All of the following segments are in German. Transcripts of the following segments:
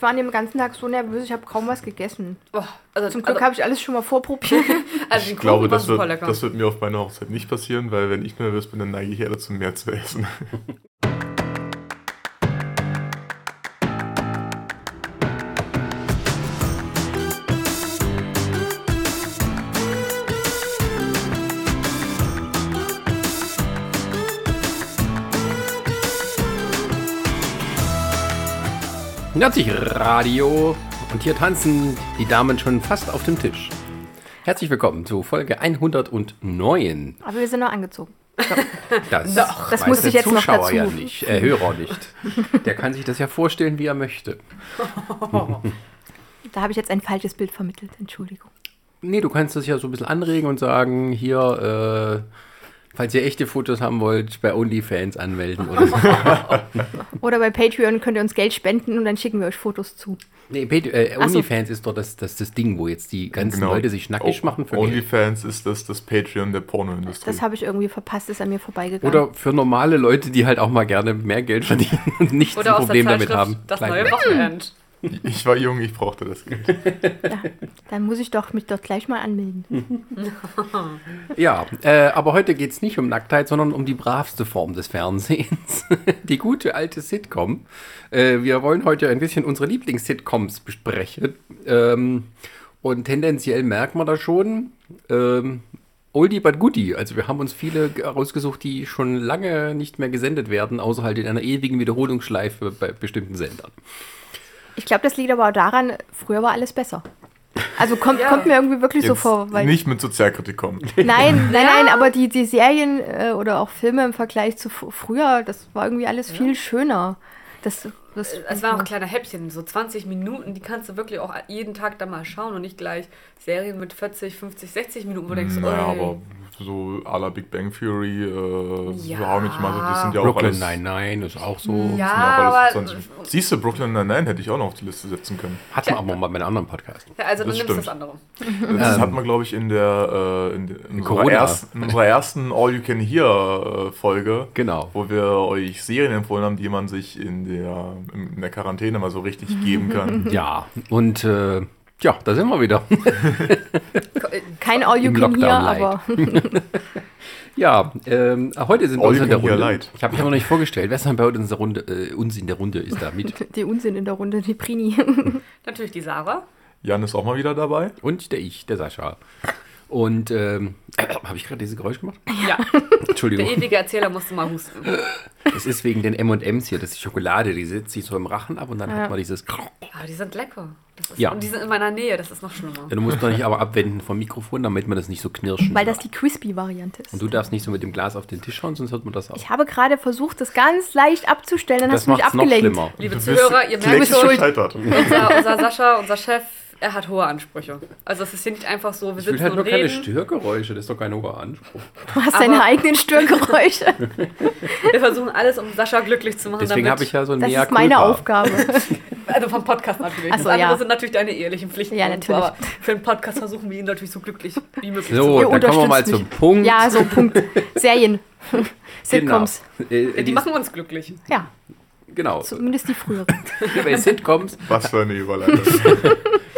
ich war an dem ganzen Tag so nervös, ich habe kaum was gegessen. Oh, also, Zum Glück also, habe ich alles schon mal vorprobiert. also Ich glaube, das wird, das wird mir auf meiner Hochzeit nicht passieren, weil wenn ich nervös bin, dann neige ich eher dazu, mehr zu essen. Nazig Radio und hier tanzen die Damen schon fast auf dem Tisch. Herzlich willkommen zu Folge 109. Aber wir sind noch angezogen. Das, Das weiß musste der ich jetzt noch Zuschauer dazu. ja nicht, äh, Hörer nicht. Der kann sich das ja vorstellen, wie er möchte. Da habe ich jetzt ein falsches Bild vermittelt. Entschuldigung. Nee, du kannst das ja so ein bisschen anregen und sagen, hier, äh, falls ihr echte Fotos haben wollt, bei OnlyFans anmelden oder so. Oder bei Patreon könnt ihr uns Geld spenden und dann schicken wir euch Fotos zu. Nee, Pat- äh, Ach so. OnlyFans ist doch das, das, das Ding, wo jetzt die ganzen Genau. Leute sich nackig Oh, machen für Geld. OnlyFans ist das, das Patreon der Pornoindustrie. Das habe ich irgendwie verpasst, ist an mir vorbeigegangen. Oder für normale Leute, die halt auch mal gerne mehr Geld verdienen und nicht Oder ein Problem damit haben. Das Klein- neue Wochenend. Ich war jung, ich brauchte das Geld. Dann muss ich doch mich doch gleich mal anmelden. Ja, äh, aber heute geht es nicht um Nacktheit, sondern um die bravste Form des Fernsehens. die gute alte Sitcom. Äh, wir wollen heute ein bisschen unsere Lieblings-Sitcoms besprechen. Ähm, und tendenziell merkt man da schon, ähm, Oldie but Goodie. Also wir haben uns viele rausgesucht, die schon lange nicht mehr gesendet werden, außer halt in einer ewigen Wiederholungsschleife bei bestimmten Sendern. Ich glaube, das liegt aber auch daran, früher war alles besser. Also kommt, Ja. kommt mir irgendwie wirklich so Jetzt vor. Weil nicht mit Sozialkritik kommen. Nein, nein, nein, aber die, die Serien äh, oder auch Filme im Vergleich zu fr- früher, das war irgendwie alles viel schöner. Das, das, Es waren auch kleine Häppchen, so 20 Minuten, die kannst du wirklich auch jeden Tag da mal schauen und nicht gleich Serien mit 40, 50, 60 Minuten, wo du denkst, Naja, oi. aber so à la Big Bang Theory, äh, Ja. so How Your Mother, das sind ja auch Brooklyn alles... Nine-Nine ist auch so. Ja, auch aber alles 20. Siehst du, Brooklyn Nine-Nine hätte ich auch noch auf die Liste setzen können. Hatten wir aber mal bei einem anderen Podcast. ja, also dann das nimmst du das stimmt. andere. Das hat man, glaube ich, in der äh, in, der- in, unserer Corona. ersten, in unserer ersten All You Can Hear äh, Folge, Genau. wo wir euch Serien empfohlen haben, die man sich in der, in der Quarantäne mal so richtig geben kann. Ja, und äh, ja, da sind wir wieder. kein All You Can Hear, aber Ja, ähm, heute sind wir uns in der Runde. light. Ich habe mich aber noch nicht vorgestellt. Wer ist denn bei uns in der Runde, äh, uns in der Runde ist da mit? die Unsinn in der Runde, die Prini. Natürlich die Sarah. Jan ist auch mal wieder dabei. Und der ich, der Sascha. Und ähm, habe ich gerade dieses Geräusch gemacht? Ja, Entschuldigung. der ewige Erzähler musste mal husten. Das ist wegen den M&M's hier, das ist die Schokolade, die sitzt sich so im Rachen ab und dann hat man dieses... Aber die sind lecker. Das ist, Ja. Und die sind in meiner Nähe, das ist noch schlimmer. Ja, du musst doch nicht aber abwenden vom Mikrofon, damit man das nicht so knirschen Weil das die Crispy-Variante ist. Und du darfst nicht so mit dem Glas auf den Tisch hauen, sonst hört man das auch. Ich habe gerade versucht, das ganz leicht abzustellen, dann Das hast du mich macht noch abgelenkt. schlimmer. Liebe Zuhörer, ihr merkt schon, gescheitert. unser, unser Sascha, unser Chef, er hat hohe Ansprüche. Also es ist hier nicht einfach so, wir Ich will sitzen halt nur keine reden. Störgeräusche, das ist doch kein hoher Anspruch. Du hast deine eigenen Störgeräusche. Wir versuchen alles, um Sascha glücklich zu machen. Deswegen habe ich ja so ein Das Mea ist meine culpa. Aufgabe. Also vom Podcast natürlich. Ach das so, andere ja. sind natürlich deine ehrlichen Pflichten. Ja, so, natürlich. Aber für den Podcast versuchen wir ihn natürlich so glücklich wie möglich So, Ihr dann kommen wir mal unterstützt zum mich. Punkt. Ja, so Punkt. Serien. Sitcoms. Genau. Äh, zu machen. Die machen uns glücklich. Ja, genau. zumindest die früheren. Bei Sitcoms, Was für eine Überleitung.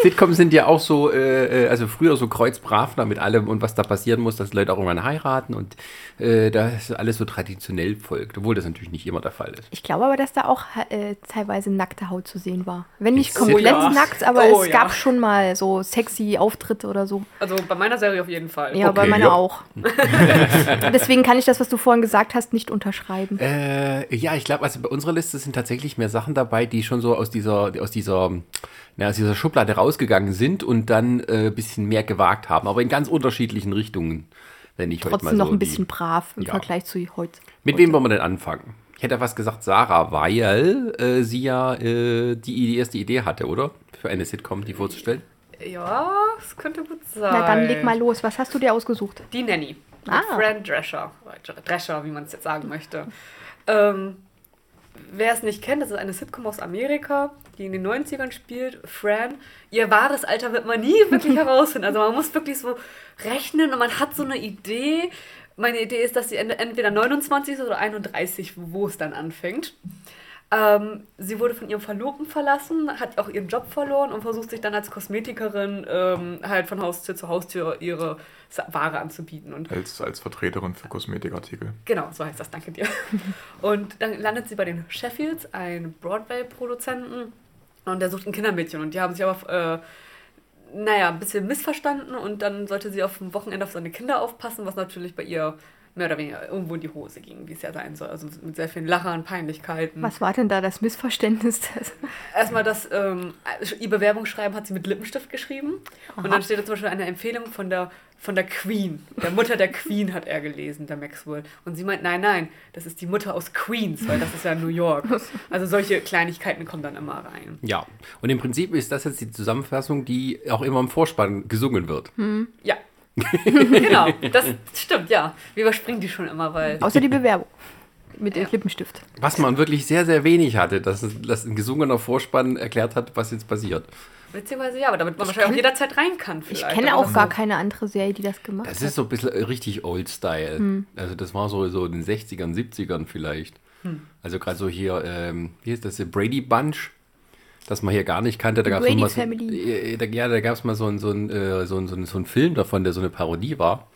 Sitcoms sind ja auch so, äh, äh, also früher so kreuzbrav mit allem und was da passieren muss, dass Leute auch irgendwann heiraten und äh, da ist alles so traditionell folgt, obwohl das natürlich nicht immer der Fall ist. Ich glaube aber, dass da auch äh, teilweise nackte Haut zu sehen war. Wenn nicht komplett ja. nackt, aber Oh es ja. gab schon mal so sexy Auftritte oder so. Also bei meiner Serie auf jeden Fall. Ja, bei Okay, meiner ja. auch. Deswegen kann ich das, was du vorhin gesagt hast, nicht unterschreiben. Äh, ja, ich glaube, also bei unserer Liste sind tatsächlich mehr Sachen dabei, die schon so aus dieser, aus dieser, na, aus dieser Schublade rausgegangen sind und dann ein äh, bisschen mehr gewagt haben, aber in ganz unterschiedlichen Richtungen. Wenn ich heute mal Trotzdem so noch ein die- bisschen brav im Ja. Vergleich zu heute. Mit wem wollen wir denn anfangen? Ich hätte fast gesagt Sarah, weil äh, sie ja äh, die, die erste Idee hatte, oder? Für eine Sitcom, die vorzustellen. Ja, das könnte gut sein. Na dann leg mal los. Was hast du dir ausgesucht? Die Nanny. Ah. Fran Drescher. Drescher, wie man es jetzt sagen möchte. Ähm, wer es nicht kennt, das ist eine Sitcom aus Amerika, die in den 90ern spielt. Fran. Ihr wahres Alter wird man nie wirklich herausfinden. Also man muss wirklich so rechnen und man hat so eine Idee. Meine Idee ist, dass sie ent- entweder 29 ist oder 31, wo es dann anfängt. Ähm, sie wurde von ihrem Verlobten verlassen, hat auch ihren Job verloren und versucht sich dann als Kosmetikerin ähm, halt von Haustür zu Haustür ihre Ware anzubieten. Und Als, als Vertreterin für Kosmetikartikel. Genau, so heißt das, danke dir. Und dann landet sie bei den Sheffields, ein Broadway-Produzenten, und der sucht ein Kindermädchen. Und die haben sich aber, äh, naja, ein bisschen missverstanden und dann sollte sie auf dem Wochenende auf seine Kinder aufpassen, was natürlich bei ihr mehr oder weniger irgendwo in die Hose ging, wie es ja sein soll. Also mit sehr vielen Lachern, Peinlichkeiten. Was war denn da das Missverständnis? Erstmal das, ähm, ihr Bewerbungsschreiben hat sie mit Lippenstift geschrieben. Und dann steht da zum Beispiel eine Empfehlung von der, von der Queen. Der Mutter der Queen hat er gelesen, der Maxwell. Und sie meint, nein, nein, das ist die Mutter aus Queens, weil das ist ja New York. Also solche Kleinigkeiten kommen dann immer rein. Ja, und im Prinzip ist das jetzt die Zusammenfassung, die auch immer im Vorspann gesungen wird. Ja. genau, das stimmt, ja. Wir überspringen die schon immer, weil. Außer die Bewerbung. Mit dem Lippenstift. Was man wirklich sehr, sehr wenig hatte, dass, dass ein gesungener Vorspann erklärt hat, was jetzt passiert. Beziehungsweise ja, aber damit man wahrscheinlich auch kenn- jederzeit rein kann. Ich Vielleicht. kenne Aber auch das- gar keine andere Serie, die das gemacht Das hat. ist so ein bisschen richtig Old-Style. Also das war so, so in den 60ern, 70ern vielleicht. Also gerade so hier, ähm, wie ist das, der Brady Bunch, das man hier gar nicht kannte. Da gab's Brady mal so, äh, da, ja, da gab es mal so, ein, so, ein, äh, so, ein, so, ein, so ein Film davon, der so eine Parodie war.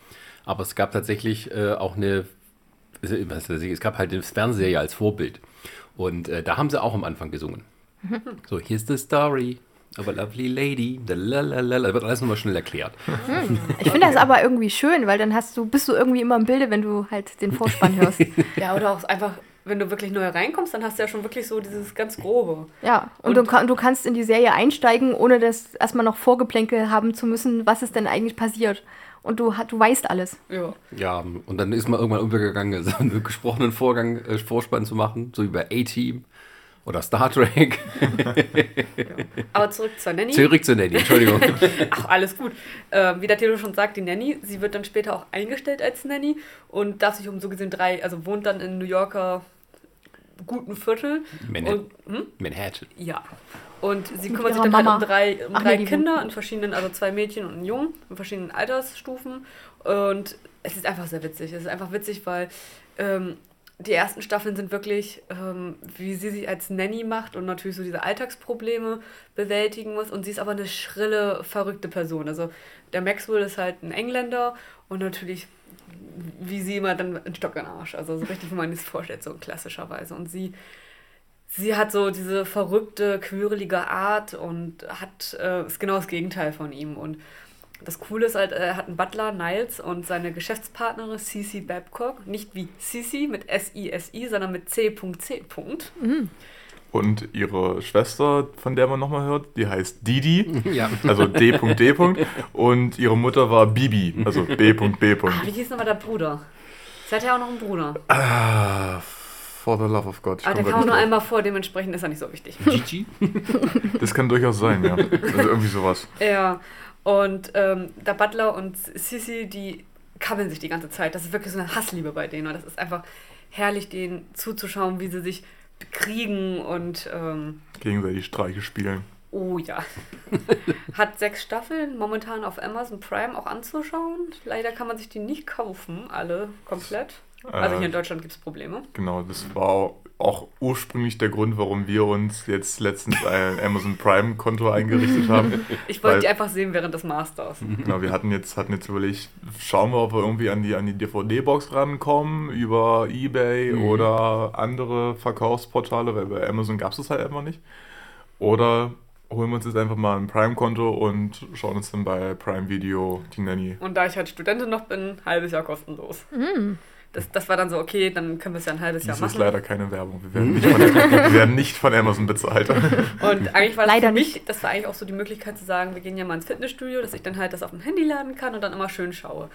Aber es gab tatsächlich äh, auch eine, was weiß ich, es gab halt eine Fernsehserie als Vorbild. Und äh, da haben sie auch am Anfang gesungen. So, here's the story of a lovely lady. Lalalala. Da wird alles nochmal schnell erklärt. Ich finde das aber irgendwie schön, weil dann hast du, bist du irgendwie immer im Bilde, wenn du halt den Vorspann hörst. Ja, oder auch einfach, wenn du wirklich neu reinkommst, dann hast du ja schon wirklich so dieses ganz Grobe. Ja, und, du, kann- du kannst in die Serie einsteigen, ohne das erstmal noch Vorgeplänkel haben zu müssen, was ist denn eigentlich passiert. Und du, du weißt alles. Ja. Ja, und dann ist man irgendwann übergegangen, so einen gesprochenen Vorgang, äh, Vorspann zu machen, so wie bei A-Team oder Star Trek. Aber zurück zur Nanny. Zurück zu Nanny, Entschuldigung. Ach, alles gut. Ähm, wie der Tilo schon sagt, die Nanny, sie wird dann später auch eingestellt als Nanny und darf sich um so gesehen drei, also wohnt dann in New Yorker guten Viertel. Manhattan. Und, hm? Manhattan. Ja. Und sie kümmert sich dann halt Mama. um drei, um Ach drei nee, Kinder in verschiedenen, also zwei Mädchen und einen Jungen, in verschiedenen Altersstufen. Und es ist einfach sehr witzig. Es ist einfach witzig, weil ähm, die ersten Staffeln sind wirklich, ähm, wie sie sich als Nanny macht und natürlich so diese Alltagsprobleme bewältigen muss. Und sie ist aber eine schrille, verrückte Person. Also der Maxwell ist halt ein Engländer und natürlich, wie sie immer dann ein Stock in den Arsch. Also so richtig, wie man es vorstellt, so klassischerweise. Und sie sie hat so diese verrückte, quirlige Art und hat äh, ist genau das Gegenteil von ihm. Und das Coole ist halt, er hat einen Butler, Niles, und seine Geschäftspartnerin Cici Babcock, nicht wie Cici mit S-I-S-I, sondern mit C.C. Und ihre Schwester, von der man nochmal hört, die heißt Didi, Ja. also D.D. Und ihre Mutter war Bibi, also B.B. Ah, wie hieß nochmal der Bruder? Sie hat ja auch noch einen Bruder. Ah, for the love of God. ich Aber der kam nur nicht einmal vor, dementsprechend ist er nicht so wichtig. Gigi? drauf. Das kann durchaus sein, ja. Also irgendwie sowas. Ja, und ähm, der Butler und Sissy, die kabbeln sich die ganze Zeit. Das ist wirklich so eine Hassliebe bei denen. Und das ist einfach herrlich, denen zuzuschauen, wie sie sich bekriegen und ähm, Gegenseitig Streiche spielen. oh ja. Hat sechs Staffeln, momentan auf Amazon Prime auch anzuschauen. Leider kann man sich die nicht kaufen, alle komplett. Also Äh, hier in Deutschland gibt es Probleme. Genau, das war auch ursprünglich der Grund, warum wir uns jetzt letztens ein Amazon Prime-Konto eingerichtet haben. Ich wollte die einfach sehen während des Masters. Genau, wir hatten jetzt, hatten jetzt überlegt, schauen wir, ob wir irgendwie an die, an die DVD-Box rankommen, über Ebay Mhm. oder andere Verkaufsportale, weil bei Amazon gab es das halt einfach nicht. Oder holen wir uns jetzt einfach mal ein Prime-Konto und schauen uns dann bei Prime Video die Nanny. Und da ich halt Studentin noch bin, halbes Jahr kostenlos. Das, das war dann so, okay, dann können wir es ja ein halbes Jahr Dies machen. ist leider keine Werbung. Wir werden nicht von, wir werden nicht von Amazon bezahlt. Und eigentlich war das Leider für mich, das war eigentlich auch so die Möglichkeit zu sagen, wir gehen ja mal ins Fitnessstudio, dass ich dann halt das auf dem Handy laden kann und dann immer schön schaue.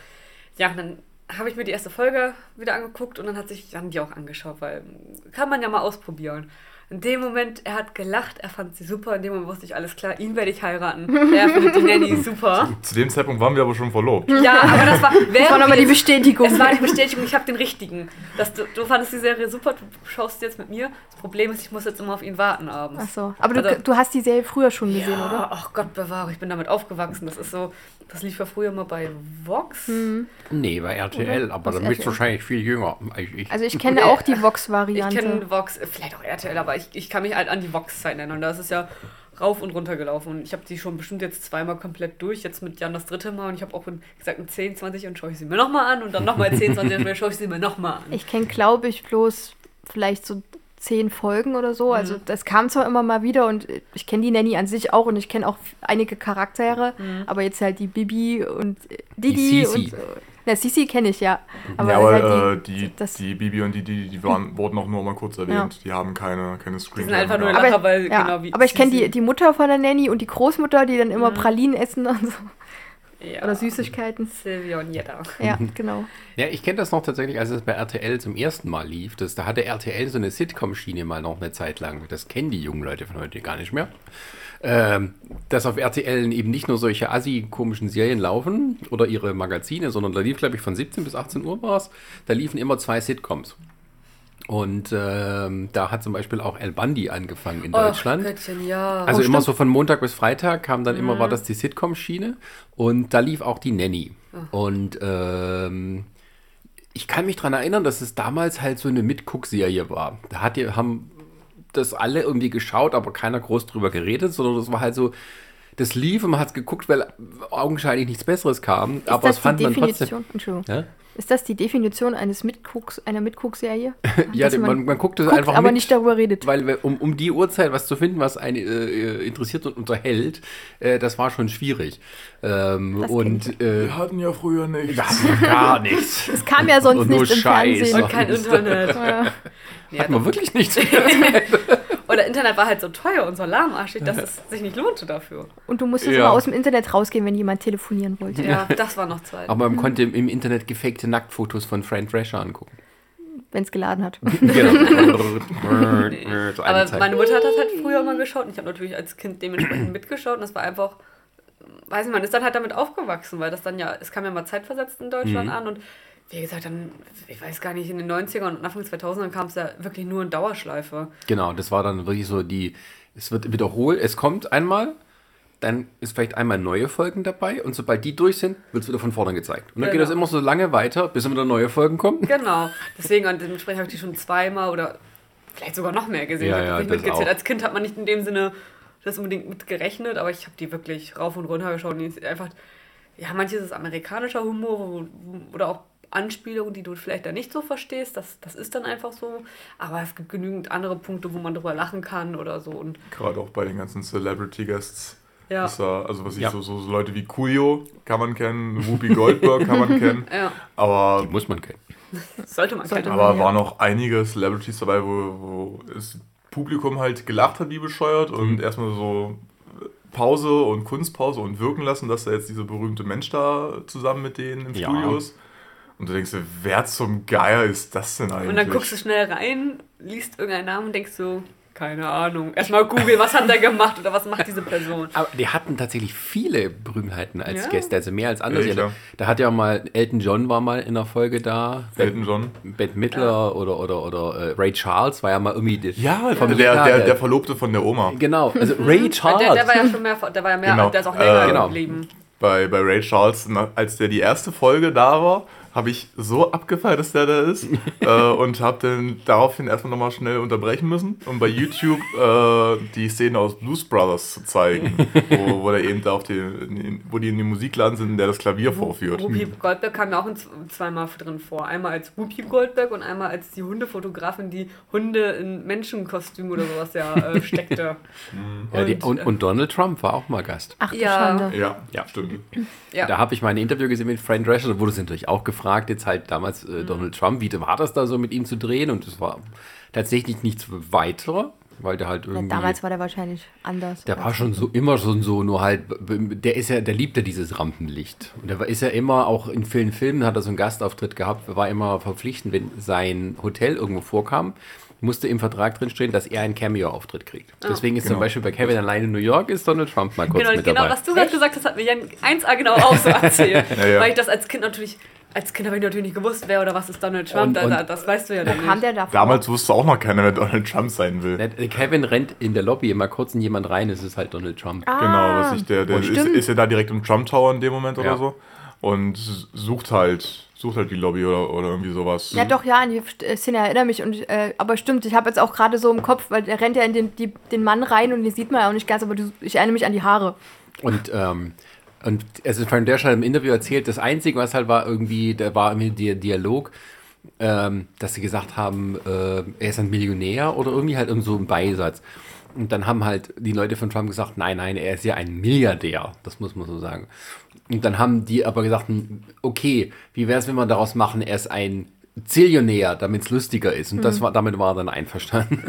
Ja, und dann habe ich mir die erste Folge wieder angeguckt und dann hat sich Jan die auch angeschaut, weil kann man ja mal ausprobieren. In dem Moment, er hat gelacht, er fand sie super. In dem Moment wusste ich, alles klar, ihn werde ich heiraten. Er findet die Nanny super. Zu dem Zeitpunkt waren wir aber schon verlobt. Ja, aber das war, Das war nochmal die Bestätigung. es war die Bestätigung, ich habe den richtigen. Dass du, du fandest die Serie super, du schaust jetzt mit mir. Das Problem ist, ich muss jetzt immer auf ihn warten abends. Ach so. Aber du, Also- du hast die Serie früher schon gesehen, ja, oder? Ach Gott bewahre, ich bin damit aufgewachsen. Das ist so, das lief ja früher mal bei Vox. Nee, bei RTL, aber Was dann bist du wahrscheinlich viel jünger als ich. Also ich kenne auch die Ich Vox-Variante. kenne Vox, vielleicht auch RTL, aber ich ich, ich kann mich halt an die Vox-Zeit erinnern. Und da ist es ja rauf und runter gelaufen. Und ich habe die schon bestimmt jetzt zweimal komplett durch. Jetzt mit Jan das dritte Mal. Und ich habe auch in, gesagt, in 10, 20 und schaue ich sie mir nochmal an. Und dann nochmal 10, 20 und schaue ich sie mir nochmal an. Ich kenne, glaube ich, bloß vielleicht so zehn Folgen oder so. Also das kam zwar immer mal wieder und ich kenne die Nanny an sich auch und ich kenne auch einige Charaktere, aber jetzt halt die Bibi und äh, Didi Sisi. und äh, na, Sisi kenne ich ja. Aber, ja, aber halt äh, die, das- die Bibi und die, die, die waren, wurden auch nur mal kurz erwähnt. Die haben keine, keine Die Screen sind einfach nur. Lacher, aber, weil ja, genau wie. aber ich kenne die, die Mutter von der Nanny und die Großmutter, die dann immer Pralinen essen und so. Ja. Oder Süßigkeiten. Silvia und Jetta. Ja, genau. Ja, ich kenne das noch tatsächlich, als es bei RTL zum ersten Mal lief. Das, da hatte RTL so eine Sitcom-Schiene mal noch eine Zeit lang. Das kennen die jungen Leute von heute gar nicht mehr. Ähm, dass auf RTL eben nicht nur solche assi-komischen Serien laufen oder ihre Magazine, sondern da lief, glaube ich, von 17 bis 18 Uhr war es. Da liefen immer zwei Sitcoms. Und ähm, da hat zum Beispiel auch El Bandi angefangen in Deutschland. Oh, Göttchen, ja. Also Oh, immer stimmt. so von Montag bis Freitag kam dann immer, war das die Sitcom-Schiene und da lief auch die Nanny. Und ähm, ich kann mich daran erinnern, dass es damals halt so eine Mitguck-Serie war. Da hat haben das alle irgendwie geschaut, aber keiner groß drüber geredet, sondern das war halt so, das lief und man hat es geguckt, weil augenscheinlich nichts Besseres kam. Ist aber das es fand die man trotzdem. Definition? Entschuldigung. Ja, Ist das die Definition eines Mitgucks, einer Mitguckserie? ja man, man, guckt es guckt, einfach aber mit. nicht darüber redet. Weil wir- um, um die Uhrzeit was zu finden, was einen äh, interessiert und unterhält, äh, das war schon schwierig. Ähm, und äh, Wir hatten ja früher nichts. wir hatten gar nichts. Es kam ja sonst Und nur nichts im Scheiß. Fernsehen. Und kein Internet. Ja. Hatten wir wirklich nichts. Oder Internet war halt so teuer und so lahmarschig, dass es sich nicht lohnte dafür. Und du musstest Ja. immer aus dem Internet rausgehen, wenn jemand telefonieren wollte. Ja, das war noch Zeit. Aber man konnte im Internet gefakte Nacktfotos von Fran Drescher angucken. Wenn es geladen hat. genau. so Aber Zeit. meine Mutter hat das halt früher mal geschaut und ich habe natürlich als Kind dementsprechend mitgeschaut und das war einfach, weiß nicht, man ist dann halt damit aufgewachsen, weil das dann ja, es kam ja mal zeitversetzt in Deutschland Mhm. an und wie gesagt, dann, ich weiß gar nicht, in den 90ern und Anfang 2000ern kam es ja wirklich nur in Dauerschleife. Genau, das war dann wirklich so die, es wird wiederholt, es kommt einmal, dann ist vielleicht einmal neue Folgen dabei und sobald die durch sind, wird es wieder von vorne gezeigt. Und dann geht Genau. das immer so lange weiter, bis wieder neue Folgen kommen. Genau, deswegen und dementsprechend habe ich die schon zweimal oder vielleicht sogar noch mehr gesehen. Ja, ich ja, nicht mitgezählt. Als Kind hat man nicht in dem Sinne das unbedingt mitgerechnet, aber ich habe die wirklich rauf und runter geschaut. Und die ist einfach, ja, manches ist amerikanischer Humor oder auch Anspielungen, die du vielleicht da nicht so verstehst. Das, das ist dann einfach so. Aber es gibt genügend andere Punkte, wo man drüber lachen kann oder so. Und Gerade auch bei den ganzen Celebrity-Guests. ja, Ist da, also was ich Ja. so, so, so Leute wie Coolio kann man kennen, Whoopi Goldberg kann man kennen. ja, Aber, Die muss man kennen. sollte man Sollte kennen. aber ja. waren auch einige Celebrities dabei, wo, wo das Publikum halt gelacht hat wie bescheuert und erstmal so Pause und Kunstpause und wirken lassen, dass da jetzt dieser berühmte Mensch da zusammen mit denen im Ja. Studio ist. Und du denkst dir, wer zum Geier ist das denn eigentlich? Und dann guckst du schnell rein, liest irgendeinen Namen und denkst so, keine Ahnung. Erstmal googeln, was hat der gemacht oder was macht diese Person. Aber die hatten tatsächlich viele Berühmtheiten als Ja. Gäste, also mehr als andere. Ja, da, hat ja mal Elton John war mal in der Folge da. Elton John. Bette Midler oder, oder, oder äh, Ray Charles war ja mal irgendwie. Ja, der, ja, der, der- der Verlobte von der Oma. Genau, also Ray Charles. Der, der war ja schon mehr, der war ja mehr, Genau. der ist auch länger Äh, genau. geblieben. bei, bei Ray Charles, als der die erste Folge da war, habe ich so abgefeiert, dass der da ist äh, und habe dann daraufhin erstmal nochmal schnell unterbrechen müssen, um bei YouTube äh, die Szene aus Blues Brothers zu zeigen, wo, wo der eben da auf die, in- wo die in dem Musikladen sind, und der das Klavier vorführt. Whoopi Goldberg kam ja auch in zweimal drin vor. Einmal als Whoopi Goldberg und einmal als die Hundefotografin, die Hunde in Menschenkostüm oder sowas ja äh, steckte. ja, die, und, und, äh, und Donald Trump war auch mal Gast. Ach Ja. Schande. Ja, Ja. stimmt. Ja. Da habe ich mal ein Interview gesehen mit Fran Drescher, da wurde es natürlich auch gefragt, jetzt halt damals Mhm. äh, Donald Trump, wie war das da so mit ihm zu drehen? Und es war tatsächlich nichts weiter, weil der halt Ja, irgendwie. damals war der wahrscheinlich anders. Der war schon so immer schon so, nur halt, der ist ja, der liebt ja dieses Rampenlicht. Und der war- ist ja immer, auch in vielen Filmen hat er so einen Gastauftritt gehabt, war immer verpflichtend, wenn sein Hotel irgendwo vorkam, musste im Vertrag drinstehen, dass er einen Cameo-Auftritt kriegt. Deswegen ist zum Genau. Beispiel bei Kevin allein in New York ist Donald Trump mal kurz Genau, mit genau dabei. was du gerade gesagt hast, hat mir Jan 1A genau auch so erzählt. Ja, ja. Weil ich das als Kind natürlich, als Kind habe ich natürlich nicht gewusst, wer oder was ist Donald Trump. Und- da, und- da, das weißt du ja Wo dann kam nicht. der da vor? Damals wusste auch noch keiner, wer Donald Trump sein will. Kevin rennt in der Lobby immer kurz in jemand rein, es ist halt Donald Trump. Ah, Genau, was ich, der, der Und ist, ist ja da direkt im Trump Tower in dem Moment Ja. oder so. und sucht halt, sucht halt die Lobby oder, oder irgendwie sowas. Ja, doch, ja, an die äh, Szene erinnere mich. Und, äh, aber stimmt, ich habe jetzt auch gerade so im Kopf, weil der rennt ja in den, die, den Mann rein und den sieht man ja auch nicht ganz, aber du, ich erinnere mich an die Haare. Und, ähm, und es ist von der Stelle im Interview erzählt, das Einzige, was halt war, irgendwie, da war irgendwie der Dialog, ähm, dass sie gesagt haben, äh, er ist ein Millionär oder irgendwie halt so ein Beisatz. Und dann haben halt die Leute von Trump gesagt, nein, nein, er ist ja ein Milliardär. Das muss man so sagen. Und dann haben die aber gesagt, okay, wie wäre es, wenn wir daraus machen, er ist ein Zillionär, damit es lustiger ist. Und Mhm. das war, damit war er dann einverstanden.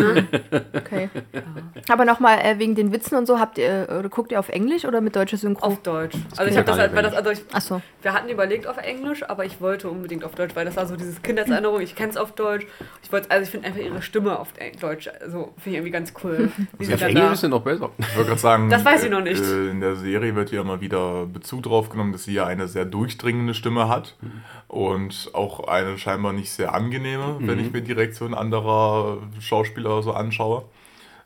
Okay. Aber nochmal äh, wegen den Witzen und so, habt ihr, oder guckt ihr auf Englisch oder mit deutscher Synchro? Auf Deutsch. Also geht ich ja habe das halt, weil das, also ich, Achso. wir hatten überlegt auf Englisch, aber ich wollte unbedingt auf Deutsch, weil das war so dieses Kindheitserinnerung, ich kenne es auf Deutsch. Ich wollte, also ich finde einfach ihre Stimme auf Deutsch, also finde ich irgendwie ganz cool. Wie sie Auf Englisch da, ist er noch besser. Ich wollte gerade sagen, Das weiß ich noch nicht. Äh, in der Serie wird ja immer wieder Bezug drauf genommen, dass sie ja eine sehr durchdringende Stimme hat und auch eine scheinbar nicht sehr angenehme, wenn ich mir die Reaktion anderer Schauspieler so anschaue.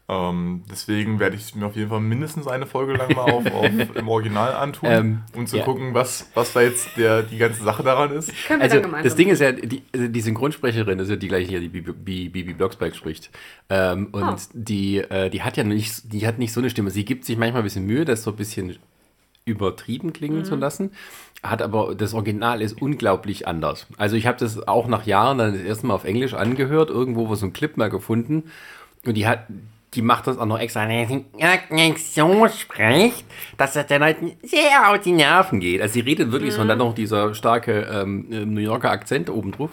Ähm, deswegen werde ich mir auf jeden Fall mindestens eine Folge lang mal auf, auf im Original antun, Ähm, um zu ja. gucken, was, was da jetzt der, die ganze Sache daran ist. können wir Also das Ding ist ja, die, also die Synchronsprecherin ist ja die gleiche, die Bibi, Bibi, Blocksberg spricht. Ähm, und Ah. die, äh, die hat ja nicht, die hat nicht so eine Stimme. Sie gibt sich manchmal ein bisschen Mühe, das so ein bisschen übertrieben klingen zu lassen. Hat aber das Original ist unglaublich anders. Also ich habe das auch nach Jahren dann das erste Mal auf Englisch angehört, irgendwo wo so ein Clip mal gefunden. Und die hat, die macht das auch noch extra, wenn sie so spricht, dass das dann halt sehr auf die Nerven geht. Also sie redet wirklich so und dann noch dieser starke ähm, New Yorker Akzent oben drauf.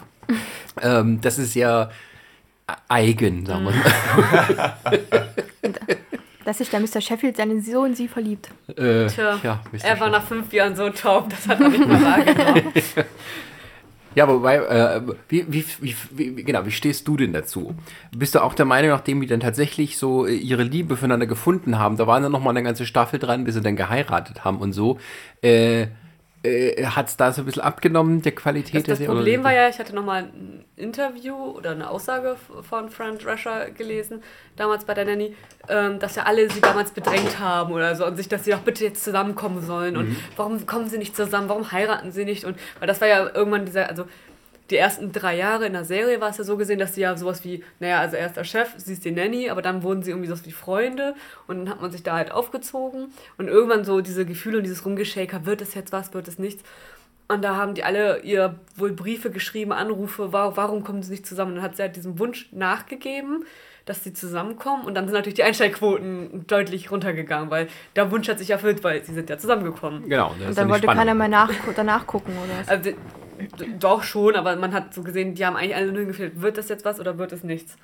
ähm, das ist ja eigen, sagen wir mal. Dass sich der Mr. Sheffield seinen Sohn in sie verliebt. Äh, Tja, ja, er war nach fünf Jahren so taub, das hat er nicht mehr wahrgenommen. Ja, wobei, äh, wie, wie, wie, wie, genau, wie stehst du denn dazu? Bist du auch der Meinung, nachdem die dann tatsächlich so äh, ihre Liebe füreinander gefunden haben, da waren dann nochmal eine ganze Staffel dran, bis sie dann geheiratet haben und so, äh, äh, hat es da so ein bisschen abgenommen, der Qualität Das, der das Problem war ja, ich hatte nochmal ein Interview oder eine Aussage von Fran Drescher gelesen, damals bei der Nanny, ähm, dass ja alle sie damals bedrängt haben oder so und sich, dass sie doch bitte jetzt zusammenkommen sollen und warum kommen sie nicht zusammen, warum heiraten sie nicht? Und weil das war ja irgendwann dieser, also die ersten drei Jahre in der Serie war es ja so gesehen, dass sie ja sowas wie, naja, also er ist der Chef, sie ist die Nanny, aber dann wurden sie irgendwie sowas wie Freunde und dann hat man sich da halt aufgezogen und irgendwann so diese Gefühle und dieses Rumgeshaker, wird es jetzt was, wird es nichts. Und da haben die alle ihr wohl Briefe geschrieben, Anrufe, wa- warum kommen sie nicht zusammen? Und dann hat sie halt diesem Wunsch nachgegeben, dass sie zusammenkommen. Und dann sind natürlich die Einstellquoten deutlich runtergegangen, weil der Wunsch hat sich erfüllt, weil sie sind ja zusammengekommen. Genau. das ist Und dann wollte keiner mehr nach, danach gucken, oder? Also, doch schon, aber man hat so gesehen, die haben eigentlich alle nur gefehlt, wird das jetzt was oder wird es nichts?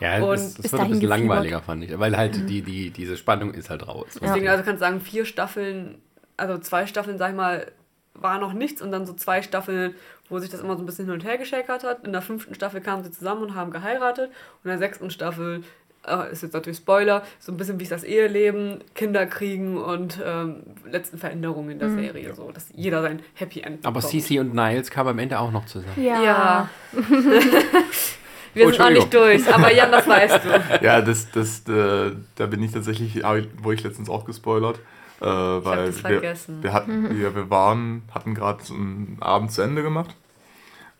Ja, Und das, das bis wird ein bisschen langweiliger, fand ich. Weil halt die, die, diese Spannung ist halt raus. Deswegen, also kannst du sagen, vier Staffeln, also zwei Staffeln, sag ich mal, war noch nichts und dann so zwei Staffeln, wo sich das immer so ein bisschen hin und her geschäkert hat. In der fünften Staffel kamen sie zusammen und haben geheiratet. Und in der sechsten Staffel, äh, ist jetzt natürlich Spoiler, so ein bisschen wie es das Eheleben, Kinder kriegen und ähm, letzten Veränderungen in der Serie. So, dass jeder sein Happy End Aber bekommt. Cici und Niles kamen am Ende auch noch zusammen. Ja. Oh, Wir sind noch nicht durch, aber Jan, das weißt du. Ja, das, das, äh, da bin ich tatsächlich, hab ich- wurde ich letztens auch gespoilert. Äh, weil das wir, vergessen. wir, hatten, wir, wir waren, hatten gerade so einen Abend zu Ende gemacht.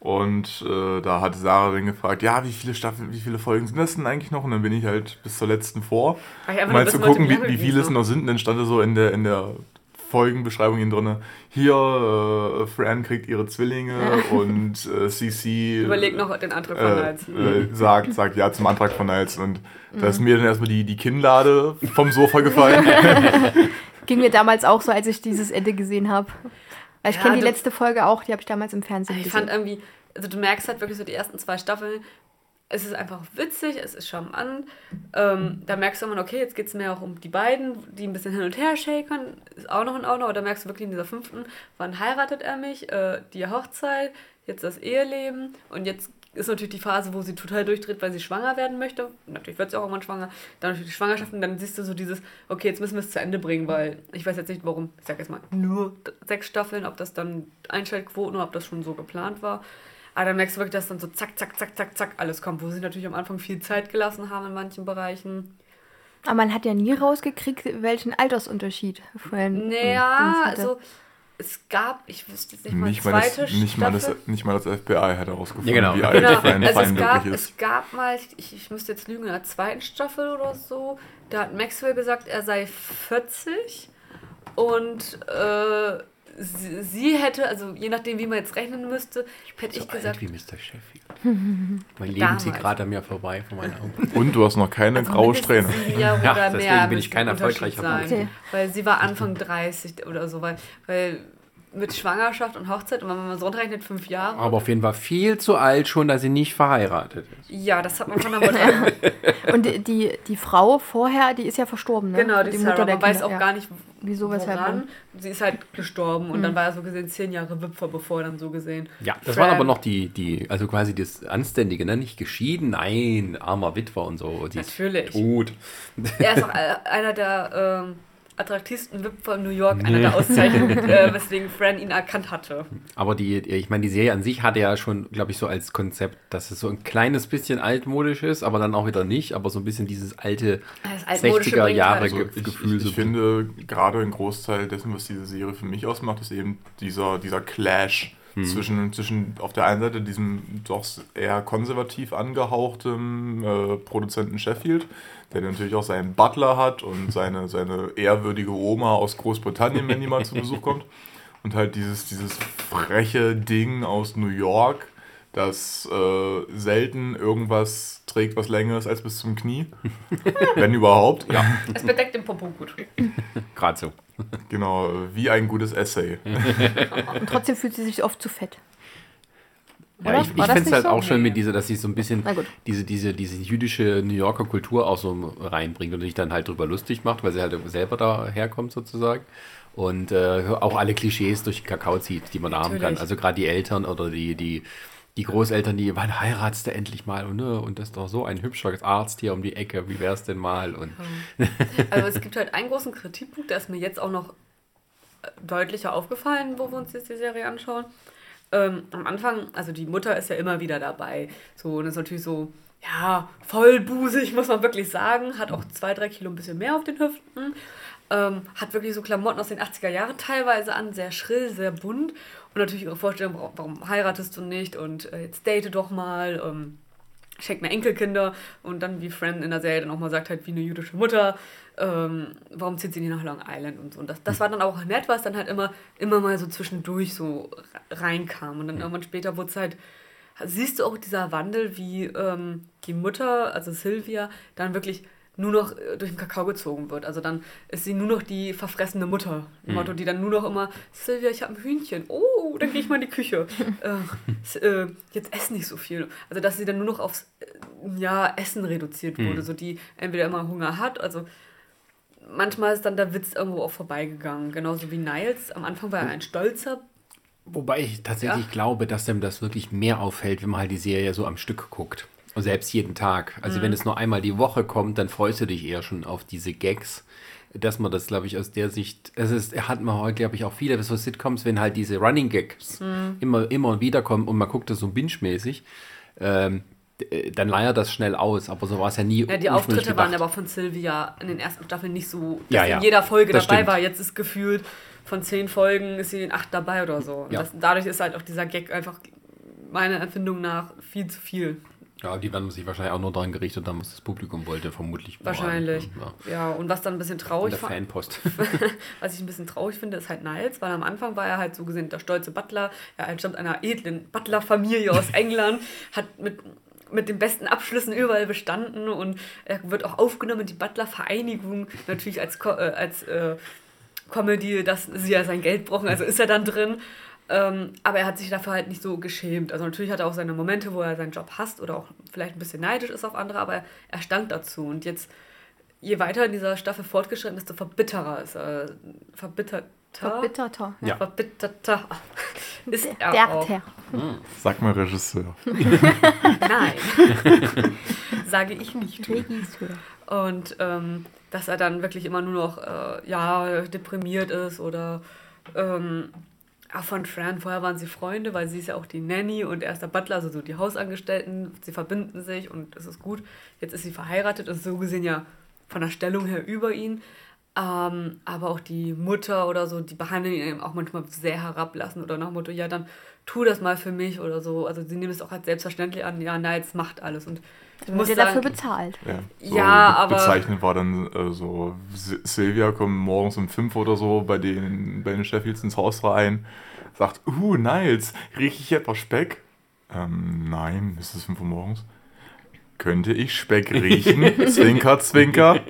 Und äh, da hat Sarah dann gefragt, ja, wie viele Staffeln, wie viele Folgen sind das denn eigentlich noch? Und dann bin ich halt bis zur letzten vor. Um mal zu wissen wollte, gucken, wie, wie viele es noch sind. Und dann stand da so in der, in der Folgenbeschreibung hier drin, hier, äh, Fran kriegt ihre Zwillinge und äh, CC Überleg noch den Antrag von äh, Niles. äh, sagt, sagt ja zum Antrag von Niles. Und da Mhm. ist mir dann erstmal die, die Kinnlade vom Sofa gefallen. Ging mir damals auch so, als ich dieses Ende gesehen habe. Weil ich Ja, kenne die letzte Folge auch, die habe ich damals im Fernsehen Ich gesehen. fand irgendwie, also du merkst halt wirklich so die ersten zwei Staffeln, es ist einfach witzig, es ist charmant. Ähm, da merkst du immer, okay, jetzt geht es mehr auch um die beiden, die ein bisschen hin und her shakern, ist auch noch in Ordnung, aber da merkst du wirklich in dieser fünften, wann heiratet er mich, äh, die Hochzeit, jetzt das Eheleben und jetzt ist natürlich die Phase, wo sie total durchdreht, weil sie schwanger werden möchte. Natürlich wird sie auch irgendwann schwanger. Dann natürlich die Schwangerschaft und dann siehst du so dieses, okay, jetzt müssen wir es zu Ende bringen, weil ich weiß jetzt nicht, warum, ich sag jetzt mal, nur sechs Staffeln, ob das dann Einschaltquoten oder ob das schon so geplant war. Aber dann merkst du wirklich, dass dann so zack, zack, zack, zack, zack alles kommt, wo sie natürlich am Anfang viel Zeit gelassen haben in manchen Bereichen. Aber man hat ja nie rausgekriegt, welchen Altersunterschied und Naja, also es gab, ich wüsste jetzt nicht mal, Nicht mal, das, zweite nicht, mal das, Staffel. nicht mal das FBI hat herausgefunden, Ja, genau. wie alt Genau, Fran also es Fine gab, wirklich ist. es gab mal, ich, ich müsste jetzt lügen, in der zweiten Staffel oder so, da hat Maxwell gesagt, er sei 40 und äh, sie, sie hätte, also je nachdem, wie man jetzt rechnen müsste, hätte ich so gesagt, alt wie Mr. Sheffield. mein Leben zieht gerade an mir vorbei von meinen Augen. Und du hast noch keine also graue Strähne. Ja, oder deswegen mehr bin ich kein erfolgreicher sein. Weil sie war Anfang 30 oder so, weil, weil mit Schwangerschaft und Hochzeit, und wenn man so runterrechnet, fünf Jahre. Aber auf jeden Fall viel zu alt schon, dass sie nicht verheiratet ist. ja, das hat man von der Mutter. Und die, die, die Frau vorher, die ist ja verstorben, ne? Genau, die, Sarah. Man weiß auch ja. gar nicht, Wieso, weshalb, woran. warum. Sie ist halt gestorben und dann war er so gesehen zehn Jahre Wipfer, bevor er dann so gesehen. Ja, das Fran- waren aber noch die, die, also quasi das Anständige, ne? Nicht geschieden, nein, armer Witwer und so. Die Natürlich. Ist tot. Er ist auch einer der ähm, attraktivsten Wipfer in New York, einer der Auszeichnungen, äh, weswegen Fran ihn erkannt hatte. Aber die, ich meine, die Serie an sich hatte ja schon, glaube ich, so als Konzept, dass es so ein kleines bisschen altmodisch ist, aber dann auch wieder nicht, aber so ein bisschen dieses alte Das Altmodische 60er bringt Jahre halt- Ge Also ich, Gefühl. ich, ich finde, gerade ein Großteil dessen, was diese Serie für mich ausmacht, ist eben dieser, dieser Clash zwischen, zwischen auf der einen Seite diesem doch eher konservativ angehauchten äh, Produzenten Sheffield, der natürlich auch seinen Butler hat und seine, seine ehrwürdige Oma aus Großbritannien, wenn die mal zu Besuch kommt. Und halt dieses, dieses freche Ding aus New York, das äh, selten irgendwas trägt, was länger ist als bis zum Knie. wenn überhaupt. Ja. Es bedeckt den Popo gut. Gerade so. Genau, wie ein gutes Essay. Und trotzdem fühlt sie sich oft zu fett. Ja, ich ich finde es halt so? auch schön mit dieser, dass sie so ein bisschen diese, diese, diese jüdische New Yorker Kultur auch so reinbringt und sich dann halt drüber lustig macht, weil sie halt selber da herkommt sozusagen. Und äh, auch alle Klischees durch den Kakao zieht, die man da haben kann. Also gerade die Eltern oder die, die, die Großeltern, die, wann heiratst du endlich mal? Und, ne, und das ist doch so ein hübscher Arzt hier um die Ecke, wie wär's denn mal? Und Also es gibt halt einen großen Kritikpunkt, der ist mir jetzt auch noch äh, deutlicher aufgefallen, wo wir uns jetzt die Serie anschauen. Ähm, am Anfang, also die Mutter ist ja immer wieder dabei. So, und ist natürlich so, ja, vollbusig, muss man wirklich sagen. Hat auch zwei, drei Kilo ein bisschen mehr auf den Hüften. Ähm, hat wirklich so Klamotten aus den 80er Jahren teilweise an, sehr schrill, sehr bunt. Und natürlich ihre Vorstellung, warum, warum heiratest du nicht und äh, jetzt date doch mal. Ähm, schenkt mir Enkelkinder und dann, wie Fran in der Serie dann auch mal sagt, halt wie eine jüdische Mutter, ähm, warum zieht sie nicht nach Long Island und so. Und das, das war dann auch nett, was dann halt immer, immer mal so zwischendurch so reinkam. Und dann irgendwann später wurde es halt, siehst du auch dieser Wandel, wie ähm, die Mutter, also Sylvia, dann wirklich nur noch äh, durch den Kakao gezogen wird. Also dann ist sie nur noch die verfressene Mutter. Im Motto, die dann nur noch immer, Sylvia, ich habe ein Hühnchen. Oh, dann gehe ich mal in die Küche. äh, äh, jetzt ess nicht so viel. Also dass sie dann nur noch aufs äh, ja, Essen reduziert wurde. So die entweder immer Hunger hat, also manchmal ist dann der Witz irgendwo auch vorbeigegangen. Genauso wie Niles. Am Anfang war er ein stolzer Wobei ich tatsächlich Ja. glaube, dass dem das wirklich mehr auffällt, wenn man halt die Serie so am Stück guckt. Und selbst jeden Tag. Also Mhm. wenn es nur einmal die Woche kommt, dann freust du dich eher schon auf diese Gags. Dass man das, glaube ich, aus der Sicht, es ist, hat man heute, glaube ich, auch viele so Sitcoms, wenn halt diese Running Gags Mhm. immer, immer und wieder kommen und man guckt das so binge-mäßig, ähm, d- dann leiert das schnell aus. Aber so war es ja nie. Ja, die Auftritte waren gedacht. aber von Sylvia in den ersten Staffeln nicht so, dass Ja, ja. in jeder Folge Das dabei stimmt. war. Jetzt ist gefühlt von zehn Folgen ist sie in acht dabei oder so. Und Ja. das, dadurch ist halt auch dieser Gag einfach meiner Empfindung nach viel zu viel. Ja, die werden sich wahrscheinlich auch nur daran gerichtet haben, was das Publikum wollte, vermutlich. Wahrscheinlich. Ja. Ja, und was dann ein bisschen traurig der war, Fanpost. was ich ein bisschen traurig finde, ist halt Niles, weil am Anfang war er halt so gesehen der stolze Butler. Er entstammt einer edlen Butler-Familie aus England, hat mit, mit den besten Abschlüssen überall bestanden und er wird auch aufgenommen in die Butler-Vereinigung, natürlich als, äh, als äh, Comedy, dass sie ja sein Geld brauchen, also ist er dann drin. Ähm, aber er hat sich dafür halt nicht so geschämt. Also natürlich hat er auch seine Momente, wo er seinen Job hasst oder auch vielleicht ein bisschen neidisch ist auf andere, aber er stand dazu. Und jetzt, je weiter in dieser Staffel fortgeschritten ist, desto verbitterer ist er. Verbitterter. Verbitterter. Ja. Verbitterter ist er Der auch. Ter. Sag mal Regisseur. Nein, sage ich nicht. Regisseur. Und ähm, dass er dann wirklich immer nur noch äh, ja, deprimiert ist oder ähm, von Fran, vorher waren sie Freunde, weil sie ist ja auch die Nanny und er ist der Butler, also so die Hausangestellten, sie verbinden sich und es ist gut. Jetzt ist sie verheiratet, ist so gesehen ja von der Stellung her über ihn. Ähm, aber auch die Mutter oder so, die behandeln ihn eben auch manchmal sehr herablassen oder nach Motto, ja, dann tu das mal für mich oder so. Also sie nehmen es auch als selbstverständlich an, ja, Niles macht alles. Und ich Wird muss ja dafür bezahlt. Ja, so Ja, be- aber- Bezeichnend war dann äh, so, S- Sylvia kommt morgens um fünf oder so bei den, bei den Sheffields ins Haus rein, sagt, uh, Niles, rieche ich etwas Speck? Ähm, nein, es ist fünf Uhr morgens. Könnte ich Speck riechen? zwinker, zwinker.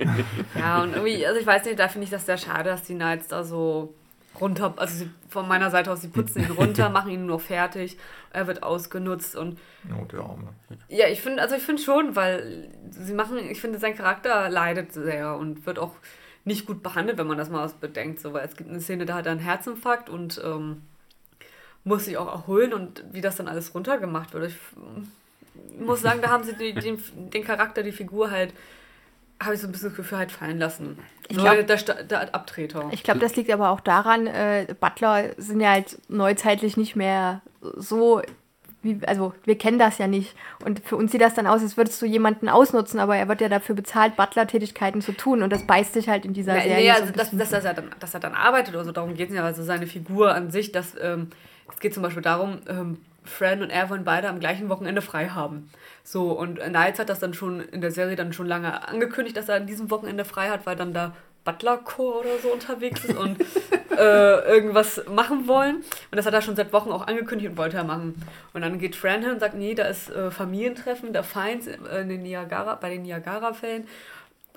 Ja, und irgendwie, also ich weiß nicht, da finde ich das sehr schade, dass die Knights da so runter, also sie, von meiner Seite aus, sie putzen ihn runter, machen ihn nur fertig, er wird ausgenutzt und Oh, der Arme. ja, ich finde, also ich finde schon, weil sie machen, ich finde, sein Charakter leidet sehr und wird auch nicht gut behandelt, wenn man das mal bedenkt, so, weil es gibt eine Szene, da hat er einen Herzinfarkt und ähm, muss sich auch erholen und wie das dann alles runtergemacht wird. Ich muss sagen, da haben sie die, den, den Charakter, die Figur halt, habe ich so ein bisschen das Gefühl halt fallen lassen. Ich So glaub- der, der Abtreter. Ich glaube, das liegt aber auch daran, äh, Butler sind ja halt neuzeitlich nicht mehr so, wie, also wir kennen das ja nicht. Und für uns sieht das dann aus, als würdest du jemanden ausnutzen, aber er wird ja dafür bezahlt, Butler-Tätigkeiten zu tun. Und das beißt sich halt in dieser Ja, Serie. nee, so also bisschen. dass, dass, er dann, dass er dann arbeitet oder so, darum geht es ja. Also seine Figur an sich, dass, ähm, es geht zum Beispiel darum, ähm, Fran und er wollen beide am gleichen Wochenende frei haben. So, und Niles hat das dann schon in der Serie dann schon lange angekündigt, dass er an diesem Wochenende frei hat, weil dann da Butlerchor oder so unterwegs ist und äh, irgendwas machen wollen. Und das hat er schon seit Wochen auch angekündigt und wollte er machen. Und dann geht Fran hin und sagt, nee, da ist äh, Familientreffen der Feinds äh, in den Niagara, bei den Niagara-Fällen.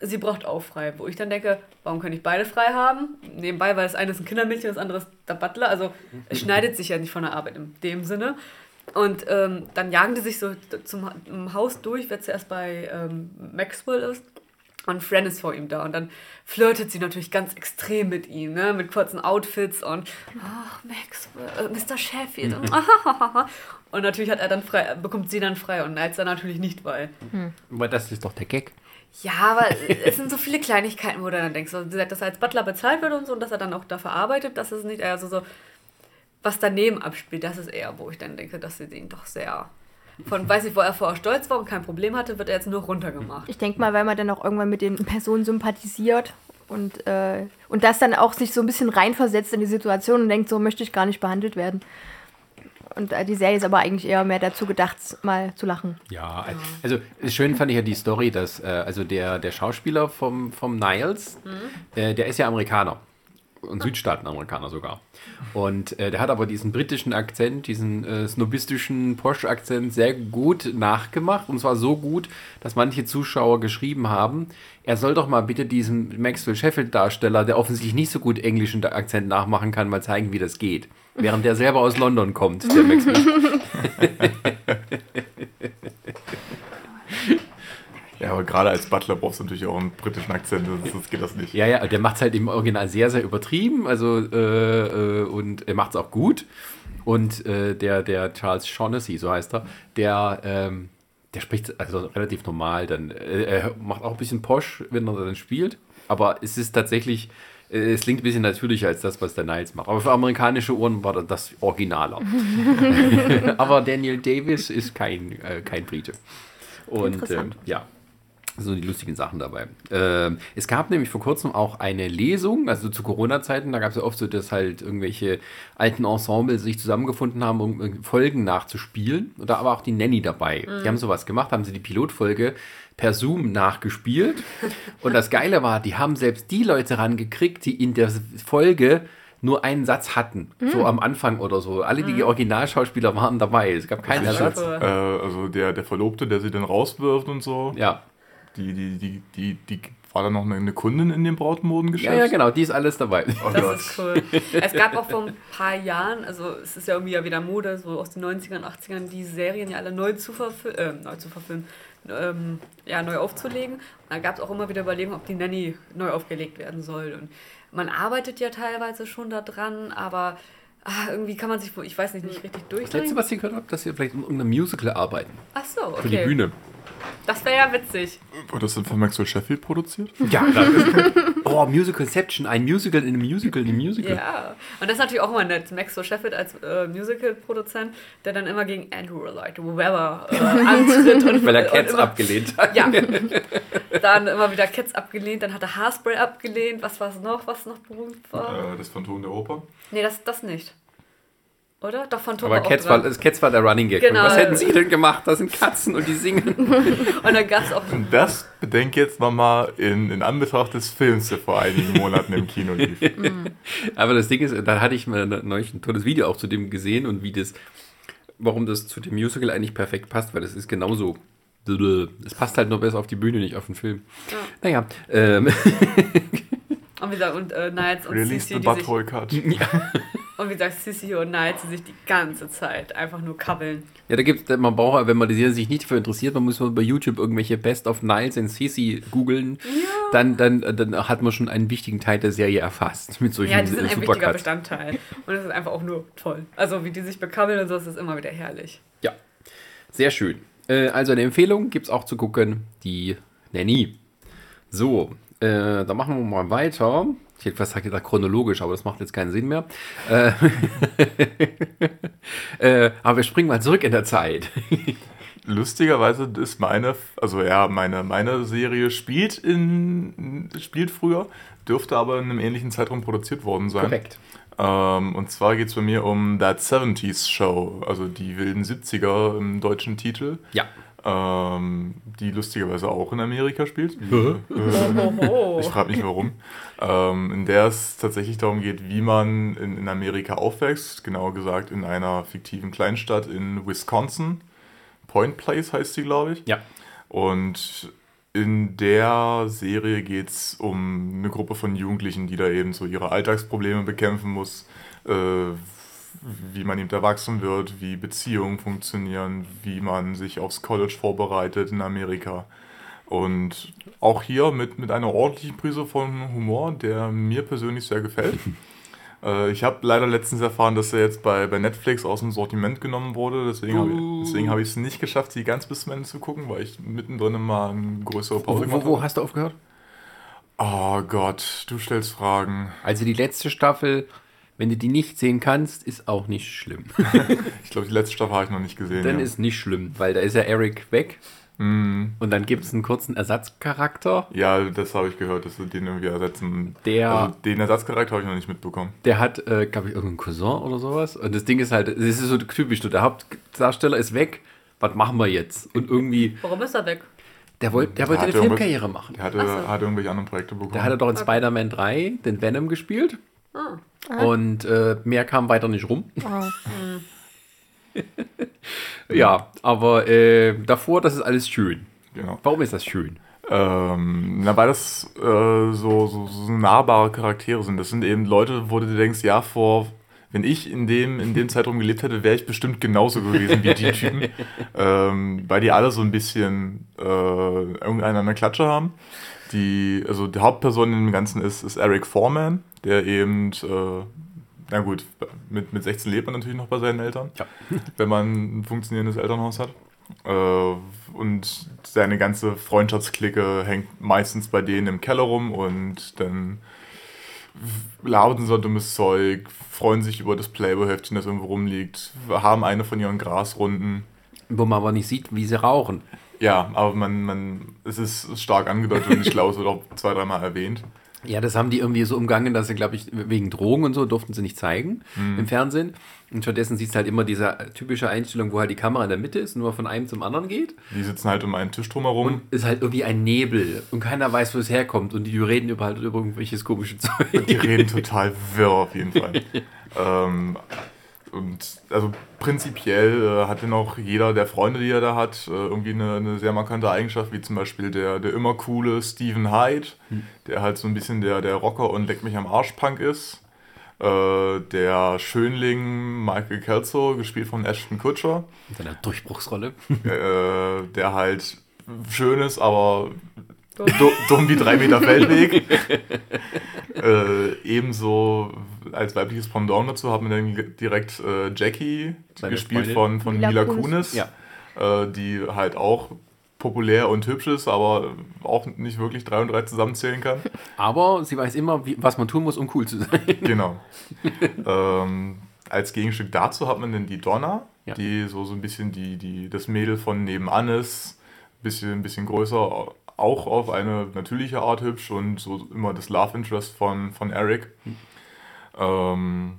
Sie braucht auch frei. Wo ich dann denke, warum kann ich beide frei haben? Nebenbei, weil das eine ist ein Kindermädchen, das andere ist der Butler. Also es schneidet sich ja nicht von der Arbeit in dem Sinne. Und ähm, dann jagen die sich so zum im Haus durch, wer zuerst bei ähm, Maxwell ist. Und Fran ist vor ihm da. Und dann flirtet sie natürlich ganz extrem mit ihm, ne? mit kurzen Outfits und ach, Maxwell, äh, Mr. Sheffield. Und, und natürlich hat er dann frei, bekommt sie dann frei und Niles dann natürlich nicht, weil Aber das ist doch der Gag. Ja, aber es sind so viele Kleinigkeiten, wo du dann denkst, so, dass er als Butler bezahlt wird und so und dass er dann auch dafür arbeitet, das ist nicht eher so, so was daneben abspielt, das ist eher, wo ich dann denke, dass sie ihn doch sehr von, weiß ich, wo er vorher stolz war und kein Problem hatte, wird er jetzt nur runtergemacht. Ich denke mal, weil man dann auch irgendwann mit den Personen sympathisiert und, äh, und das dann auch sich so ein bisschen reinversetzt in die Situation und denkt, so möchte ich gar nicht behandelt werden. Und äh, die Serie ist aber eigentlich eher mehr dazu gedacht, mal zu lachen. Ja, also schön fand ich ja die Story, dass äh, also der, der Schauspieler vom, vom Niles, äh, der ist ja Amerikaner. Und Südstaaten-Amerikaner sogar. Und äh, der hat aber diesen britischen Akzent, diesen äh, snobistischen Porsche-Akzent sehr gut nachgemacht. Und zwar so gut, dass manche Zuschauer geschrieben haben, er soll doch mal bitte diesem Maxwell Sheffield-Darsteller, der offensichtlich nicht so gut englischen Akzent nachmachen kann, mal zeigen, wie das geht. Während der selber aus London kommt, der Maxwell Ja, aber gerade als Butler brauchst du natürlich auch einen britischen Akzent, sonst geht das nicht. Ja, ja, der macht es halt im Original sehr, sehr übertrieben. Also, äh, äh, und er macht es auch gut. Und äh, der, der Charles Shaughnessy, so heißt er, der, ähm, der spricht also relativ normal. Dann, äh, er macht auch ein bisschen Posch, wenn er dann spielt. Aber es ist tatsächlich, äh, es klingt ein bisschen natürlicher als das, was der Niles macht. Aber für amerikanische Ohren war das Originaler. Aber Daniel Davis ist kein, äh, kein Brite. Und ähm, ja, so die lustigen Sachen dabei. Ähm, es gab nämlich vor kurzem auch eine Lesung, also zu Corona-Zeiten, da gab es ja oft so, dass halt irgendwelche alten Ensembles sich zusammengefunden haben, um Folgen nachzuspielen. Und da war auch die Nanny dabei. Die haben sowas gemacht, haben sie die Pilotfolge per Zoom nachgespielt. Und das Geile war, die haben selbst die Leute rangekriegt, die in der Folge nur einen Satz hatten. So am Anfang oder so. Alle die Originalschauspieler waren dabei. Es gab keinen? Ersatz. Äh, also der, der Verlobte, der sie dann rauswirft und so. Ja. Die, die, die, die, die war da noch eine, eine Kundin in dem Brautmodengeschäft? ja, ja, genau, die ist alles dabei. Oh Das Gott. ist cool. Es gab auch vor ein paar Jahren, also es ist ja irgendwie ja wieder Mode, so aus den 90ern, 80ern, die Serien ja alle neu zu verfilmen, äh, neu zu verfilmen, ähm, ja, neu aufzulegen. Und da gab es auch immer wieder Überlegungen, ob die Nanny neu aufgelegt werden soll. Und man arbeitet ja teilweise schon da dran, aber ah, irgendwie kann man sich, wohl- ich weiß nicht, nicht richtig Das letzte, was ich gehört habe, dass sie vielleicht um ein Musical arbeiten. Ach so, okay. Für die Bühne. Das wäre ja witzig. Wurde das denn von Maxwell Sheffield produziert? Ja, das ist Oh, Musicalception, ein Musical in einem Musical in einem Musical. Ja. Und das ist natürlich auch immer nett. Maxwell Sheffield als äh, Musical-Produzent, der dann immer gegen Andrew Lloyd Webber äh, antritt. Und, Weil er und Cats immer, abgelehnt hat. Ja. Dann immer wieder Cats abgelehnt, dann hat er Haarspray abgelehnt. Was war es noch, was noch berühmt war? Äh, das Phantom der Oper. Nee, das, das nicht. Oder? Doch, Phantom Aber war auch Cats war, Cats war der Running Gag. Genau. Und was hätten sie denn gemacht? Das sind Katzen und die singen. Und dann gab es auch Und das bedenk jetzt nochmal in, in Anbetracht des Films, der vor einigen Monaten im Kino lief. Aber das Ding ist, da hatte ich mal neulich ein tolles Video auch zu dem gesehen und wie das, warum das zu dem Musical eigentlich perfekt passt, weil das ist genauso. Es passt halt nur besser auf die Bühne, nicht auf den Film. Naja, ähm, Und wie gesagt, und äh, Niles und Release Sissy, the die sich, Butthole Cut. und wie gesagt, Sissy und Niles, die sich die ganze Zeit einfach nur kabbeln. ja, da gibt man braucht, wenn man sich nicht dafür interessiert, man muss mal bei YouTube irgendwelche Best of Niles and Sissy googeln, dann, dann, dann hat man schon einen wichtigen Teil der Serie erfasst mit solchen Ja, die sind ein wichtiger. Bestandteil. Und es ist einfach auch nur toll. Also wie die sich bekabbeln und so, das ist immer wieder herrlich. Ja, sehr schön. Äh, also eine Empfehlung gibt es auch zu gucken, die Nanny. So, äh, dann machen wir mal weiter. Ich hätte fast gesagt chronologisch, aber das macht jetzt keinen Sinn mehr. Äh, äh, aber wir springen mal zurück in der Zeit. Lustigerweise ist meine, also ja, meine, meine Serie spielt in spielt früher, dürfte aber in einem ähnlichen Zeitraum produziert worden sein. Korrekt. Ähm, und zwar geht es bei mir um That 70s Show, also die wilden 70er im deutschen Titel. Ja. Ähm, die lustigerweise auch in Amerika spielt. Oh. Ich frage mich warum. ähm, in der es tatsächlich darum geht, wie man in, in Amerika aufwächst. Genauer gesagt in einer fiktiven Kleinstadt in Wisconsin. Point Place heißt sie, glaube ich. Ja. Und in der Serie geht es um eine Gruppe von Jugendlichen, die da eben so ihre Alltagsprobleme bekämpfen muss. Äh, wie man eben erwachsen wird, wie Beziehungen funktionieren, wie man sich aufs College vorbereitet in Amerika. Und auch hier mit, mit einer ordentlichen Prise von Humor, der mir persönlich sehr gefällt. Äh, ich habe leider letztens erfahren, dass er jetzt bei, bei Netflix aus dem Sortiment genommen wurde. Deswegen habe ich, hab ich es nicht geschafft, sie ganz bis zum Ende zu gucken, weil ich mittendrin mal eine größere Pause Wo, gemacht wo, wo habe. hast du aufgehört? Oh Gott, du stellst Fragen. Also die letzte Staffel, wenn du die nicht sehen kannst, ist auch nicht schlimm. Ich glaube, die letzte Staffel habe ich noch nicht gesehen. Dann ja. ist nicht schlimm, weil da ist ja Eric weg Mm, und dann gibt es einen kurzen Ersatzcharakter. ja, das habe ich gehört, dass sie den irgendwie ersetzen. Der- also den Ersatzcharakter habe ich noch nicht mitbekommen. Der hat, äh, glaube ich, irgendeinen Cousin oder sowas. Und das Ding ist halt, es ist so typisch, der Hauptdarsteller ist weg. Was machen wir jetzt? Und irgendwie, Warum ist er weg? der, wollt, der wollte hat eine Filmkarriere machen. Der hatte, so. hatte irgendwelche anderen Projekte bekommen. Der hatte doch in Spider-Man 3 den Venom gespielt. Ah. Und äh, mehr kam weiter nicht rum. Oh. Ja, aber äh, davor, das ist alles schön. genau. Warum ist das schön? Ähm, na, weil das äh, so, so, so nahbare Charaktere sind. Das sind eben Leute, wo du dir denkst, ja, vor, wenn ich in dem, in dem Zeitraum gelebt hätte, wäre ich bestimmt genauso gewesen wie die Typen. ähm, weil die alle so ein bisschen äh, irgendeinen an der Klatsche haben. Die, also die Hauptperson in dem Ganzen ist, ist Eric Foreman, der eben, äh, na gut, mit, mit 16 lebt man natürlich noch bei seinen Eltern, Ja. wenn man ein funktionierendes Elternhaus hat. Äh, und seine ganze Freundschaftsklicke hängt meistens bei denen im Keller rum und dann labern sie so dummes Zeug, freuen sich über das Playboy-Heftchen, das irgendwo rumliegt, haben eine von ihren Grasrunden. Wo man aber nicht sieht, wie sie rauchen. Ja, aber man, man, es ist stark angedeutet und ich glaube, es wird auch zwei, dreimal erwähnt. Ja, das haben die irgendwie so umgangen, dass sie, glaube ich, wegen Drogen und so durften sie nicht zeigen im Fernsehen. Und stattdessen siehst du halt immer diese typische Einstellung, wo halt die Kamera in der Mitte ist und nur von einem zum anderen geht. Die sitzen halt um einen Tisch drumherum. Und ist halt irgendwie ein Nebel und keiner weiß, wo es herkommt. Und die reden über halt über irgendwelches komische Zeug. Die reden total wirr auf jeden Fall. ähm, und also prinzipiell äh, hat dann auch jeder der Freunde, die er da hat, äh, irgendwie eine, eine sehr markante Eigenschaft, wie zum Beispiel der, der immer coole Stephen Hyde, der halt so ein bisschen der, der Rocker und Leck mich am Arsch Punk ist. Äh, der Schönling Michael Kelso, gespielt von Ashton Kutcher, In seiner Durchbruchsrolle. äh, der halt schön ist, aber du- dumm wie drei Meter Feldweg. äh, ebenso als weibliches Pendant dazu haben wir dann direkt äh, Jackie, Seine gespielt Freundin. von, von Mila Mila Kunis. Kunis, Ja. äh, die halt auch populär und hübsch ist, aber auch nicht wirklich drei und drei zusammenzählen kann. Aber sie weiß immer, wie, was man tun muss, um cool zu sein. Genau. ähm, als Gegenstück dazu hat man dann die Donna, Ja. die so, so ein bisschen die, die, das Mädel von nebenan ist, bisschen, ein bisschen größer, auch auf eine natürliche Art hübsch und so immer das Love Interest von, von Eric. Ähm,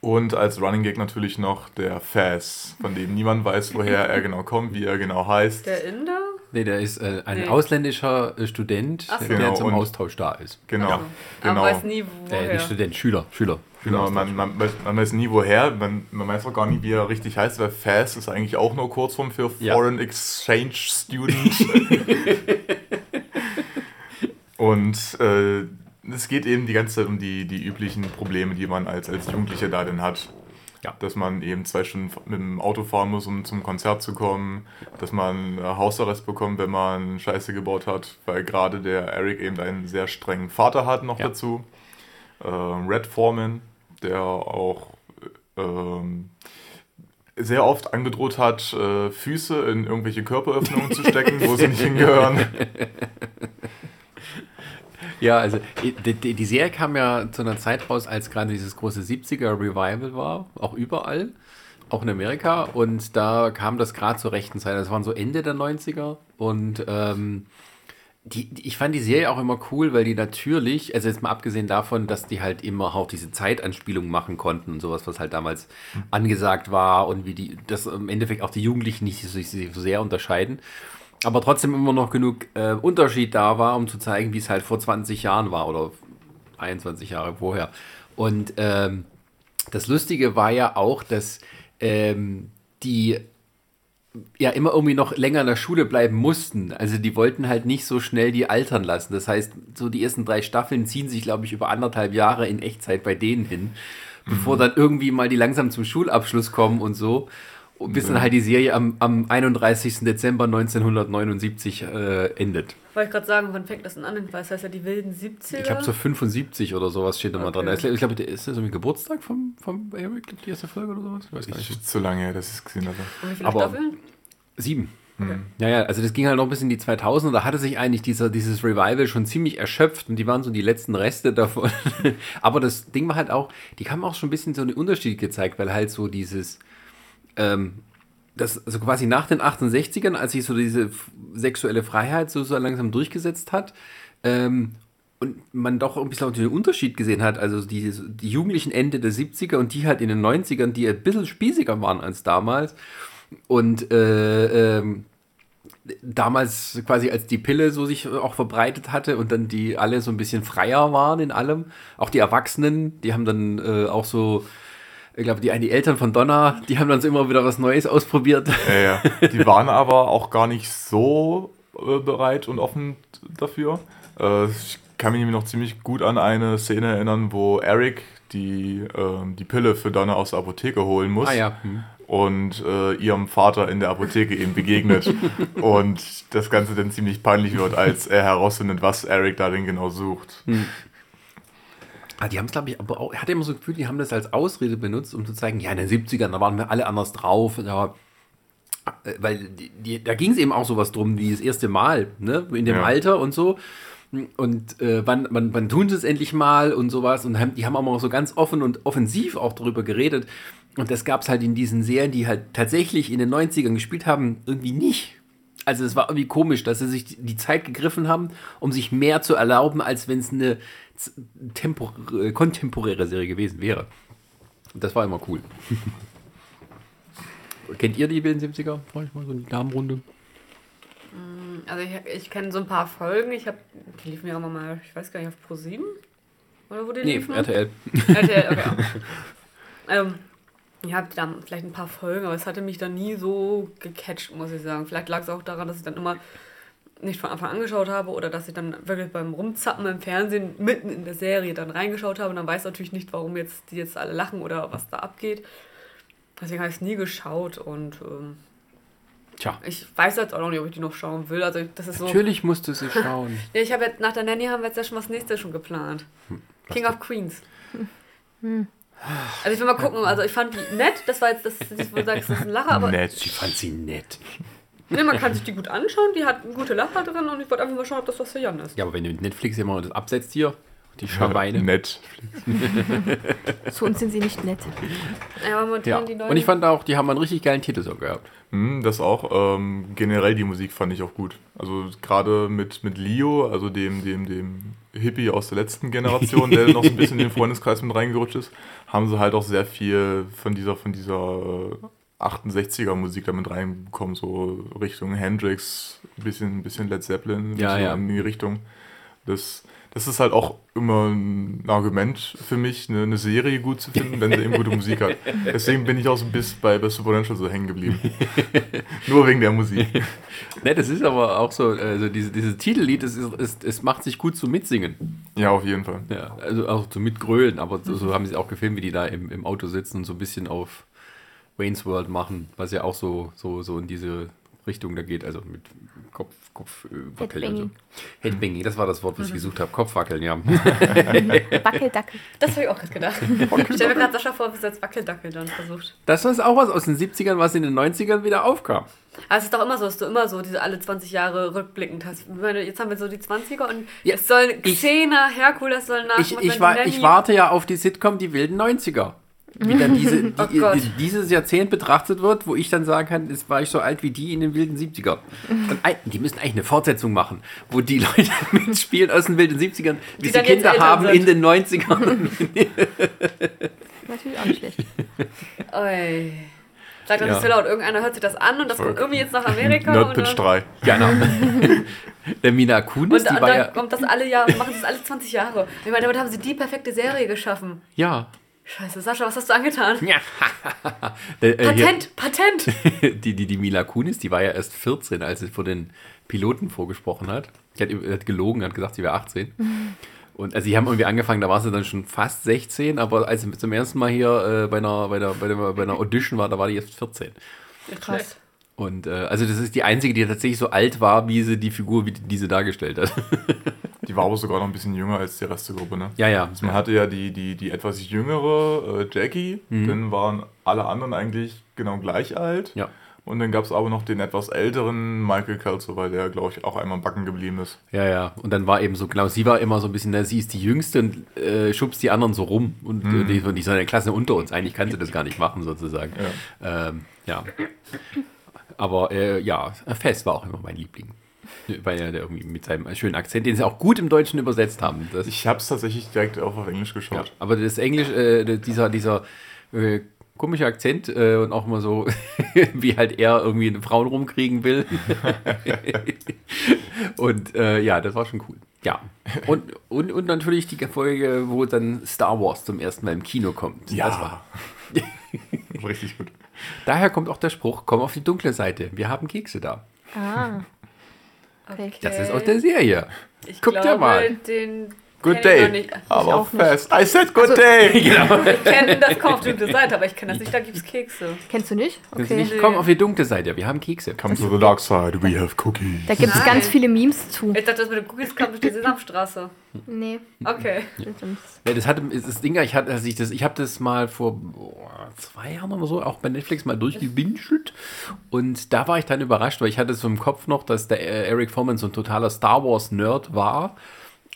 und als Running Gag natürlich noch der Faz, von dem niemand weiß, woher er genau kommt, wie er genau heißt. Der Inder? Nee, der ist äh, ein Nee. ausländischer äh, Student, so. der Genau, zum und- Austausch da ist. Genau, Aber genau. weiß nie, woher. Äh, nicht Student, Schüler, Schüler. Genau, man, man, weiß- man weiß nie woher, man, man weiß auch gar nicht, wie er richtig heißt, weil FAS ist eigentlich auch nur Kurzform für Ja. Foreign Exchange Student. Und äh, es geht eben die ganze Zeit um die, die üblichen Probleme, die man als, als Jugendlicher da denn hat. Ja. Dass man eben zwei Stunden mit dem Auto fahren muss, um zum Konzert zu kommen, dass man äh, Hausarrest bekommt, wenn man Scheiße gebaut hat, weil gerade der Eric eben einen sehr strengen Vater hat noch Ja. dazu. Äh, Red Foreman, der auch äh, sehr oft angedroht hat, äh, Füße in irgendwelche Körperöffnungen zu stecken, wo sie nicht hingehören. Ja, also die, die, Serie kam ja zu einer Zeit raus, als gerade dieses große 70er Revival war, auch überall, auch in Amerika. Und da kam das gerade zur rechten Zeit. Das waren so Ende der 90er. Und ähm, die, die, ich fand die Serie auch immer cool, weil die natürlich, also jetzt mal abgesehen davon, dass die halt immer auch diese Zeitanspielung machen konnten und sowas, was halt damals angesagt war und wie die, das im Endeffekt auch die Jugendlichen nicht sich so sehr unterscheiden. Aber trotzdem immer noch genug äh, Unterschied da war, um zu zeigen, wie es halt vor 20 Jahren war oder 21 Jahre vorher. Und ähm, das Lustige war ja auch, dass ähm, die ja immer irgendwie noch länger in der Schule bleiben mussten. Also die wollten halt nicht so schnell die altern lassen. Das heißt, so die ersten drei Staffeln ziehen sich, glaube ich, über anderthalb Jahre in Echtzeit bei denen hin, bevor dann irgendwie mal die langsam zum Schulabschluss kommen und so. Bis dann halt die Serie am, am 31. Dezember 1979 äh, endet. Wollte ich gerade sagen, wann fängt das denn an? Weil es heißt ja die wilden 70er. Ich glaube, so 75 oder sowas steht da mal dran. Ich glaube, der ist das irgendwie Geburtstag vom, vom Eric, die erste Folge oder sowas? Ich weiß gar nicht. Ich, zu lange her, dass ich es gesehen habe. Und wie viele aber- Staffeln? Sieben. Okay. Ja, ja, also das ging halt noch bis in die 2000 da hatte sich eigentlich dieser, dieses Revival schon ziemlich erschöpft und die waren so die letzten Reste davon. Aber das Ding war halt auch, die haben auch schon ein bisschen so einen Unterschied gezeigt, weil halt so dieses, ähm, das, also quasi nach den 68ern, als sich so diese sexuelle Freiheit so, so langsam durchgesetzt hat, ähm, und man doch ein bisschen den Unterschied gesehen hat, also die, die Jugendlichen Ende der 70er und die halt in den 90ern, die ein bisschen spießiger waren als damals. Und äh, ähm, damals quasi als die Pille so sich auch verbreitet hatte und dann die alle so ein bisschen freier waren in allem. Auch die Erwachsenen, die haben dann äh, auch so, ich glaube, die, die Eltern von Donna, die haben dann so immer wieder was Neues ausprobiert. Ja, ja. Die waren aber auch gar nicht so äh, bereit und offen dafür. Äh, ich kann mich nämlich noch ziemlich gut an eine Szene erinnern, wo Eric die, ähm, die Pille für Donna aus der Apotheke holen muss. Ah ja. Hm. und äh, ihrem Vater in der Apotheke eben begegnet. und das Ganze dann ziemlich peinlich wird, als er herausfindet, was Eric da denn genau sucht. Ah, die haben es, glaube ich, aber auch, ich hatte immer so das Gefühl, die haben das als Ausrede benutzt, um zu zeigen, ja, in den 70ern, da waren wir alle anders drauf. Ja, äh, weil die, die, da ging es eben auch sowas drum, wie das erste Mal, ne? In dem Ja. Alter und so. Und äh, wann, wann, wann tun sie es endlich mal und sowas. Und haben, die haben auch so ganz offen und offensiv auch darüber geredet. Und das gab es halt in diesen Serien, die halt tatsächlich in den 90ern gespielt haben, irgendwie nicht. Also es war irgendwie komisch, dass sie sich die Zeit gegriffen haben, um sich mehr zu erlauben, als wenn es eine äh, kontemporäre Serie gewesen wäre. Das war immer cool. Kennt ihr die wilden 70er? Frag ich mal so eine Damenrunde. Also ich, ich kenne so ein paar Folgen. Ich habe, die liefen ja immer mal, ich weiß gar nicht, auf Pro 7? Oder wo die Nee, liefen? RTL. RTL, okay. ähm, ich habe dann vielleicht ein paar Folgen, aber es hatte mich dann nie so gecatcht, muss ich sagen. Vielleicht lag es auch daran, dass ich dann immer nicht von Anfang an angeschaut habe oder dass ich dann wirklich beim Rumzappen im Fernsehen mitten in der Serie dann reingeschaut habe und dann weiß ich natürlich nicht, warum jetzt die jetzt alle lachen oder was da abgeht. Deswegen habe ich es nie geschaut und ähm, Tja, ich weiß jetzt auch noch nicht, ob ich die noch schauen will. Also das ist so. natürlich musst du sie schauen. Ja, ich habe jetzt nach der Nanny haben wir jetzt ja schon was nächstes schon geplant. Hm, King of Queens. Also ich will mal gucken, also ich fand die nett, das war jetzt das, das wo du sagst, das ist ein Lacher, aber Nett. Ich fand sie nett. Nee, man kann sich die gut anschauen, die hat eine gute Lacher drin und ich wollte einfach mal schauen, ob das was für Jan ist. Ja, aber wenn du mit Netflix immer das absetzt hier, die Schweine. Nett. Zu uns sind sie nicht nett. Ja, aber Ja. die neuen. Und ich fand auch, die haben einen richtig geilen Titel so gehabt. Hm, das auch. Ähm, generell die Musik fand ich auch gut. Also gerade mit, mit Leo, also dem, dem, dem Hippie aus der letzten Generation, der noch so ein bisschen in den Freundeskreis mit reingerutscht ist, haben sie halt auch sehr viel von dieser, von dieser äh, 68er Musik damit reinbekommen, so Richtung Hendrix, ein bisschen, ein bisschen Led Zeppelin, Ja, so ja. in die Richtung. Das, das ist halt auch immer ein Argument für mich, eine, eine Serie gut zu finden, wenn sie eben gute Musik hat. Deswegen bin ich auch so bis bei, bei Supernatural so hängen geblieben. Nur wegen der Musik. Ne, das ist aber auch so, also diese, dieses Titellied, es, ist, es, es macht sich gut zum Mitsingen. Ja, auf jeden Fall. Ja, also auch zum Mitgrölen, aber so, so haben sie auch gefilmt, wie die da im, im Auto sitzen und so ein bisschen auf Wayne's World machen, was ja auch so, so, so in diese Richtung da geht, also mit Kopf, Kopf äh, wackeln und so. Headbanging. Headbanging, das war das Wort, was ich gesucht habe. Kopfwackeln, ja. Wackeldackel. das habe ich auch gerade gedacht. Ich stelle mir gerade Sascha vor, wie sie als Wackeldackel dann versucht. Das ist auch was aus den 70ern, was in den 90ern wieder aufkam. Aber es ist doch immer so, dass du immer so diese alle 20 Jahre rückblickend hast. Ich meine, jetzt haben wir so die 20er und Ja, es sollen ich- Xena, Herkules sollen Ich, nachmachen. ich, war, ich warte ja auf die Sitcom Die wilden 90er. Wie dann diese, die, Oh die, dieses Jahrzehnt betrachtet wird, wo ich dann sagen kann, es war ich so alt wie die in den wilden 70ern. Und ein- die müssen eigentlich eine Fortsetzung machen, wo die Leute mitspielen aus den wilden 70ern, wie Die sie Kinder haben sind. in den 90ern. Natürlich auch nicht schlecht. Oi. Sag das Ja. nicht so laut. Irgendeiner hört sich das an und das kommt Okay. irgendwie jetzt nach Amerika. Nerdpitch und, 3. genau. Der Mina Kunis, und, die und war dann ja. kommt das alle Jahre, machen das alle 20 Jahre. Ich meine, damit haben sie die perfekte Serie geschaffen. Ja. Scheiße, Sascha, was hast du angetan? ja. Äh, hier- Patent, Patent! die, die, die Mila Kunis, die war ja erst 14, als sie vor den Piloten vorgesprochen hat. Die hat, hat gelogen, hat gesagt, sie wäre 18. Und also sie haben irgendwie angefangen, da war sie dann schon fast 16, aber als sie zum ersten Mal hier äh, bei, einer, bei, der, bei, der, bei einer Audition war, da war die jetzt 14. Krass. Und äh, also das ist die einzige, die tatsächlich so alt war, wie sie die Figur, wie die sie dargestellt hat. Die war aber sogar noch ein bisschen jünger als die Rest der Gruppe, ne? ja, ja. Also man hatte ja die, die, die etwas jüngere äh, Jackie, dann waren alle anderen eigentlich genau gleich alt. Ja. Und dann gab es aber noch den etwas älteren Michael Kelso, weil der, glaube ich, auch einmal backen geblieben ist. Ja, ja. Und dann war eben so, genau, sie war immer so ein bisschen, na, sie ist die Jüngste und äh, schubst die anderen so rum. Und äh, die, die sind eine Klasse unter uns. Eigentlich kann sie das gar nicht machen, sozusagen. Ja. Ähm, ja. Aber äh, ja, Fest war auch immer mein Liebling. Weil er irgendwie mit seinem schönen Akzent, den sie auch gut im Deutschen übersetzt haben. Das, Ich habe es tatsächlich direkt auch auf Englisch ja. geschaut. Aber das Englisch, äh, dieser, dieser äh, komische Akzent äh, und auch mal so, wie halt er irgendwie eine Frauen rumkriegen will. und äh, ja, das war schon cool. Ja. Und, und, und natürlich die Folge, wo dann Star Wars zum ersten Mal im Kino kommt. Das war. Richtig gut. Daher kommt auch der Spruch, komm auf die dunkle Seite. Wir haben Kekse da. Ah. Okay. Das ist aus der Serie. Ich Guck dir glaube, mal. den Good day. nicht. Aber auch nicht. fest. I said good day. Ich kenne das kommt auf die dunkle Seite, aber ich kenne das nicht, da gibt es Kekse. Kennst du nicht? Okay. nicht kommen auf die dunkle Seite. Wir haben Kekse. Come to the dark side, we have cookies. Da gibt es ganz viele Memes zu. Ich dachte, das mit den Cookies kam durch die Sesamstraße. Nee. Okay. Ja, das hatte ist das Ding, ich hatte, als ich das, ich habe das mal vor boah, zwei Jahren oder so auch bei Netflix mal durchgebinged und da war ich dann überrascht, weil ich hatte so im Kopf noch, dass der äh, Eric Foreman so ein totaler Star Wars Nerd war.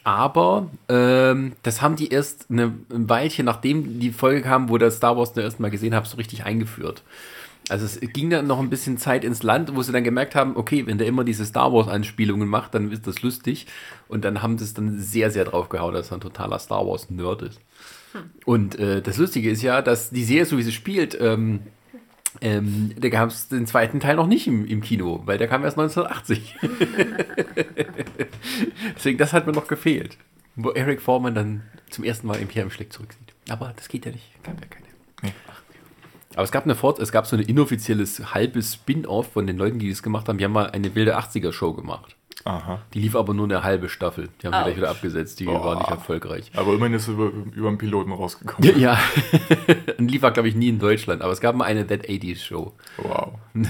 Aber ähm, das haben die erst eine, ein Weilchen, nachdem die Folge kam, wo der Star Wars zum ersten Mal gesehen habe, so richtig eingeführt. Also es ging dann noch ein bisschen Zeit ins Land, wo sie dann gemerkt haben, okay, wenn der immer diese Star Wars-Anspielungen macht, dann ist das lustig. Und dann haben sie es dann sehr, sehr drauf gehauen, dass er ein totaler Star Wars-Nerd ist. Und äh, das Lustige ist ja, dass die Serie, so wie sie spielt, ähm, ähm, da gab es den zweiten Teil noch nicht im, im Kino, weil der kam erst 1980. Deswegen, das hat mir noch gefehlt. Wo Eric Foreman dann zum ersten Mal Imperium schlägt zurücksieht. Aber das geht ja nicht. Gab ja keine. Nee. Aber es gab eine Fort es gab so ein inoffizielles halbes Spin-off von den Leuten, die das gemacht haben. Die haben mal eine wilde 80er-Show gemacht. Aha. Die lief aber nur eine halbe Staffel. Die haben sie Ouch. gleich wieder abgesetzt. Die war nicht erfolgreich. Aber immerhin ist es über, über den Piloten rausgekommen. Ja, und lief war, glaube ich, nie in Deutschland. Aber es gab mal eine That 80s Show. Wow.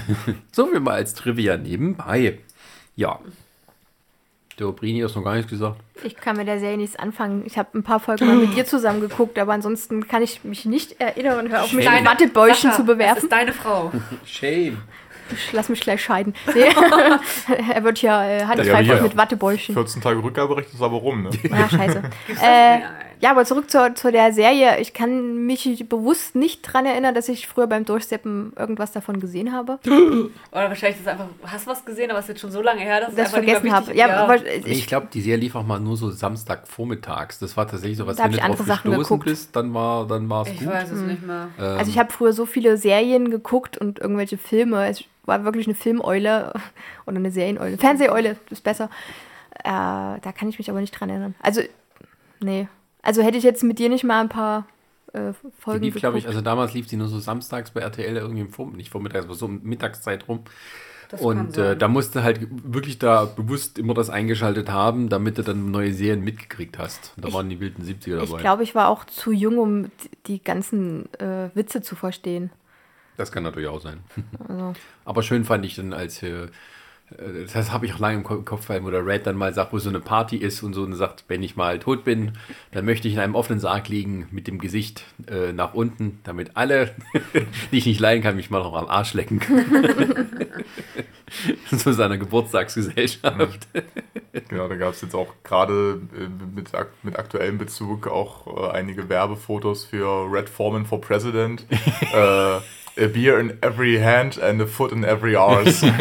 So viel mal als Trivia nebenbei. Ja. Der Obrini hast noch gar nichts gesagt. Ich kann mit der Serie nichts anfangen. Ich habe ein paar Folgen mal mit dir zusammen geguckt, aber ansonsten kann ich mich nicht erinnern und höre auf, mich mit Wattebäuschen zu Das bewerfen. ist deine Frau. Shame. Lass mich gleich scheiden. Nee. er wird ja äh, Ja, handgreiflich hier. mit Wattebäuschen. 14 Tage Rückgaberecht ist aber rum, ne? Ja, scheiße. Äh. Ja, aber zurück zur, zu der Serie. Ich kann mich bewusst nicht dran erinnern, dass ich früher beim Durchsteppen irgendwas davon gesehen habe. Oder wahrscheinlich ist es einfach, hast du was gesehen, aber es ist jetzt schon so lange her, dass Das es einfach nicht vergessen habe. Ja, ja. Nee, ich ich, glaube, die Serie lief auch mal nur so Samstagvormittags. Das war tatsächlich so was, wenn ich du drauf andere Sachen gestoßen geguckt. bist, dann war dann war es Ich gut. weiß es nicht mehr. also ich habe früher so viele Serien geguckt und irgendwelche Filme. Es war wirklich eine Filmeule oder eine Serieneule. Fernseheule ist besser. Äh, da kann ich mich aber nicht dran erinnern. Also, nee. Also hätte ich jetzt mit dir nicht mal ein paar äh, Die Folgen lief, glaube ich, also damals lief sie nur so samstags bei RTL irgendwie im Vormittag, nicht vormittags, aber so um Mittagszeit rum. Das Und äh, da musst du halt wirklich da bewusst immer das eingeschaltet haben, damit du dann neue Serien mitgekriegt hast. Da Ich- waren die wilden 70er Ich dabei. glaube, ich war auch zu jung, um die ganzen äh, Witze zu verstehen. das kann natürlich auch sein. Also, Aber schön fand ich dann, als äh, das habe ich auch lange im Ko- Kopf, weil wo der Red dann mal sagt, wo so eine Party ist und so und sagt, wenn ich mal tot bin, dann möchte ich in einem offenen Sarg liegen mit dem Gesicht äh, nach unten, damit alle, die ich nicht leiden kann, mich mal noch am Arsch lecken können. Zu seiner Geburtstagsgesellschaft. Genau, da gab es jetzt auch gerade äh, mit, mit aktuellem Bezug auch äh, einige Werbefotos für Red Foreman for President. äh, a beer in every hand and a foot in every arse.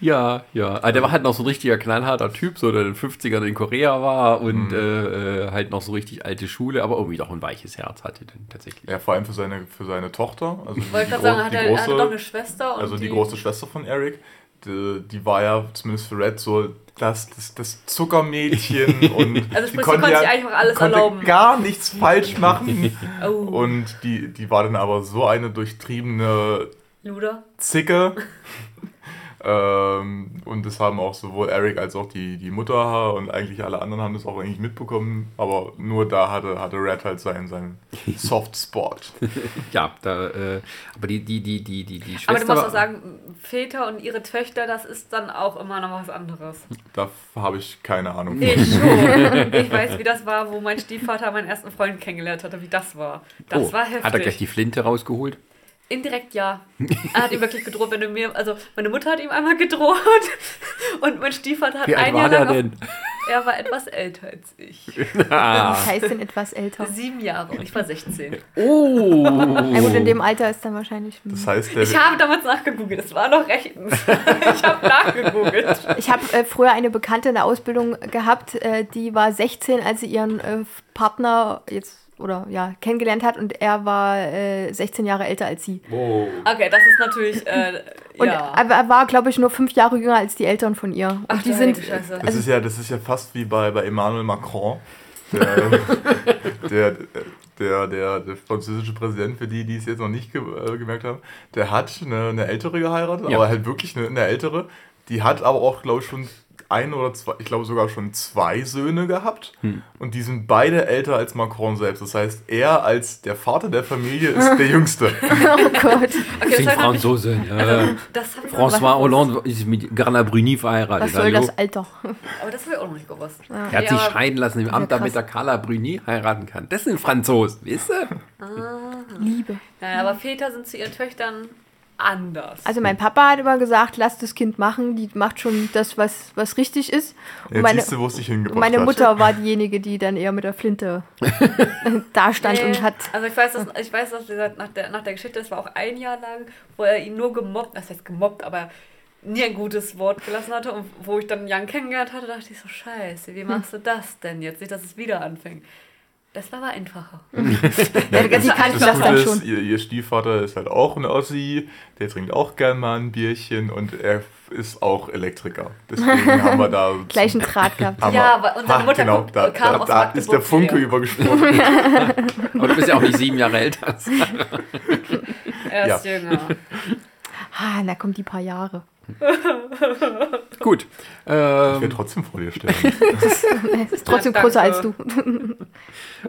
Ja, ja. Aber der war halt noch so ein richtiger knallharter Typ, so der in den 50ern in Korea war und äh, äh, halt noch so richtig alte Schule, aber irgendwie doch ein weiches Herz hatte dann tatsächlich. ja, vor allem für seine, für seine Tochter. Also die, Wollte gerade sagen, hat er, er hatte doch eine große, Schwester und also die die große Schwester von Eric. Die, die war ja zumindest für Red so das, das, das Zuckermädchen und Also die sprich, sie konnte sich eigentlich auch alles konnte erlauben. gar nichts falsch machen. Oh, Und die, die war dann aber so eine durchtriebene Luder. Zicke. ähm, und das haben auch sowohl Eric als auch die, die Mutter und eigentlich alle anderen haben das auch eigentlich mitbekommen. Aber nur da hatte, hatte Red halt seinen, seinen Soft Spot. Ja, da, äh, aber die, die, die, die, die, die Schwester. Aber du musst auch sagen, Väter und ihre Töchter, das ist dann auch immer noch was anderes. Da habe ich keine Ahnung. Ich schon. Ich weiß, wie das war, wo mein Stiefvater meinen ersten Freund kennengelernt hatte, wie das war. Das oh, war heftig. Hat er gleich die Flinte rausgeholt? Indirekt ja. Er hat ihm wirklich gedroht, wenn du mir, also meine Mutter hat ihm einmal gedroht und mein Stiefvater hat Wie alt ein war Jahr der lang. denn? Auf, er war etwas älter als ich. Ah. das heißt denn etwas älter. Sieben Jahre und ich war 16. Oh! Na gut, in dem Alter ist dann wahrscheinlich. hm. Das heißt, Ich habe damals nachgegoogelt, es war noch rechtens. Ich habe nachgegoogelt. Ich habe äh, früher eine Bekannte in der Ausbildung gehabt, äh, die war 16, als sie ihren äh, Partner jetzt oder ja kennengelernt hat und er war äh, 16 Jahre älter als sie. oh. Okay, das ist natürlich, äh, Und ja. aber er war, glaube ich, nur fünf Jahre jünger als die Eltern von ihr. Und Ach, die sind das, ist ja, das ist ja fast wie bei, bei Emmanuel Macron. Der, der, der, der, der französische Präsident, für die, die es jetzt noch nicht ge äh, gemerkt haben, der hat eine, eine ältere geheiratet, Ja. aber halt wirklich eine, eine ältere. Die hat aber auch, glaube ich, schon ein oder zwei, ich glaube sogar schon zwei Söhne gehabt. Und die sind beide älter als Macron selbst. Das heißt, er als der Vater der Familie ist der Jüngste. oh Gott. okay, Sind heißt, Franzose. Ja. Also, François Hollande ist mit Garna Bruni verheiratet. Was soll hallo? das Alter? Aber das habe ich auch noch nicht gewusst. Er hat Ja, sich aber- scheiden lassen im Amt, damit er Carla Bruni heiraten kann. Das sind Franzosen, weißt du? Liebe. Nein, aber Väter sind zu ihren Töchtern anders. Also mein Papa hat immer gesagt, lass das Kind machen, die macht schon das, was, was richtig ist. Und Jetzt meine, siehst du, wo es dich hingebracht meine hat. Mutter war diejenige, die dann eher mit der Flinte da stand Nee, und hat. Also ich weiß, dass, ich weiß, dass nach, der, nach der Geschichte, das war auch ein Jahr lang, wo er ihn nur gemobbt, das heißt gemobbt, aber nie ein gutes Wort gelassen hatte. Und wo ich dann Jan kennengelernt hatte, dachte ich so, scheiße, wie machst du das denn jetzt? Nicht, dass es wieder anfängt. Das war aber einfacher. Ja, sie kannte Das das dann schon. ihr, ihr Stiefvater ist halt auch ein Ossi, der trinkt auch gern mal ein Bierchen und er ist auch Elektriker. Deswegen haben wir da... Gleichen Draht gehabt. Ja, aber unsere Ha, Mutter genau, da, kam da, aus da ist der Funke her. übergesprungen. Aber du bist ja auch nicht sieben Jahre älter. als- Er ist jünger. Ah, da kommen die paar Jahre. Gut. Ich Ähm, will trotzdem vor dir stellen. Ist trotzdem Ja, größer als du.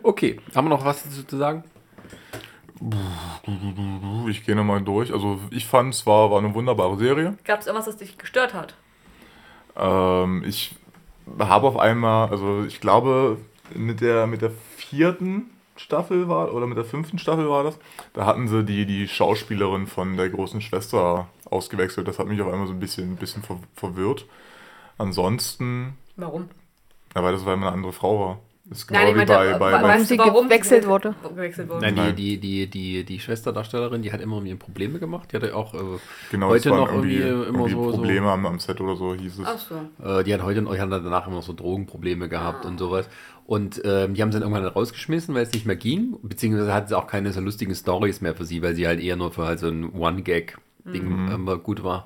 okay, haben wir noch was dazu zu sagen? Ich gehe nochmal durch. Also ich fand es war, war eine wunderbare Serie. Gab es irgendwas, das dich gestört hat? Ähm, ich habe auf einmal, also ich glaube mit der, mit der vierten Staffel war, oder mit der fünften Staffel war das, da hatten sie die, die Schauspielerin von der großen Schwester ausgewechselt. Das hat mich auf einmal so ein bisschen, ein bisschen ver verwirrt. Ansonsten, Warum? ja, weil das weil eine andere Frau war. Das ist genau Nein, ich wie meinte, bei, bei, bei Warum weißt du, sie gewechselt wurde. Gewechselt wurde. Nein, Nein. die, die, die, die, die Schwesterdarstellerin, die hat immer mir Probleme gemacht. Die hatte auch, äh, genau, heute noch irgendwie, äh, immer irgendwie so- so- Probleme Am, am Set oder so hieß es. Ach so. äh, die hat heute und hat danach immer so Drogenprobleme gehabt und sowas. Und ähm, die haben sie dann irgendwann rausgeschmissen, weil es nicht mehr ging. Beziehungsweise hatten sie auch keine so lustigen Stories mehr für sie, weil sie halt eher nur für halt so ein One-Gag-Ding immer gut war.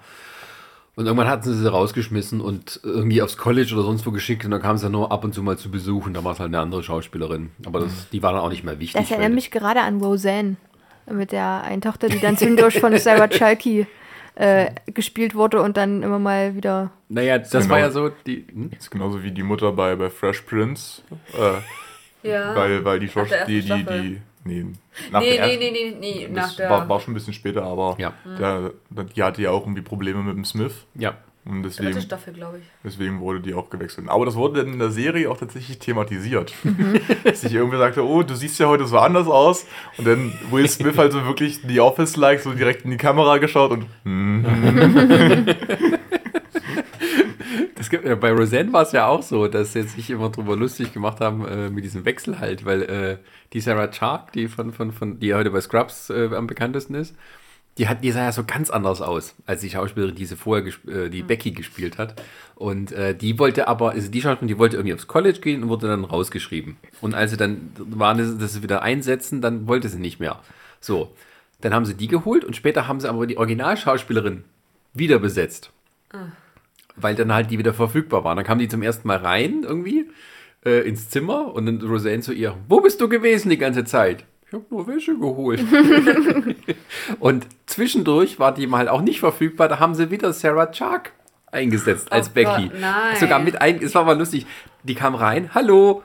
Und irgendwann hatten sie sie rausgeschmissen und irgendwie aufs College oder sonst wo geschickt und dann kam sie nur ab und zu mal zu Besuch und da war es halt eine andere Schauspielerin. Aber das, die war dann auch nicht mehr wichtig. Das erinnert mich gerade an Roseanne. Mit der einen Tochter, die dann zwischendurch von Sarah Chalky äh, gespielt wurde und dann immer mal wieder. Naja, das Genau. war ja so, die, hm? Das ist genauso wie die Mutter bei, bei Fresh Prince. Äh, Ja. weil, weil die Schauspielerin, die, die, die, nee, nach nee, der nee, nee, nee, nee, nach Das der. war, war schon ein bisschen später, aber Ja. der, die hatte ja auch irgendwie Probleme mit dem Smith. ja. Und dritte deswegen, Staffel, glaube ich. deswegen wurde die auch gewechselt. Aber das wurde dann in der Serie auch tatsächlich thematisiert. Dass ich irgendwie sagte, oh, du siehst ja heute so anders aus. Und dann Will Smith halt so wirklich The Office-like so direkt in die Kamera geschaut und hm, Das gibt, bei Roseanne war es ja auch so, dass sie sich immer drüber lustig gemacht haben äh, mit diesem Wechsel halt, weil äh, die Sarah Chark, die von, von, von, die heute bei Scrubs äh, am bekanntesten ist, die hat, die sah ja so ganz anders aus, als die Schauspielerin, die sie vorher, äh, die Becky gespielt hat. Und äh, die wollte aber, also die Schauspielerin, die wollte irgendwie aufs College gehen und wurde dann rausgeschrieben. Und als sie dann waren, dass sie wieder einsetzen, dann wollte sie nicht mehr. So, dann haben sie die geholt und später haben sie aber die Originalschauspielerin wieder besetzt weil dann halt die wieder verfügbar waren. Dann kam die zum ersten Mal rein irgendwie äh, ins Zimmer und dann Roseanne zu ihr, wo bist du gewesen die ganze Zeit? Ich habe nur Wäsche geholt. und zwischendurch war die mal auch nicht verfügbar, da haben sie wieder Sarah Chark eingesetzt als Oh Becky. Gott, nein. Sogar mit ein, es war mal lustig. Die kam rein, hallo,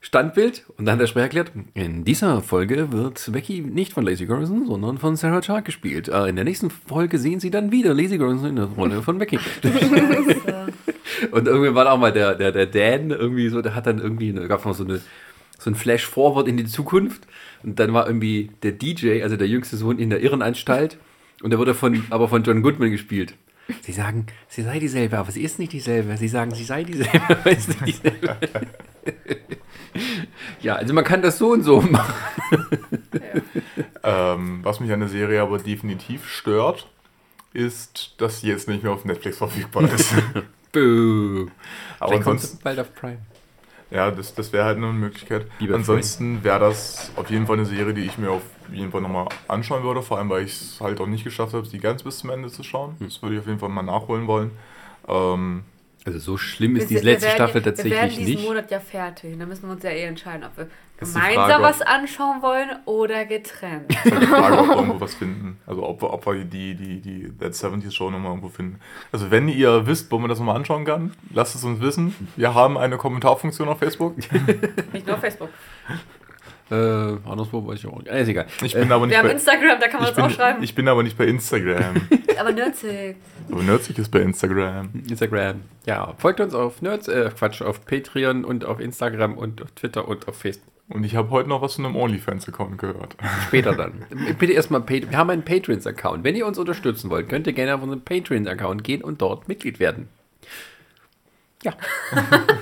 Standbild und dann hat der Sprecher erklärt, in dieser Folge wird Becky nicht von Lacey Garrison, sondern von Sarah Chark gespielt. Äh, in der nächsten Folge sehen Sie dann wieder Lacey Garrison in der Rolle von Becky. und irgendwie war auch mal der, der, der Dan irgendwie so, der hat dann irgendwie, da gab es noch so, eine, so ein Flash-Forward in die Zukunft und dann war irgendwie der DJ, also der jüngste Sohn in der Irrenanstalt und der wurde von, aber von John Goodman gespielt. Sie sagen, sie sei dieselbe, aber sie ist nicht dieselbe. Sie sagen, sie sei dieselbe, aber ist nicht dieselbe. ja, also man kann das so und so machen. ähm, was mich an der Serie aber definitiv stört, ist, dass sie jetzt nicht mehr auf Netflix verfügbar ist. Boo. aber Vielleicht kommt ansonsten, sie bald auf Prime. Ja, das, das wäre halt eine Möglichkeit. Wie bei Ansonsten wäre das auf jeden Fall eine Serie, die ich mir auf jeden Fall nochmal anschauen würde, vor allem weil ich es halt auch nicht geschafft habe, sie ganz bis zum Ende zu schauen. Hm. Das würde ich auf jeden Fall mal nachholen wollen. Ähm, Also so schlimm ist Wir- diese wir letzte werden- Staffel Wir werden tatsächlich diesen nicht. Monat ja fertig. Da müssen wir uns ja eh entscheiden, ob wir die gemeinsam Frage, was anschauen wollen oder getrennt. ist halt die Frage, ob wir irgendwo was finden. Also ob wir, ob wir die, die, die That 70s Show nochmal irgendwo finden. Also wenn ihr wisst, wo man das nochmal anschauen kann, lasst es uns wissen. Wir haben eine Kommentarfunktion auf Facebook. Nicht nur auf Facebook. Äh, anderswo weiß ich auch nicht. Ist egal. Ich bin aber nicht Wir haben bei, Instagram, da kann man uns auch schreiben. ich bin aber nicht bei Instagram. Aber Nerdzig. Aber Nerdsig ist bei Instagram. Instagram. Ja, folgt uns auf Nerds, äh, Quatsch, auf Patreon und auf Instagram und auf Twitter und auf Facebook. Und ich habe heute noch was von einem OnlyFans-Account gehört. Später dann. Bitte erstmal, wir haben einen Patreons-Account. Wenn ihr uns unterstützen wollt, könnt ihr gerne auf unseren Patreon-Account gehen und dort Mitglied werden. Ja.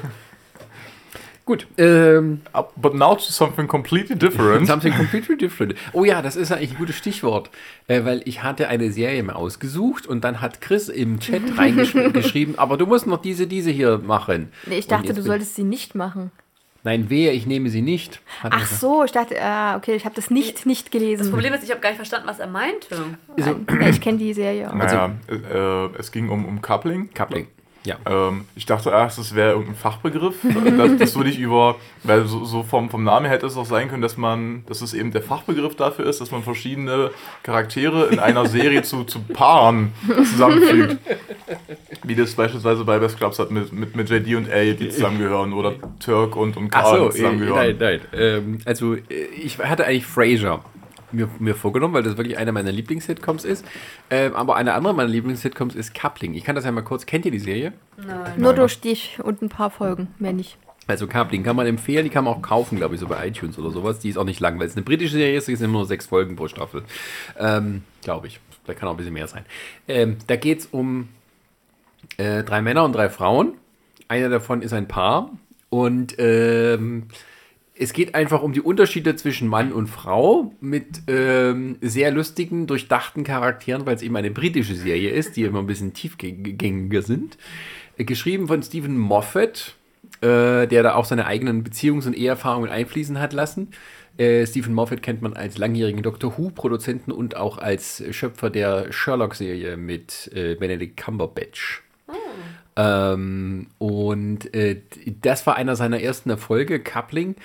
Gut. Ähm, But now to something completely different. Something completely different. Oh ja, das ist eigentlich ein gutes Stichwort, äh, weil ich hatte eine Serie mal ausgesucht und dann hat Chris im Chat reingeschrieben, aber du musst noch diese, diese hier machen. Nee, ich dachte, du solltest sie nicht machen. Nein, wehe, ich nehme sie nicht. Hat Ach so, ich dachte, ah, okay, ich habe das nicht, nicht Das gelesen. Problem ist, ich habe gar nicht verstanden, was er meinte. Also, Ja, ich kenne die Serie auch. naja, äh, es ging um, um Coupling. Coupling. Ja. Ähm, ich dachte erst, es wäre irgendein Fachbegriff. das, das würde ich über, weil so, so vom, vom Namen hätte es auch sein können, dass man, dass es eben der Fachbegriff dafür ist, dass man verschiedene Charaktere in einer Serie zu, zu Paaren zusammenfügt. Wie das beispielsweise bei Best Clubs hat mit, mit, mit JD und A, die zusammengehören, oder Turk und, und Karl so, äh, zusammengehören. nein, nein. Ähm, also, äh, ich hatte eigentlich Frasier mir, mir vorgenommen, weil das wirklich einer meiner Lieblings-Sitcoms ist. Ähm, aber eine andere meiner Lieblings-Sitcoms ist Coupling. Ich kann das ja mal kurz. Kennt ihr die Serie? Nein. Nur durch dich und ein paar Folgen, mehr nicht. Also Coupling kann man empfehlen, die kann man auch kaufen, glaube ich, so bei iTunes oder sowas. Die ist auch nicht lang, weil es eine britische Serie ist, es sind nur sechs Folgen pro Staffel. Ähm, glaube ich. Da kann auch ein bisschen mehr sein. Ähm, da geht es um äh, drei Männer und drei Frauen. Einer davon ist ein Paar. Und ähm, es geht einfach um die Unterschiede zwischen Mann und Frau mit ähm, sehr lustigen, durchdachten Charakteren, weil es eben eine britische Serie ist, die immer ein bisschen tiefgängiger sind. Äh, geschrieben von Stephen Moffat, äh, der da auch seine eigenen Beziehungs- und Eheerfahrungen einfließen hat lassen. Äh, Stephen Moffat kennt man als langjährigen Doctor Who-Produzenten und auch als Schöpfer der Sherlock-Serie mit äh, Benedict Cumberbatch. Ähm, und äh, das war einer seiner ersten Erfolge, Coupling.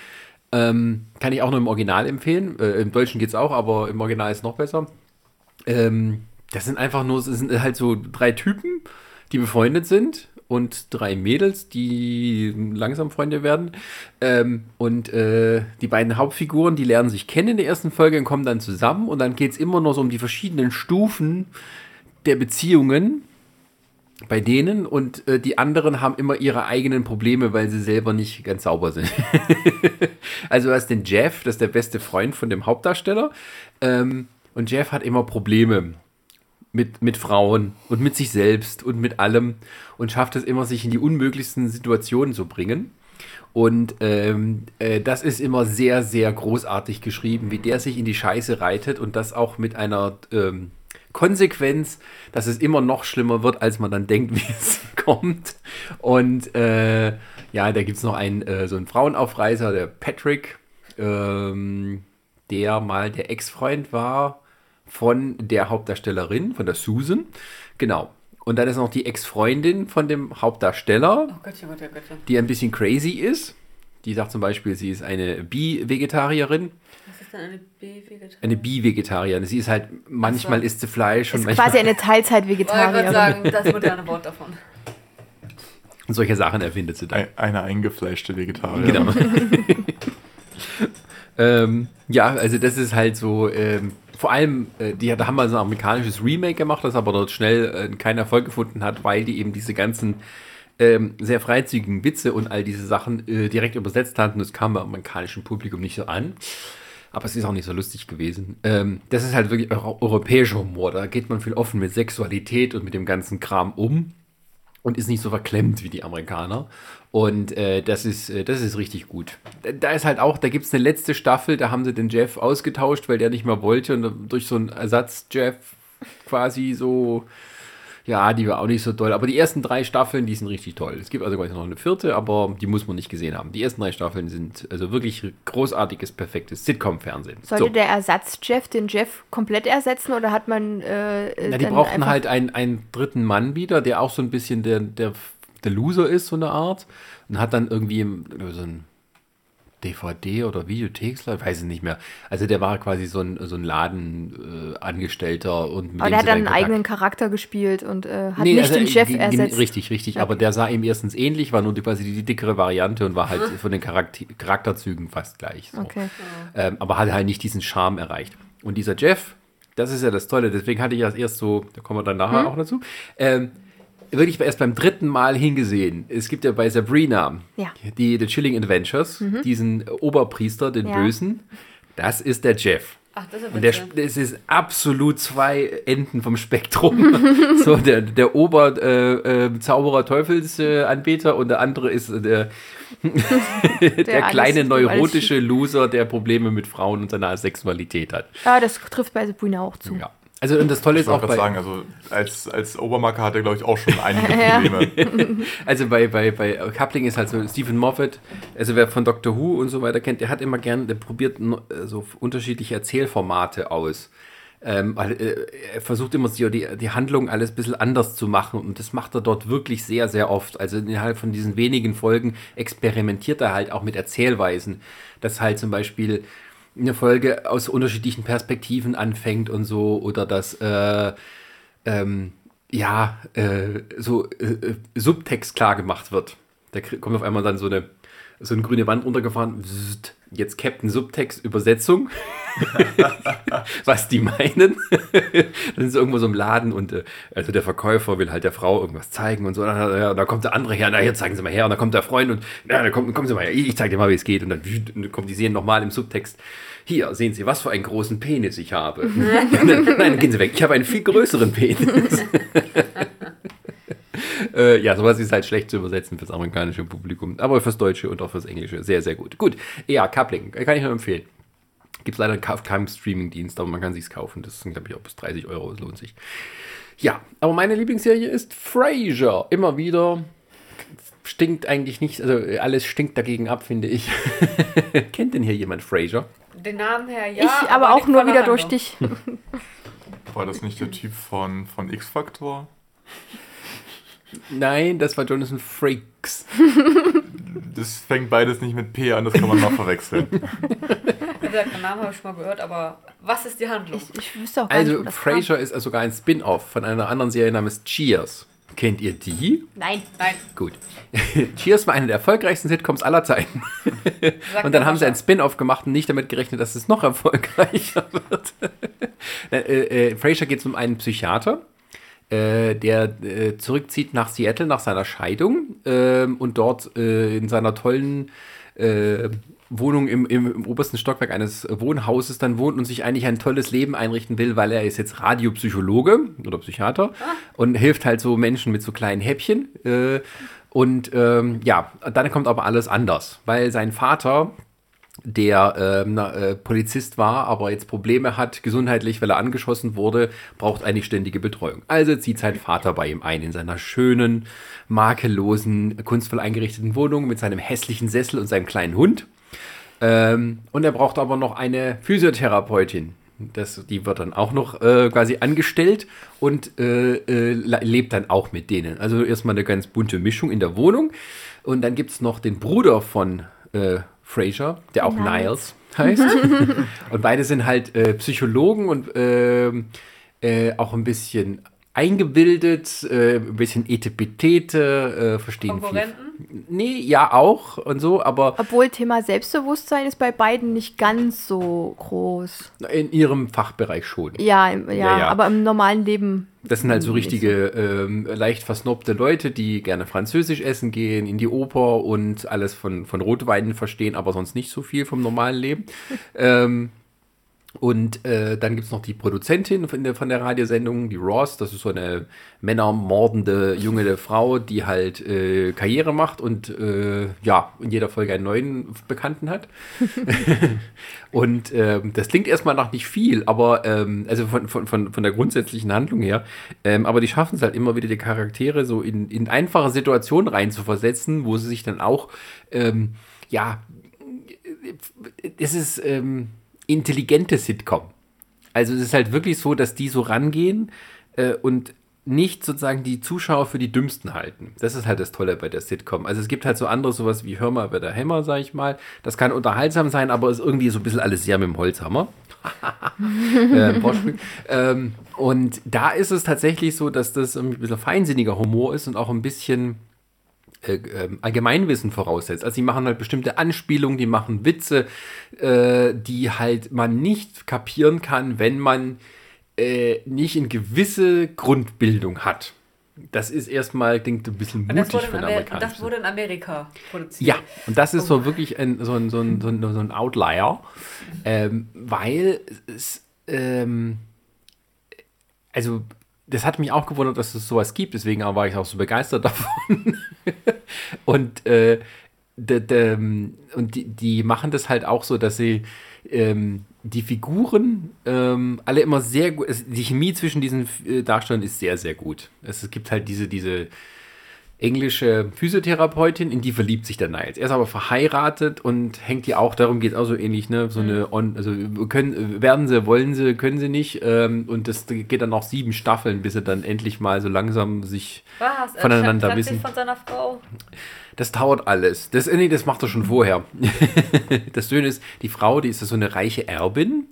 Ähm, kann ich auch nur im Original empfehlen. Äh, Im Deutschen geht es auch, aber im Original ist es noch besser. Ähm, das sind einfach nur, sind halt so drei Typen, die befreundet sind und drei Mädels, die langsam Freunde werden. Ähm, und äh, die beiden Hauptfiguren, die lernen sich kennen in der ersten Folge und kommen dann zusammen. Und dann geht es immer noch so um die verschiedenen Stufen der Beziehungen bei denen und äh, die anderen haben immer ihre eigenen Probleme, weil sie selber nicht ganz sauber sind. also du hast den Jeff, das ist der beste Freund von dem Hauptdarsteller. Ähm, und Jeff hat immer Probleme mit, mit Frauen und mit sich selbst und mit allem und schafft es immer, sich in die unmöglichsten Situationen zu bringen. Und ähm, äh, das ist immer sehr, sehr großartig geschrieben, wie der sich in die Scheiße reitet und das auch mit einer ähm, Konsequenz, dass es immer noch schlimmer wird, als man dann denkt, wie es kommt. Und äh, ja, da gibt es noch einen, äh, so einen Frauenaufreißer, der Patrick, ähm, der mal der Ex-Freund war von der Hauptdarstellerin, von der Susan. Genau. Und dann ist noch die Ex-Freundin von dem Hauptdarsteller, oh Gottchen, Gottchen, Gottchen. die ein bisschen crazy ist. Die sagt zum Beispiel, sie ist eine Bi-Vegetarierin. Denn eine B-Vegetarierin? Eine Bi-Vegetarierin. Sie ist halt, manchmal so. isst sie Fleisch. Ist und quasi eine Teilzeit-Vegetarierin. Ich sagen, das moderne Wort davon. Und solche Sachen erfindet sie dann. Eine eingefleischte Vegetarierin. Genau. ähm, ja, also das ist halt so, ähm, vor allem, äh, die, da haben wir so ein amerikanisches Remake gemacht, das aber dort schnell äh, keinen Erfolg gefunden hat, weil die eben diese ganzen ähm, sehr freizügigen Witze und all diese Sachen äh, direkt übersetzt hatten. Das kam beim amerikanischen Publikum nicht so an. Aber es ist auch nicht so lustig gewesen. Ähm, das ist halt wirklich europäischer Humor. Da geht man viel offen mit Sexualität und mit dem ganzen Kram um und ist nicht so verklemmt wie die Amerikaner. Und äh, das, ist, äh, das ist richtig gut. Da ist halt auch, da gibt es eine letzte Staffel, da haben sie den Jeff ausgetauscht, weil der nicht mehr wollte und durch so einen Ersatz-Jeff quasi so ja, die war auch nicht so toll. Aber die ersten drei Staffeln, die sind richtig toll. Es gibt also quasi noch eine vierte, aber die muss man nicht gesehen haben. Die ersten drei Staffeln sind also wirklich großartiges, perfektes Sitcom-Fernsehen. Sollte so. der Ersatz-Jeff den Jeff komplett ersetzen oder hat man. Äh, Na, die brauchten halt einen, einen dritten Mann wieder, der auch so ein bisschen der, der, der Loser ist, so eine Art. Und hat dann irgendwie so ein DVD oder Videotheksler, weiß ich nicht mehr. Also der war quasi so ein, so ein Ladenangestellter äh, und Aber der hat dann einen eigenen Charakter gespielt und äh, hat nee, nicht also, den Chef ersetzt. Richtig, richtig. Okay. Aber der sah ihm erstens ähnlich, war nur die, quasi die dickere Variante und war halt von den Charakter Charakterzügen fast gleich. So. Okay. Ähm, aber hat halt nicht diesen Charme erreicht. Und dieser Jeff, das ist ja das Tolle, deswegen hatte ich das erst so, da kommen wir dann nachher hm? auch dazu, ähm, wirklich erst beim dritten Mal hingesehen. Es gibt ja bei Sabrina ja. die The Chilling Adventures, mhm. diesen Oberpriester, den ja. Bösen. Das ist der Jeff. Ach, das ist Und der, das ist absolut zwei Enden vom Spektrum. so, der, der Oberzauberer äh, äh, Teufelsanbeter und der andere ist äh, der, der, der kleine neurotische Loser, der Probleme mit Frauen und seiner Sexualität hat. Ja, das trifft bei Sabrina auch zu. Ja. Also und das Tolle ist ich auch bei sagen, also als, als Obermarker hat er glaube ich auch schon einige Probleme. also bei, bei, bei Coupling ist halt so Stephen Moffat, also wer von Doctor Who und so weiter kennt, der hat immer gern, der probiert so unterschiedliche Erzählformate aus. Ähm, äh, er versucht immer die, die Handlung alles ein bisschen anders zu machen und das macht er dort wirklich sehr, sehr oft. Also innerhalb von diesen wenigen Folgen experimentiert er halt auch mit Erzählweisen. Dass halt zum Beispiel eine Folge aus unterschiedlichen Perspektiven anfängt und so oder dass äh, ähm, ja äh, so äh, äh Subtext klar gemacht wird. Da kommt auf einmal dann so eine so eine grüne Wand runtergefahren. Jetzt Captain Subtext Übersetzung. was die meinen. dann ist irgendwo so im Laden und äh, also der Verkäufer will halt der Frau irgendwas zeigen und so. Und dann, ja, da kommt der andere her, na hier zeigen Sie mal her. Und dann kommt der Freund und na, dann kommen, kommen Sie mal her, ich zeige dir mal, wie es geht. Und dann kommt die sehen nochmal im Subtext. Hier, sehen Sie, was für einen großen Penis ich habe. dann, nein, gehen Sie weg. Ich habe einen viel größeren Penis. äh, ja, sowas ist halt schlecht zu übersetzen fürs amerikanische Publikum. Aber fürs Deutsche und auch fürs Englische sehr, sehr gut. Gut, ja, Coupling, kann ich nur empfehlen. Gibt es leider auf keinem Streaming-Dienst, aber man kann sich's kaufen. Das sind, glaube ich, auch bis 30 Euro. Das lohnt sich. Ja, aber meine Lieblingsserie ist Frasier. Immer wieder. Stinkt eigentlich nicht, also alles stinkt dagegen ab, finde ich. Kennt denn hier jemand Frasier? Den Namen her, ja. ich aber, auch nur wieder durch dich. War das nicht der Typ von, von X-Factor? Nein, das war Jonathan Frakes. Das fängt beides nicht mit P an, das kann man mal verwechseln. Wie gesagt, den Namen habe ich schon mal gehört, aber was ist die Handlung? Ich, ich wüsste auch gar Also, nicht, das Frasier ist sogar ein Spin-off von einer anderen Serie namens Cheers. Kennt ihr die? Nein. Nein. Gut. Cheers war eine der erfolgreichsten Sitcoms aller Zeiten. Und dann haben sie ein schon. Spin-off gemacht und nicht damit gerechnet, dass es noch erfolgreicher wird. äh, äh, Frasier geht es um einen Psychiater, äh, der äh, zurückzieht nach Seattle nach seiner Scheidung ähm, und dort äh, in seiner tollen äh, Wohnung im, im, im obersten Stockwerk eines Wohnhauses dann wohnt und sich eigentlich ein tolles Leben einrichten will, weil er ist jetzt Radiopsychologe oder Psychiater und hilft halt so Menschen mit so kleinen Häppchen. Äh, und ähm, ja, dann kommt aber alles anders, weil sein Vater der ähm, na, äh, Polizist war, aber jetzt Probleme hat gesundheitlich, weil er angeschossen wurde, braucht eine ständige Betreuung. Also zieht sein Vater bei ihm ein in seiner schönen, makellosen, kunstvoll eingerichteten Wohnung mit seinem hässlichen Sessel und seinem kleinen Hund. Ähm, und er braucht aber noch eine Physiotherapeutin. Das, die wird dann auch noch äh, quasi angestellt und äh, äh, le- lebt dann auch mit denen. Also erstmal eine ganz bunte Mischung in der Wohnung. Und dann gibt es noch den Bruder von äh, Fraser, der auch Niles, Niles. heißt. und beide sind halt äh, Psychologen und ähm, äh, auch ein bisschen eingebildet, äh, ein bisschen Etepetete, äh, verstehen viel. Konkurrenten? Nee, ja auch und so, aber Obwohl Thema Selbstbewusstsein ist bei beiden nicht ganz so groß. in ihrem Fachbereich schon. Ja, im, ja, Ja, ja. aber im normalen Leben. Das sind halt so richtige, ähm, leicht versnobte Leute, die gerne Französisch essen gehen, in die Oper und alles von, von Rotweinen verstehen, aber sonst nicht so viel vom normalen Leben. ähm, und äh, dann gibt es noch die Produzentin von der, von der Radiosendung, die Ross. Das ist so eine männermordende junge Frau, die halt äh, Karriere macht und äh, ja, in jeder Folge einen neuen Bekannten hat. und ähm, das klingt erstmal nach nicht viel, aber ähm, also von, von, von, von der grundsätzlichen Handlung her. Ähm, aber die schaffen es halt immer wieder, die Charaktere so in, in einfache Situationen reinzuversetzen, wo sie sich dann auch, ähm, ja, es ist ähm, intelligente Sitcom. Also es ist halt wirklich so, dass die so rangehen äh, und nicht sozusagen die Zuschauer für die Dümmsten halten. Das ist halt das Tolle bei der Sitcom. Also es gibt halt so andere, sowas wie Hör mal bei der Hammer, sag ich mal. Das kann unterhaltsam sein, aber ist irgendwie so ein bisschen alles sehr mit dem Holzhammer. äh, ähm, und da ist es tatsächlich so, dass das ein bisschen feinsinniger Humor ist und auch ein bisschen äh, ähm, Allgemeinwissen voraussetzt. Also die machen halt bestimmte Anspielungen, die machen Witze, äh, die halt man nicht kapieren kann, wenn man äh, nicht eine gewisse Grundbildung hat. Das ist erstmal, klingt ein bisschen mutig wurde für in einen das wurde in Amerika produziert. Ja, und das ist so wirklich ein, so, ein, so, ein, so, ein, so ein Outlier, ähm, weil es, ähm, also das hat mich auch gewundert, dass es sowas gibt, deswegen war ich auch so begeistert davon. und äh, de, und die, die machen das halt auch so, dass sie ähm, die Figuren ähm, alle immer sehr gut, es- die Chemie zwischen diesen äh, Darstellern ist sehr, sehr gut. Es gibt halt diese, diese englische Physiotherapeutin, in die verliebt sich der Niles. Er ist aber verheiratet und hängt ja auch, darum geht es auch so ähnlich, ne? So eine, on, also können, werden sie, wollen sie, können sie nicht. Ähm, und das geht dann noch sieben Staffeln, bis sie dann endlich mal so langsam sich Was? Er voneinander trennt sich wissen. von seiner Frau. Das dauert alles. Das, nee, das macht er schon vorher. das Schöne ist, die Frau, die ist so eine reiche Erbin.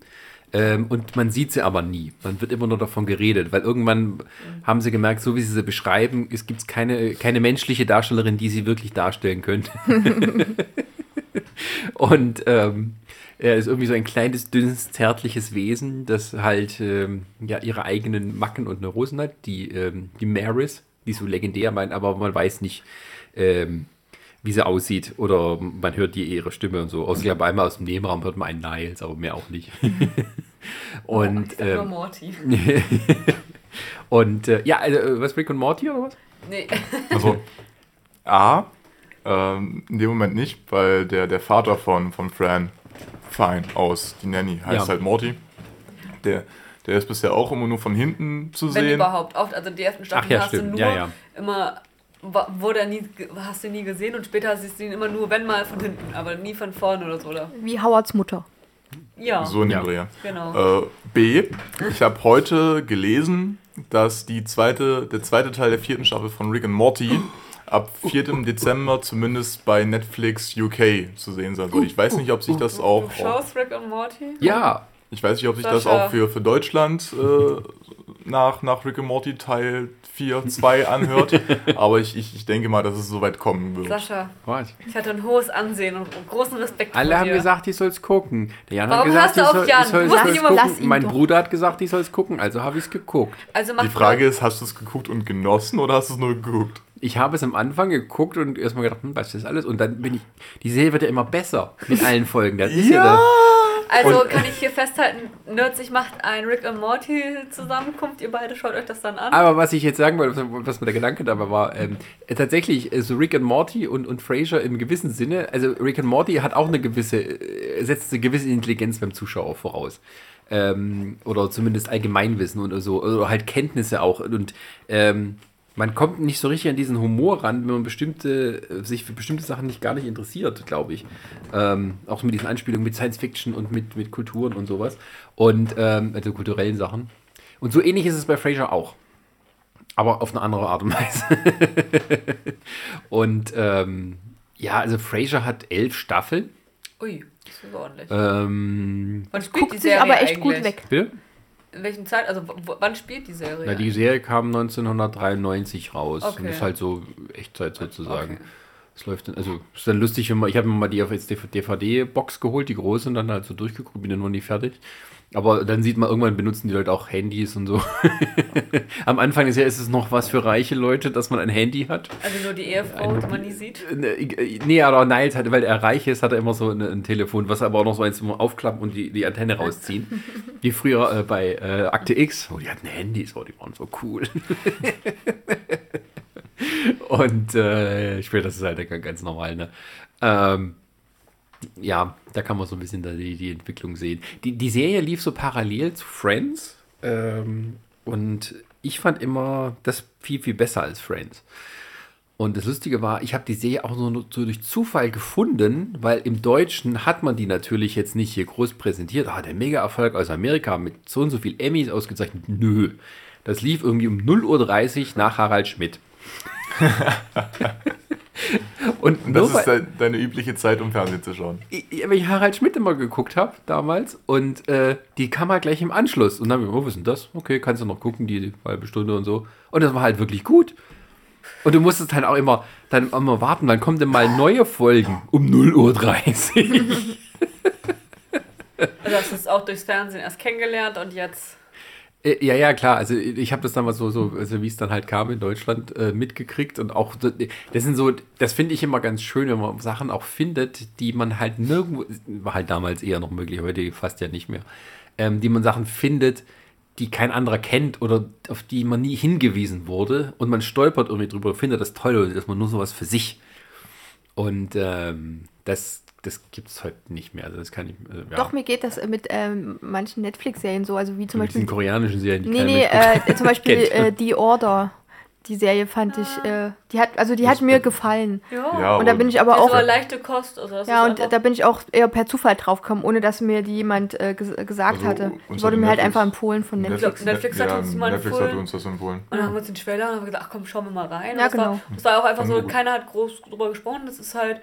Ähm, und man sieht sie aber nie. Man wird immer nur davon geredet, weil irgendwann haben sie gemerkt, so wie sie sie beschreiben, es gibt keine, keine menschliche Darstellerin, die sie wirklich darstellen könnte. und ähm, Er ist irgendwie so ein kleines, dünnes, zärtliches Wesen, das halt ähm, ja, ihre eigenen Macken und Neurosen hat. Die, ähm, die Maris, die so legendär meint, aber man weiß nicht, ähm, wie sie aussieht. Oder man hört die ihre Stimme und so. Außer ich glaube, einmal aus dem Nebenraum hört man einen Niles, aber mehr auch nicht. und nur ähm, Morty. und äh, ja, also, äh, was Rick und Morty oder was? Nee. Also, A, ähm, in dem Moment nicht, weil der, der Vater von, von Fran, Fine aus, die Nanny, heißt Ja. halt Morty. Der, der ist bisher auch immer nur von hinten zu Wenn sehen. überhaupt. Oft, also die ersten Staffeln Ach ja, hast du stimmt. nur Ja, ja. immer, wurde er nie, ge- hast du nie gesehen und später siehst du ihn immer nur, wenn mal von hinten, aber nie von vorne oder so. Oder? Wie Howards Mutter. Ja, So in dem Ja. Dreh. genau. Äh, B, ich habe heute gelesen, dass die zweite, der zweite Teil der vierten Staffel von Rick and Morty ab 4. Dezember zumindest bei Netflix UK zu sehen sein soll. Ich weiß nicht, ob sich das auch, du schaust Rick und Morty? Ja, ich weiß nicht, ob sich das auch für, für Deutschland äh, nach, nach Rick and Morty Teil 4, 2 anhört. Aber ich, ich, ich denke mal, dass es soweit kommen wird. Sascha, was? ich hatte ein hohes Ansehen und großen Respekt Alle vor haben dir. gesagt, ich soll es gucken. Der Jan hat Warum gesagt, hörst du ich auf soll, Jan? ich soll Du musst es nicht immer- lass gucken. ihn Mein doch. Bruder hat gesagt, ich soll es gucken, also habe ich es geguckt. Also Die Frage ist, hast du es geguckt und genossen oder hast du es nur geguckt? Ich habe es am Anfang geguckt und erstmal gedacht, hm, was ist das alles? Und dann bin ich, die Serie wird ja immer besser mit allen Folgen. Das ist ja, das. Also Und- kann ich hier festhalten, Nerdsig macht ein Rick und Morty Zusammenkunft, ihr beide schaut euch das dann an. Aber was ich jetzt sagen wollte, was mir der Gedanke dabei war, ähm, tatsächlich, äh, so Rick and Morty und, und Frasier im gewissen Sinne, also Rick and Morty hat auch eine gewisse, äh, setzt eine gewisse Intelligenz beim Zuschauer voraus. Ähm, oder zumindest Allgemeinwissen oder so, oder halt Kenntnisse auch. Und ähm, man kommt nicht so richtig an diesen Humor ran, wenn man bestimmte, äh, sich für bestimmte Sachen nicht gar nicht interessiert, glaube ich. Ähm, auch mit diesen Anspielungen mit Science Fiction und mit, mit Kulturen und sowas. Und ähm, also kulturellen Sachen. Und so ähnlich ist es bei Frasier auch. Aber auf eine andere Art und Weise. und ähm, ja, also Frasier hat elf Staffeln. Ui, das ist ordentlich. Ähm, Wann spielt Guckt sich aber echt gut weg. bitte? In welchen Zeit, also wann spielt die Serie? Na, die Serie kam 1993 raus. Okay. Und ist halt so Echtzeit sozusagen. Okay. Es läuft dann, also ist dann lustig, wenn man, ich habe mir mal die auf DVD-Box geholt, die große, und dann halt so durchgeguckt, bin dann noch nie fertig. Aber dann sieht man, irgendwann benutzen die Leute auch Handys und so. Am Anfang ist ja ist es noch was für reiche Leute, dass man ein Handy hat. Also nur die Ehefrau, die man nie sieht. Äh, Nee, aber Niles hat, weil er reich ist, hat er immer so ein, ein Telefon, was aber auch noch so eins zum Aufklappen und die, die Antenne rausziehen. Wie früher äh, bei äh, Akte X. Oh, die hatten Handys, oh, die waren so cool. und äh, später ist es halt ganz normal, ne? Ähm, ja, da kann man so ein bisschen die, die Entwicklung sehen. Die, die Serie lief so parallel zu Friends. Ähm, und ich fand immer das viel, viel besser als Friends. Und das Lustige war, ich habe die Serie auch nur so durch Zufall gefunden, weil im Deutschen hat man die natürlich jetzt nicht hier groß präsentiert. Ah, der Mega-Erfolg aus Amerika mit so und so viel Emmys ausgezeichnet. Nö. Das lief irgendwie um 0.30 Uhr nach Harald Schmidt. und Und nur das ist weil- de deine übliche Zeit, um Fernsehen zu schauen. ich- weil ich Harald Schmidt immer geguckt habe damals und äh, die kam halt gleich im Anschluss und dann habe ich, oh, was ist denn das? Okay, kannst du noch gucken, die halbe Stunde und so. Und das war halt wirklich gut. Und du musstest halt auch immer dann immer warten, wann kommen denn mal neue Folgen um 0.30 Uhr. Also hast du es auch durchs Fernsehen erst kennengelernt und jetzt. Äh, Ja, ja, klar. Also ich habe das damals so, so also wie es dann halt kam in Deutschland, äh, mitgekriegt und auch, das sind so, das finde ich immer ganz schön, wenn man Sachen auch findet, die man halt nirgendwo, war halt damals eher noch möglich, heute fast ja nicht mehr, ähm, die man Sachen findet, die kein anderer kennt oder auf die man nie hingewiesen wurde und man stolpert irgendwie drüber, findet das toll dass man nur sowas für sich. Und ähm, das, das gibt es heute nicht mehr. Also das kann ich, also, ja. Doch, mir geht das mit ähm, manchen Netflix-Serien so, also wie zum mit Beispiel. diesen koreanischen Serien, die Nee, nee, äh, zum Beispiel äh, The Order. Die Serie fand ich, äh, die hat, also die hat mir gefallen. Ja. Ja, Und da bin ich aber Das auch, war leichte Kost. Also das ja, und da bin ich auch eher per Zufall drauf gekommen, ohne dass mir die jemand äh, ges gesagt Also, hatte. Die wurde mir halt Netflix- einfach empfohlen von Netflix. Netflix hat uns mal Netflix empfohlen. hat uns das empfohlen. Und dann haben wir uns den Trailer und haben gesagt, ach komm, schauen wir mal rein. Ja, Und das, war, genau. das war auch einfach so, keiner hat groß drüber gesprochen. Das ist halt,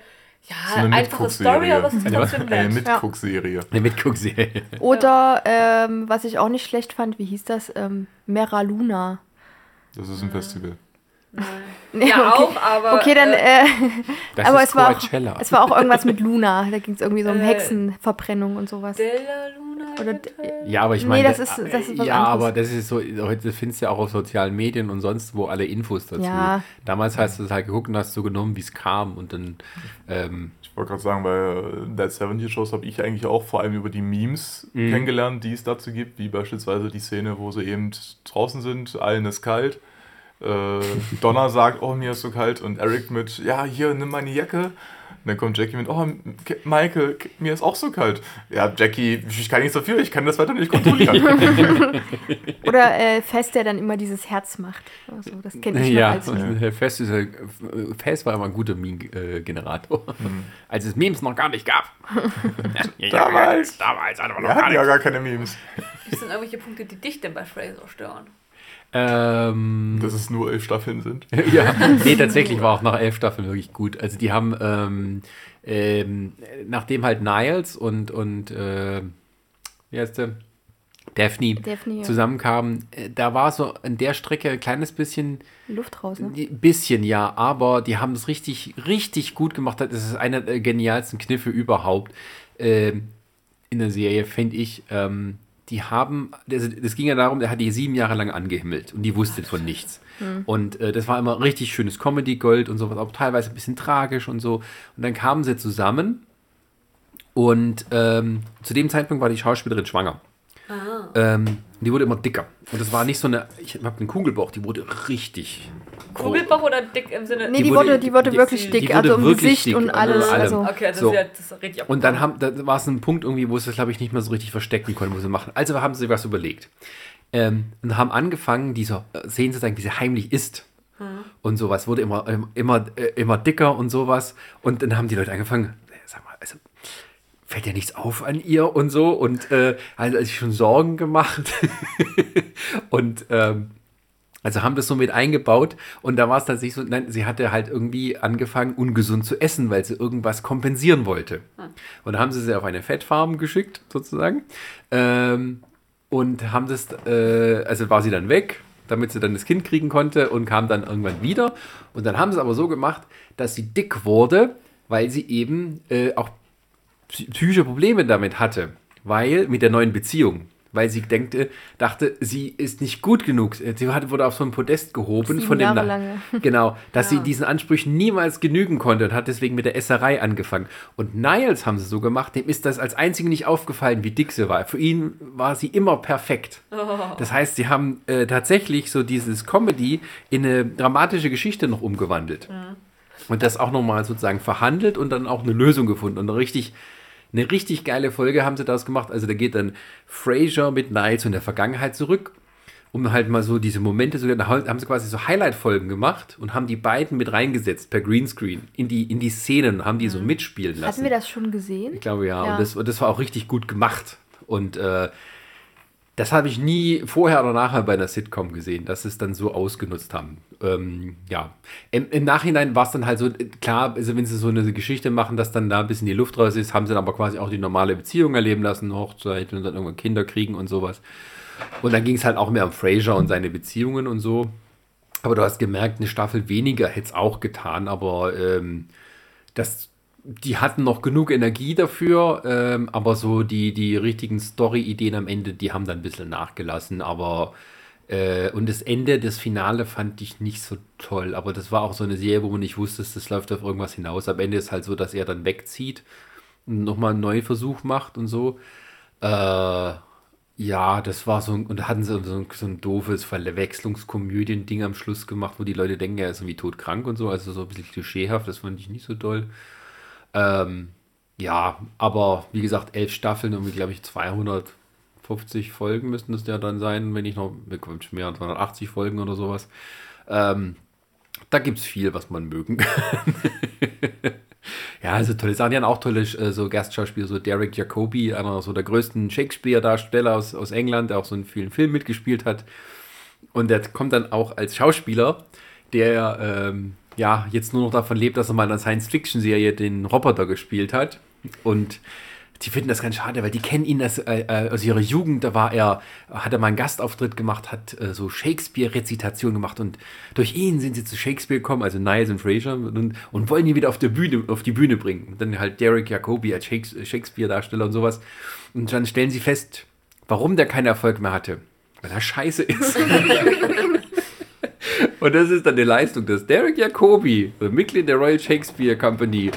ja, eine einfache Story, aber es ist Eine was? trotzdem Eine nett. Mitguckserie. Eine Mitguckserie. Oder, ähm, was ich auch nicht schlecht fand, wie hieß das? Ähm, Mera Luna. Das ist ein Festival. Ja, auch, aber. Okay, dann. äh, Äh, Das aber ist es war, auch, es war auch irgendwas mit Luna. Da ging es irgendwie so um Äh, Hexenverbrennung und sowas. Della Luna. Oder-? Ja, aber ich Nee, meine, das ist- das ist was ja, anderes. aber das ist so, heute findest du ja auch auf sozialen Medien und sonst wo alle Infos dazu. Ja. Damals hast du es halt geguckt und hast so genommen, wie es kam und dann, ähm, Ich wollte gerade sagen, bei Dead 70 Shows habe ich eigentlich auch vor allem über die Memes kennengelernt, die es dazu gibt, wie beispielsweise die Szene, wo sie eben draußen sind, allen ist kalt. Äh, Donna sagt, oh, mir ist so kalt. Und Eric mit, ja, hier, nimm meine Jacke. Und dann kommt Jackie mit, oh, Michael, mir ist auch so kalt. Ja, Jackie, ich kann nichts dafür, ich kann das Wetter nicht kontrollieren. Oder äh, Fest, der dann immer dieses Herz macht. Also, das kenne ich noch ja, als und Herr Fest, ist, äh, Fest war immer ein guter Meme-Generator, als es Memes noch gar nicht gab. ja, Damals. damals hatten wir noch Wir gar hatten ja gar keine Memes. Was sind irgendwelche Punkte, die dich denn bei Fraser stören? Ähm, Dass es nur elf Staffeln sind. ja, nee, tatsächlich war auch nach elf Staffeln wirklich gut. Also die haben, ähm, ähm, nachdem halt Niles und, und äh, wie heißt der? Daphne, Daphne, ja. zusammenkamen, äh, da war so an der Strecke ein kleines bisschen, Luft raus. Ne? ein bisschen ja, aber die haben es richtig, richtig gut gemacht. Das ist einer der genialsten Kniffe überhaupt ähm, in der Serie, finde ich. Ähm, die haben, das, das ging ja darum, der hat die sieben Jahre lang angehimmelt und die wusste von nichts. Und äh, das war immer richtig schönes Comedy-Gold und sowas, auch teilweise ein bisschen tragisch und so. Und dann kamen sie zusammen und ähm, zu dem Zeitpunkt war die Schauspielerin schwanger. Ähm, die wurde immer dicker. Und das war nicht so eine, ich habe einen Kugelbauch, die wurde richtig. Kugelbauch oder dick im Sinne. Nee, die, die wurde, die wurde wirklich die dick. wurde also im Gesicht dick und alles. allem. Also, Okay, das So. ist ja das richtig Und dann haben, da war es ein Punkt irgendwie, wo sie es, glaube ich, nicht mehr so richtig verstecken konnten, wo sie machen. Also haben sie was überlegt. Ähm, und haben angefangen, dieser äh, Szenen zu zeigen, wie sie heimlich isst. Und sowas wurde immer, ähm, immer, äh, immer dicker und sowas. Und dann haben die Leute angefangen, sag mal, also fällt ja nichts auf an ihr und so. Und äh, also sich schon Sorgen gemacht. und ähm, also haben das so mit eingebaut und da war es tatsächlich so, nein, sie hatte halt irgendwie angefangen, ungesund zu essen, weil sie irgendwas kompensieren wollte. Und da haben sie sie auf eine Fettfarm geschickt, sozusagen. Ähm, und haben das, äh, also war sie dann weg, damit sie dann das Kind kriegen konnte und kam dann irgendwann wieder. Und dann haben sie es aber so gemacht, dass sie dick wurde, weil sie eben äh, auch psy- psychische Probleme damit hatte, weil mit der neuen Beziehung, weil sie denkte, dachte, sie ist nicht gut genug. Sie wurde auf so ein Podest gehoben Sieben von dem Jahre. Genau, dass sie diesen Ansprüchen niemals genügen konnte und hat deswegen mit der Esserei angefangen. Und Niles haben sie so gemacht, dem ist das als einzige nicht aufgefallen, wie dick sie war. Für ihn war sie immer perfekt. Das heißt, sie haben äh, tatsächlich so dieses Comedy in eine dramatische Geschichte noch umgewandelt. Und das auch nochmal sozusagen verhandelt und dann auch eine Lösung gefunden. Und richtig, eine richtig geile Folge haben sie daraus gemacht. Also da geht dann Fraser mit Niles in der Vergangenheit zurück, um halt mal so diese Momente, so, da haben sie quasi so Highlight-Folgen gemacht und haben die beiden mit reingesetzt per Greenscreen in die, in die Szenen haben die so mitspielen lassen. hatten wir das schon gesehen? Ich glaube ja. Ja. Und, das, und das war auch richtig gut gemacht. Und äh, das habe ich nie vorher oder nachher bei einer Sitcom gesehen, dass sie es dann so ausgenutzt haben. Ähm, ja. Im, Im Nachhinein war es dann halt so, klar, also wenn sie so eine Geschichte machen, dass dann da ein bisschen die Luft raus ist, haben sie dann aber quasi auch die normale Beziehung erleben lassen, Hochzeit und dann irgendwann Kinder kriegen und sowas. Und dann ging es halt auch mehr um Fraser und seine Beziehungen und so. Aber du hast gemerkt, eine Staffel weniger hätte es auch getan, aber ähm, das, die hatten noch genug Energie dafür, ähm, aber so die, die richtigen Story-Ideen am Ende, die haben dann ein bisschen nachgelassen, aber äh, und das Ende, das Finale fand ich nicht so toll, aber das war auch so eine Serie, wo man nicht wusste, das läuft auf irgendwas hinaus. Am Ende ist halt so, dass er dann wegzieht und nochmal einen neuen Versuch macht und so. Äh, ja, das war so ein, und da hatten sie so ein, so ein doofes Verwechslungskomödien-Ding am Schluss gemacht, wo die Leute denken, er ist irgendwie todkrank und so, also so ein bisschen klischeehaft, das fand ich nicht so toll. Ähm, ja, aber wie gesagt, elf Staffeln und glaube ich 250 Folgen müssten das ja dann sein, wenn ich noch, bekommt mehr, 280 Folgen oder sowas. Ähm, da gibt es viel, was man mögen kann. ja, also tolle Sachen. Die haben auch tolle äh, so Gastschauspieler, so Derek Jacobi, einer so der größten Shakespeare-Darsteller aus, aus England, der auch so in vielen Filmen mitgespielt hat. Und der kommt dann auch als Schauspieler, der ähm, ja jetzt nur noch davon lebt, dass er mal in einer Science-Fiction-Serie den Roboter gespielt hat. Und die finden das ganz schade, weil die kennen ihn als, äh, äh, aus ihrer Jugend. Da war er, hat er mal einen Gastauftritt gemacht, hat äh, so Shakespeare-Rezitation gemacht und durch ihn sind sie zu Shakespeare gekommen, also Niles und Fraser, und, und wollen ihn wieder auf, der Bühne, auf die Bühne bringen. Und dann halt Derek Jacobi als Shakespeare-Darsteller und sowas. Und dann stellen sie fest, warum der keinen Erfolg mehr hatte. Weil er scheiße ist. und das ist dann die Leistung, dass Derek Jacobi, Mitglied der Royal Shakespeare Company,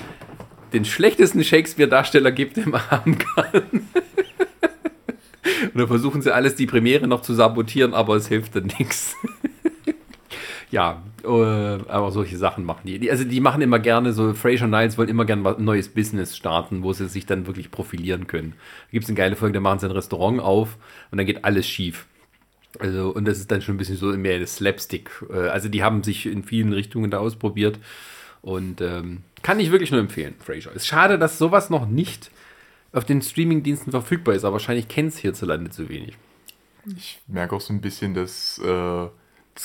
den schlechtesten Shakespeare-Darsteller gibt, den man haben kann. Und dann versuchen sie alles, die Premiere noch zu sabotieren, aber es hilft dann nichts. Ja, äh, aber solche Sachen machen die. Also die machen immer gerne so, Fraser Niles wollen immer gerne ein neues Business starten, wo sie sich dann wirklich profilieren können. Da gibt es eine geile Folge, da machen sie ein Restaurant auf und dann geht alles schief. Also, und das ist dann schon ein bisschen so mehr das Slapstick. Äh, also die haben sich in vielen Richtungen da ausprobiert. Und ähm, kann ich wirklich nur empfehlen, Fraser. Ist schade, dass sowas noch nicht auf den Streamingdiensten verfügbar ist, aber wahrscheinlich kennt es hierzulande zu wenig. Ich merke auch so ein bisschen, dass äh,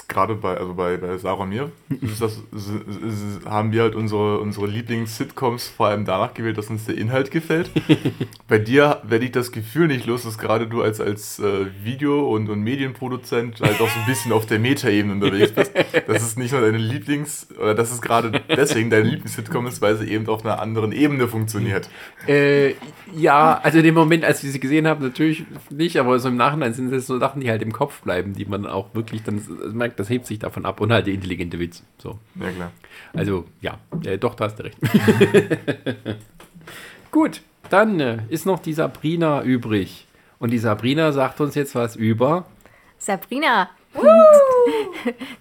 gerade bei, also bei, bei Sarah und mir, ist das, ist, ist, haben wir halt unsere, unsere Lieblings-Sitcoms vor allem danach gewählt, dass uns der Inhalt gefällt. bei dir werde ich das Gefühl nicht los, dass gerade du als, als äh, Video- und, und Medienproduzent halt auch so ein bisschen auf der Meta-Ebene unterwegs bist. Das ist nicht nur deine Lieblings- oder dass es gerade deswegen deine Lieblings-Sitcom ist, weil sie eben auf einer anderen Ebene funktioniert. Äh, ja, also in dem Moment, als ich sie gesehen habe, natürlich nicht, aber so im Nachhinein sind es so Sachen, die halt im Kopf bleiben, die man auch wirklich dann merkt, das hebt sich davon ab und halt der intelligente Witz. So. Ja, klar. Also, ja, äh, doch, da hast du recht. Gut, dann äh, ist noch die Sabrina übrig. Und die Sabrina sagt uns jetzt was über. Sabrina.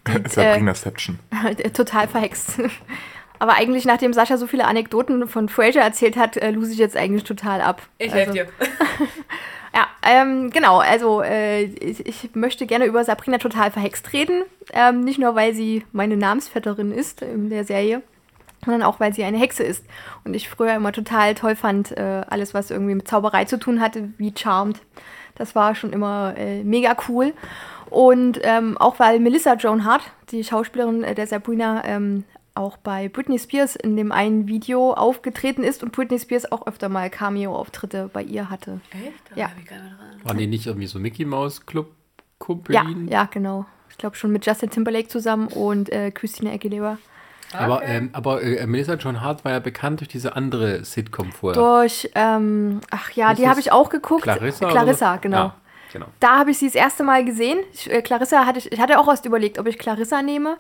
die, Sabrina-Seption. Äh, total verhext. Aber eigentlich, nachdem Sascha so viele Anekdoten von Fraser erzählt hat, äh, lose ich jetzt eigentlich total ab. Ich also, helfe dir. Ja, ähm, genau. Also, äh, ich, ich, möchte gerne über Sabrina total verhext reden. Ähm, nicht nur, weil sie meine Namensvetterin ist in der Serie, sondern auch, weil sie eine Hexe ist. Und ich früher immer total toll fand, äh, alles, was irgendwie mit Zauberei zu tun hatte, wie Charmed. Das war schon immer äh, mega cool. Und ähm, auch weil Melissa Joan Hart, die Schauspielerin äh, der Sabrina, ähm, auch bei Britney Spears in dem einen Video aufgetreten ist und Britney Spears auch öfter mal Cameo-Auftritte bei ihr hatte. Echt? Da Ja. Waren die nicht irgendwie so Mickey Mouse Club Ja, Kumpelin? ja, genau. Ich glaube schon mit Justin Timberlake zusammen und äh, Christina Aguilera. Aber, Okay. ähm, aber äh, Melissa John Hart war ja bekannt durch diese andere Sitcom vorher. Durch, ähm, ach ja, Ist die habe ich auch geguckt. Clarissa? Clarissa, genau. Ja, genau. Da habe ich sie das erste Mal gesehen. Ich, äh, Clarissa hatte ich, ich hatte auch erst überlegt, ob ich Clarissa nehme,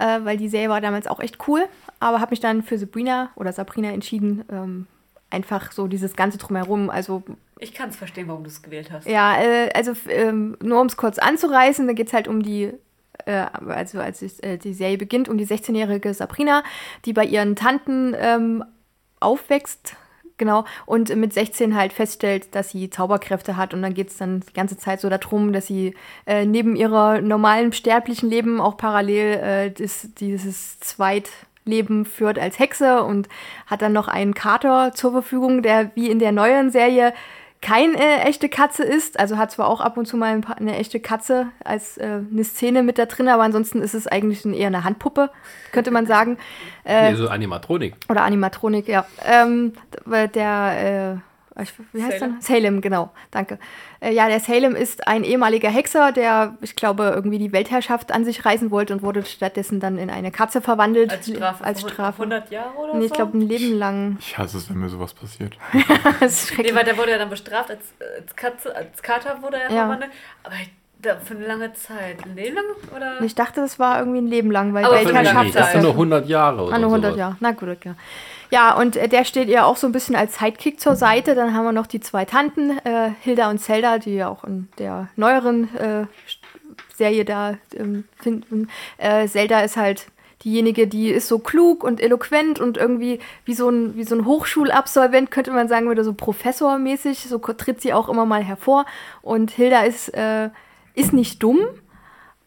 äh, weil die Serie war damals auch echt cool. Aber habe mich dann für Sabrina oder Sabrina entschieden. Ähm, einfach so dieses ganze drumherum. Also Ich kann es verstehen, warum du es gewählt hast. ja, äh, also ähm, nur um es kurz anzureißen, da geht es halt um die, äh, also als äh, die Serie beginnt, um die 16-jährige Sabrina, die bei ihren Tanten ähm, aufwächst. Genau, und mit 16 halt feststellt, dass sie Zauberkräfte hat. Und dann geht es dann die ganze Zeit so darum, dass sie äh, neben ihrer normalen sterblichen Leben auch parallel äh, das, dieses Zweitleben führt als Hexe und hat dann noch einen Kater zur Verfügung, der wie in der neuen Serie kein äh, echte Katze ist. Also hat zwar auch ab und zu mal ein paar, eine echte Katze als äh, eine Szene mit da drin, aber ansonsten ist es eigentlich ein, eher eine Handpuppe, könnte man sagen. Äh, Nee, so Animatronik. oder Animatronik, ja. Ähm, der, äh, wie heißt Salem. der? Salem, genau, danke. Äh, ja, der Salem ist ein ehemaliger Hexer, der, ich glaube, irgendwie die Weltherrschaft an sich reißen wollte und wurde stattdessen dann in eine Katze verwandelt. Als Strafe. Als Strafe. 100 Jahre oder Nee, so? ich glaube, ein Leben lang. Ich hasse es, wenn mir sowas passiert. das ist Nee, schrecklich. weil der wurde ja dann bestraft als, als Katze, als Kater wurde er Ja. verwandelt. Aber da, für eine lange Zeit. Ein Leben lang? Oder? ich dachte, das war irgendwie ein Leben lang, weil Aber Nee, Weltherrschaft das ist sind nur 100 Jahre oder Ah, nur 100 sowas. Jahre. Na gut, okay. Ja, und äh, der steht ihr auch so ein bisschen als Sidekick zur Seite. Dann haben wir noch die zwei Tanten, äh, Hilda und Zelda, die ja auch in der neueren äh, Serie da ähm, finden. Äh, Zelda ist halt diejenige, die ist so klug und eloquent und irgendwie wie so ein, wie so ein Hochschulabsolvent, könnte man sagen, oder so professormäßig. So tritt sie auch immer mal hervor. Und Hilda ist, äh, ist nicht dumm,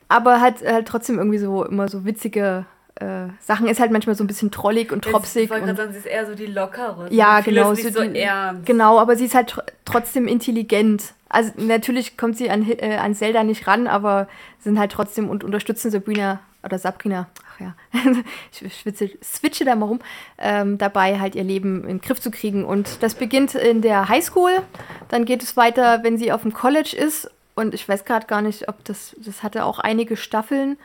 aber hat halt trotzdem irgendwie so immer so witzige äh, Sachen. Ist halt manchmal so ein bisschen trollig und tropsig. Ich wollte und- gerade sagen, sie ist eher so die lockere. ja, genau. Nicht so die-. Genau, aber sie ist halt tr trotzdem intelligent. Also natürlich kommt sie an, äh, an Zelda nicht ran, aber sind halt trotzdem und unterstützen Sabrina oder Sabrina, ach ja, ich schwitze, switche da mal rum, ähm, dabei halt ihr Leben in den Griff zu kriegen. Und das beginnt in der Highschool, dann geht es weiter, wenn sie auf dem College ist. Und ich weiß gerade gar nicht, ob das, das hatte auch einige Staffeln.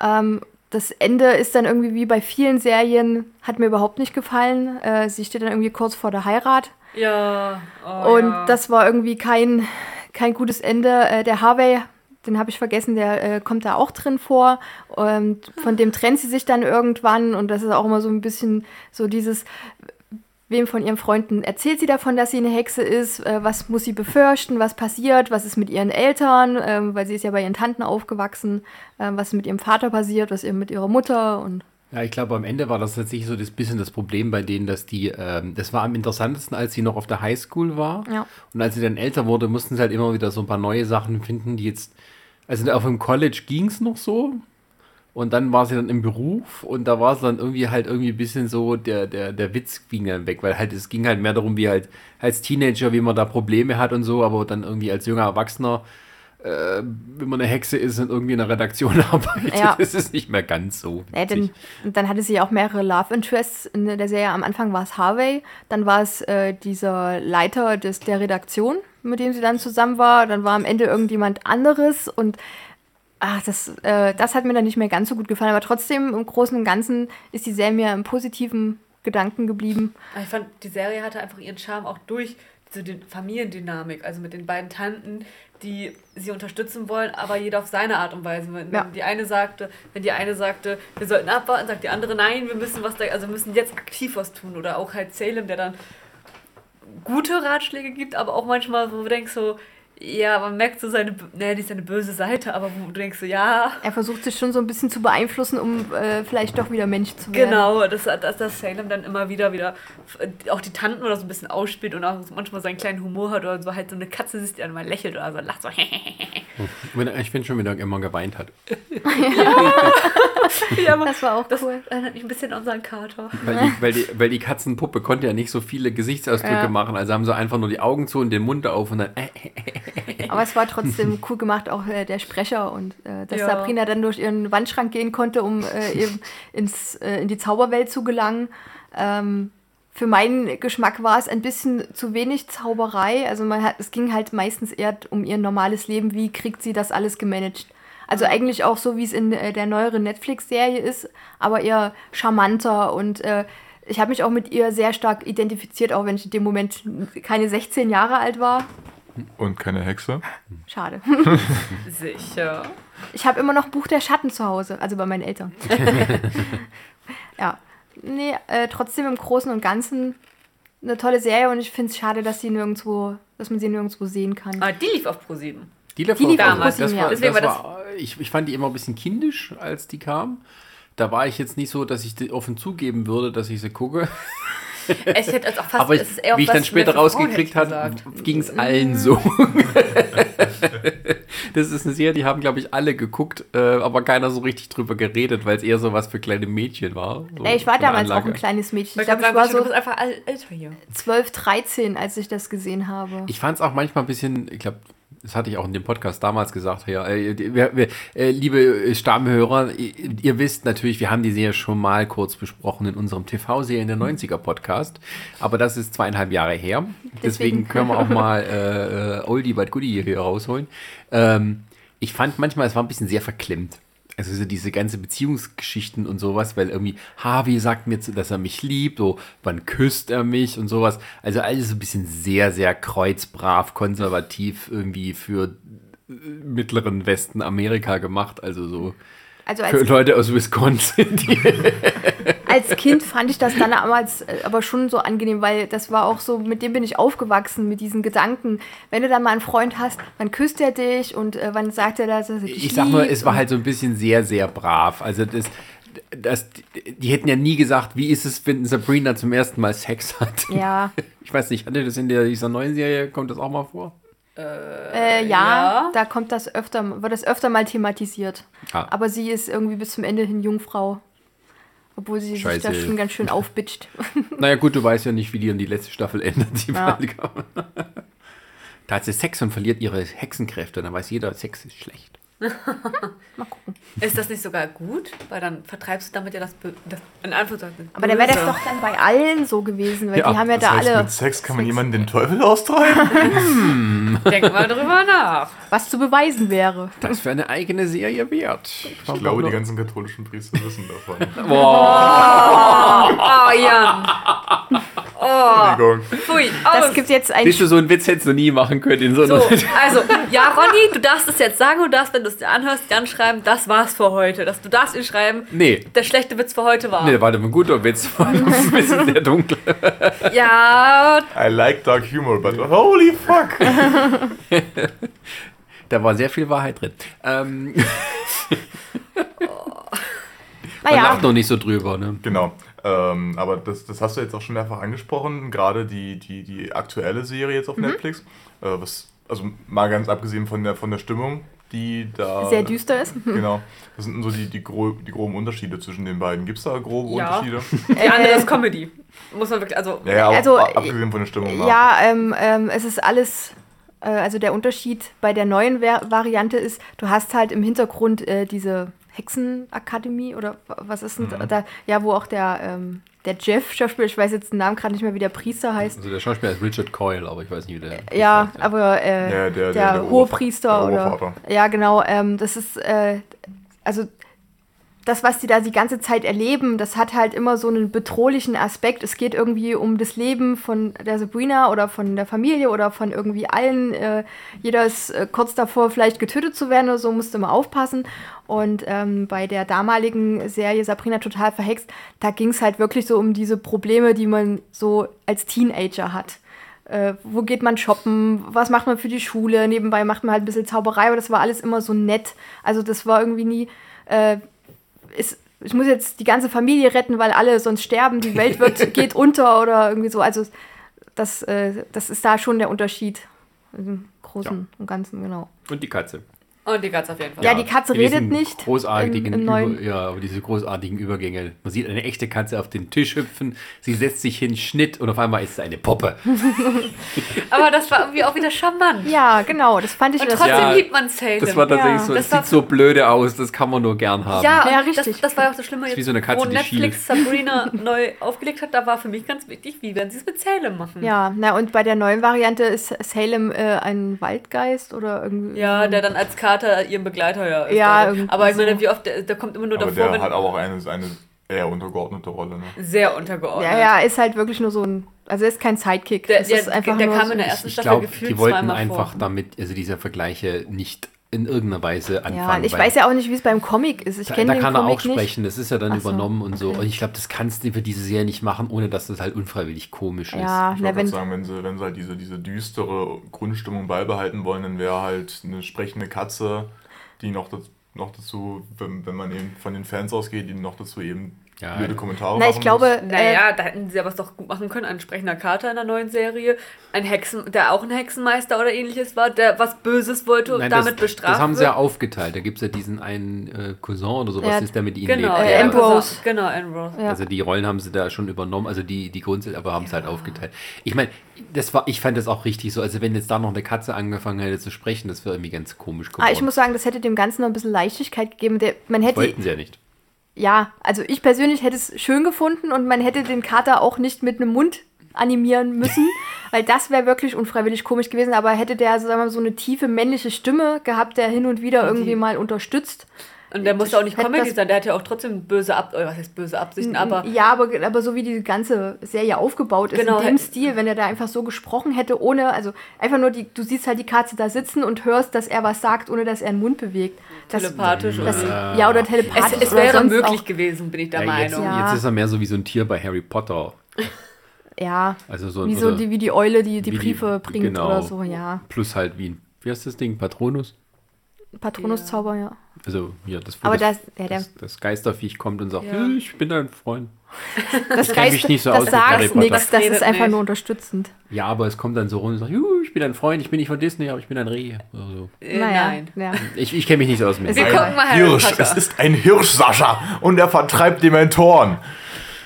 Ähm, das Ende ist dann irgendwie wie bei vielen Serien, hat mir überhaupt nicht gefallen. Äh, sie steht dann irgendwie kurz vor der Heirat. Ja. Oh, Und ja. das war irgendwie kein, kein gutes Ende. Äh, der Harvey, den habe ich vergessen, der äh, kommt da auch drin vor. Und von dem trennt sie sich dann irgendwann. Und das ist auch immer so ein bisschen so dieses, wem von ihren Freunden erzählt sie davon, dass sie eine Hexe ist? Äh, was muss sie befürchten? Was passiert? Was ist mit ihren Eltern? Ähm, weil sie ist ja bei ihren Tanten aufgewachsen. Ähm, was ist mit ihrem Vater passiert? Was ist mit ihrer Mutter? Und Ja, ich glaube, am Ende war das tatsächlich so das bisschen das Problem bei denen, dass die, ähm, das war am interessantesten, als sie noch auf der Highschool war. Ja. Und als sie dann älter wurde, mussten sie halt immer wieder so ein paar neue Sachen finden, die jetzt, also auf dem College ging es noch so. Und dann war sie dann im Beruf und da war es dann irgendwie halt irgendwie ein bisschen so, der, der, der Witz ging dann weg, weil halt es ging halt mehr darum, wie halt als Teenager, wie man da Probleme hat und so, aber dann irgendwie als junger Erwachsener, äh, wenn man eine Hexe ist und irgendwie in der Redaktion arbeitet, Ja. ist es nicht mehr ganz so. Ja, dann, dann hatte sie auch mehrere Love Interests in der Serie. Am Anfang war es Harvey, dann war es äh, dieser Leiter des, der Redaktion, mit dem sie dann zusammen war. Dann war am Ende irgendjemand anderes und ach, das, äh, das hat mir dann nicht mehr ganz so gut gefallen. Aber trotzdem, im Großen und Ganzen ist die Serie mir im positiven Gedanken geblieben. Ich fand, die Serie hatte einfach ihren Charme auch durch so die Familiendynamik, also mit den beiden Tanten, die sie unterstützen wollen, aber jeder auf seine Art und Weise. Wenn, Ja. die eine sagte, wenn die eine sagte, wir sollten abwarten, sagt die andere, nein, wir müssen was da, also wir müssen jetzt aktiv was tun. Oder auch halt Salem, der dann gute Ratschläge gibt, aber auch manchmal, wo du denkst so, ja, man merkt so seine, naja, die ist eine böse Seite, aber wo du denkst so, ja, Er versucht sich schon so ein bisschen zu beeinflussen, um äh, vielleicht doch wieder Mensch zu werden. Genau, dass, dass, dass Salem dann immer wieder wieder auch die Tanten oder so ein bisschen ausspielt und auch manchmal seinen kleinen Humor hat oder so halt so eine Katze siehst, die dann mal lächelt oder so lacht so. Wenn Ich finde schon, wie er immer geweint hat. ja, aber Das war auch das cool. erinnert mich ein bisschen an unseren Kater. Weil die, weil, die, weil die Katzenpuppe konnte ja nicht so viele Gesichtsausdrücke Ja. machen. Also haben sie einfach nur die Augen zu und den Mund auf und dann. Aber es war trotzdem cool gemacht, auch äh, der Sprecher und äh, dass Ja. Sabrina dann durch ihren Wandschrank gehen konnte, um äh, eben ins, äh, in die Zauberwelt zu gelangen. Ähm, für meinen Geschmack war es ein bisschen zu wenig Zauberei. Also man hat, es ging halt meistens eher um ihr normales Leben. Wie kriegt sie das alles gemanagt? Also eigentlich auch so, wie es in äh, der neueren Netflix-Serie ist, aber eher charmanter und äh, ich habe mich auch mit ihr sehr stark identifiziert, auch wenn ich in dem Moment keine 16 Jahre alt war. Und keine Hexe. Schade. Sicher. Ich habe immer noch Buch der Schatten zu Hause, also bei meinen Eltern. ja. Nee, äh, trotzdem im Großen und Ganzen eine tolle Serie und ich finde es schade, dass sie nirgendwo, dass man sie nirgendwo sehen kann. Aber die lief auf Pro7. die lief Die lief auf- auf das ProSieben, war, ja. Deswegen das war war, ich, ich fand die immer ein bisschen kindisch, als die kam. Da war ich jetzt nicht so, dass ich die offen zugeben würde, dass ich sie gucke. Ich hätte also auch fast, Aber ich, es ist eher wie ich dann später rausgekriegt habe, ging es allen so. das ist eine Serie, die haben, glaube ich, alle geguckt, äh, aber keiner so richtig drüber geredet, weil es eher so was für kleine Mädchen war. So Ey, ich war damals auch Anlage. ein kleines Mädchen. Ich glaube, ich war so einfach älter hier. 12, 13, als ich das gesehen habe. Ich fand es auch manchmal ein bisschen, ich glaube, das hatte ich auch in dem Podcast damals gesagt, ja, äh, äh, liebe Stammhörer, ihr, wisst natürlich, wir haben die Serie schon mal kurz besprochen in unserem TV-Serien der 90er Podcast, aber das ist zweieinhalb Jahre her, deswegen, Deswegen. können wir auch mal äh, äh, Oldie but Goodie hier rausholen. Ähm, ich fand manchmal, es war ein bisschen sehr verklemmt. Also so diese ganze Beziehungsgeschichten und sowas, weil irgendwie Harvey sagt mir, dass er mich liebt, so wann küsst er mich und sowas. Also alles so ein bisschen sehr, sehr kreuzbrav, konservativ irgendwie für äh, mittleren Westen Amerika gemacht. Also so Also für als, Leute aus Wisconsin. Die als Kind fand ich das dann damals äh, aber schon so angenehm, weil das war auch so, mit dem bin ich aufgewachsen, mit diesen Gedanken. Wenn du dann mal einen Freund hast, wann küsst er dich und äh, wann sagt er, dass er dich ich sag nur, es war halt so ein bisschen sehr, sehr brav. Also das, das, die hätten ja nie gesagt, wie ist es, wenn Sabrina zum ersten Mal Sex hat. Ja, Ich weiß nicht, hatte das in der, dieser neuen Serie, kommt das auch mal vor? Äh, ja, ja. da kommt das öfter, wird das öfter mal thematisiert. Ah. Aber sie ist irgendwie bis zum Ende hin Jungfrau. Obwohl sie sich da Scheiße. schon ganz schön aufbitscht. Naja, gut, du weißt ja nicht, wie die in die letzte Staffel endet. Die Ja. Da hat sie Sex und verliert ihre Hexenkräfte. Dann weiß jeder, Sex ist schlecht. Mal gucken. Ist das nicht sogar gut? Weil dann vertreibst du damit ja das, Bö das in Anführungszeichen. Aber dann wäre das doch dann bei allen so gewesen, weil Ja, die haben ja Das da heißt, alle mit Sex kann man jemanden den Teufel austreiben? Denk mal drüber nach. was zu beweisen wäre. Das wäre eine eigene Serie wert. Ich glaube, die ganzen katholischen Priester wissen davon. Oh, Jan. Entschuldigung. Pfui. Das aus. gibt jetzt ein Siehst du, so einen Witz hättest du nie machen können in so einer So, also, ja, Ronny, du darfst es jetzt sagen, du darfst, wenn du es dir anhörst, Jan schreiben, das war's für heute. Das, du darfst ihn schreiben, Nee. der schlechte Witz für heute war. Nee, war ein guter Witz. War ein bisschen sehr dunkel. Ja, I like dark humor, but holy fuck! Da war sehr viel Wahrheit drin. Ähm, man naja, lacht noch nicht so drüber, ne? Genau. Ähm, aber das, das hast du jetzt auch schon mehrfach angesprochen, gerade die, die, die aktuelle Serie jetzt auf Mhm. Netflix. Äh, was, also mal ganz abgesehen von der, von der Stimmung, die da. sehr düster ist. Genau. Was sind denn so die, die, gro die groben Unterschiede zwischen den beiden? Gibt es da grobe Ja. Unterschiede? die andere ist Comedy. Muss man wirklich, also, Ja, Also, a- abgesehen von der Stimmung. mal. Ja, ähm, ähm, es ist alles, äh, also der Unterschied bei der neuen Ver Variante ist, du hast halt im Hintergrund äh, diese Hexenakademie oder wa- was ist denn da, ja, wo auch der, ähm, der Jeff Schauspieler, ich weiß jetzt den Namen gerade nicht mehr, wie der Priester heißt. Also der Schauspieler ist Richard Coyle, aber ich weiß nicht, wie der. Ja, heißt, aber äh, Ja, der- der, der- der Hohepriester der oder. Ja, genau. Ähm, das ist, äh, also das, was die da die ganze Zeit erleben, das hat halt immer so einen bedrohlichen Aspekt. Es geht irgendwie um das Leben von der Sabrina oder von der Familie oder von irgendwie allen. Äh, jeder ist äh, kurz davor, vielleicht getötet zu werden oder so, musste immer aufpassen. Und ähm, bei der damaligen Serie Sabrina total verhext, da ging es halt wirklich so um diese Probleme, die man so als Teenager hat äh, wo geht man shoppen, was macht man für die Schule, nebenbei macht man halt ein bisschen Zauberei, aber das war alles immer so nett. Also das war irgendwie nie, äh, ist, ich muss jetzt die ganze Familie retten, weil alle sonst sterben, die Welt wird, geht unter oder irgendwie so. Also das, äh, das ist da schon der Unterschied im Großen und Ganzen, genau. Und die Katze. Und die Katze auf jeden Fall. Ja, die Katze redet nicht Großartigen im- im neuen- Über, ja, aber diese großartigen Übergänge. Man sieht eine echte Katze auf den Tisch hüpfen, sie setzt sich hin, Schnitt und auf einmal ist es eine Puppe. Aber das war irgendwie auch wieder charmant. Ja, genau, das fand ich Und das trotzdem Ja, liebt man Salem. Das war tatsächlich Ja, so, das sieht so blöde aus, das kann man nur gern haben. Ja, Ja, und richtig. Das, das war ja auch das Schlimme ist jetzt, wie so eine Katze, wo die Netflix Sabrina neu aufgelegt hat, da war für mich ganz wichtig, wie werden sie es mit Salem machen. Ja, na und bei der neuen Variante ist Salem äh, ein Waldgeist oder irgendwie. Ja, der dann als Kater ihren Begleiter ja ist. Ja, aber ich meine, so. wie oft, der, der kommt immer nur Aber davor, der wenn hat auch eine, eine eher untergeordnete Rolle. Ne? sehr untergeordnet. Ja, ja, ist halt wirklich nur so ein. Also er ist kein Sidekick. Der, der, ist einfach der nur kam so, in der ersten Ich Staffel glaube, gefühlt die wollten zweimal einfach vor. damit, also diese Vergleiche nicht in irgendeiner Weise anfangen. Ja, ich weiß ja auch nicht, wie es beim Comic ist. Ich da, kenne da den kann er Comic auch nicht. sprechen, das ist ja dann so, übernommen und so. okay. Und ich glaube, das kannst du für diese Serie nicht machen, ohne dass das halt unfreiwillig komisch ist. Ja, Ich wollte wenn, gerade sagen, wenn sie, wenn sie halt diese, diese düstere Grundstimmung beibehalten wollen, dann wäre halt eine sprechende Katze, die noch, das, noch dazu, wenn, wenn man eben von den Fans ausgeht, die noch dazu eben Ja, blöde ja. Kommentare na, ich glaube, äh, Naja, da hätten sie aber es doch gut machen können. Ein entsprechender Kater in der neuen Serie. Ein Hexen, der auch ein Hexenmeister oder ähnliches war, der was Böses wollte und Nein, damit das, bestraft das haben sie wird. ja aufgeteilt. Da gibt es ja diesen einen äh, Cousin oder sowas, Ja, ist der mit ihnen Genau, lebt. Äh, der Ambrose. Genau, Ambrose. Ja. Also die Rollen haben sie da schon übernommen, also die, die Grundsätze, aber haben es halt aufgeteilt. Ich meine, das war, ich fand das auch richtig so. Also wenn jetzt da noch eine Katze angefangen hätte zu sprechen, das wäre irgendwie ganz komisch geworden. ah, ich muss sagen, das hätte dem Ganzen noch ein bisschen Leichtigkeit gegeben. Der, man hätte, Wollten sie ja nicht. Ja, also ich persönlich hätte es schön gefunden und man hätte den Kater auch nicht mit einem Mund animieren müssen, weil das wäre wirklich unfreiwillig komisch gewesen. Aber hätte der, sagen wir mal, so eine tiefe männliche Stimme gehabt, der hin und wieder irgendwie mal unterstützt. Und der musste auch nicht Comedy sein, der hatte ja auch trotzdem böse Ab äh, was heißt böse Absichten, aber ja, aber, aber so wie die ganze Serie aufgebaut ist, Genau, in dem Stil, wenn er da einfach so gesprochen hätte, ohne, also einfach nur die, du siehst halt die Katze da sitzen und hörst, dass er was sagt, ohne dass er einen Mund bewegt. Das, telepathisch das, oder ja, oder es, telepathisch. es oder wäre sonst möglich Auch, gewesen, bin ich der Ja, jetzt, Meinung. Ja. jetzt ist er mehr so wie so ein Tier bei Harry Potter. ja, Also so, wie, so die, wie die Eule, die die Briefe bringt genau. oder so, ja. Plus halt wie ein, wie heißt das Ding? Patronus? Patronuszauber, ja. Also ja, das, Aber das, das, ja, der, das, das Geisterviech kommt und sagt, Ja. "Ja, ich bin dein Freund. das kenn mich Geist, nicht so das aus sagt nichts, das ist einfach nicht. nur unterstützend. Ja, aber es kommt dann so rum und sagt, "Juhu, ich bin dein Freund, ich bin nicht von Disney, aber ich bin ein Reh. Oder so. Äh, naja, Nein. Ja. Ich, ich kenne mich nicht so aus mit Wir gucken mal Hirsch, Potter. es ist ein Hirsch, Sascha, und er vertreibt Dementoren.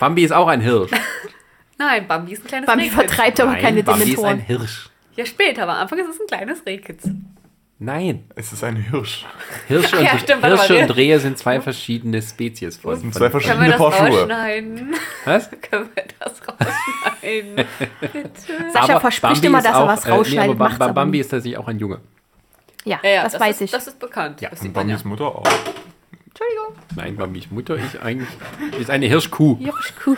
Bambi ist auch ein Hirsch. Nein, Bambi ist ein kleines Bambi Rehkitz. vertreibt aber Nein, keine Bambi ist ein Dementoren. Hirsch. Ja, später, aber am Anfang ist es ein kleines Rehkitz. Nein. Es ist ein Hirsch. Hirsche und, ja, stimmt, mal, und Rehe sind zwei verschiedene Spezies von. sind von zwei Können wir verschiedene das Paar Schuhe. rausschneiden? was? Können wir das rausschneiden? Sascha Aber verspricht Bambi immer, ist dass er was äh, nee, rausschneidet. aber Bambi ist tatsächlich auch ein Junge. Ja, Ja, ja, das, weiß ist, ich. Das ist bekannt. Ja, das Und. Bambis Mutter auch. Entschuldigung. Nein, Bambis Mutter ist eigentlich ist eine Hirschkuh. Hirschkuh.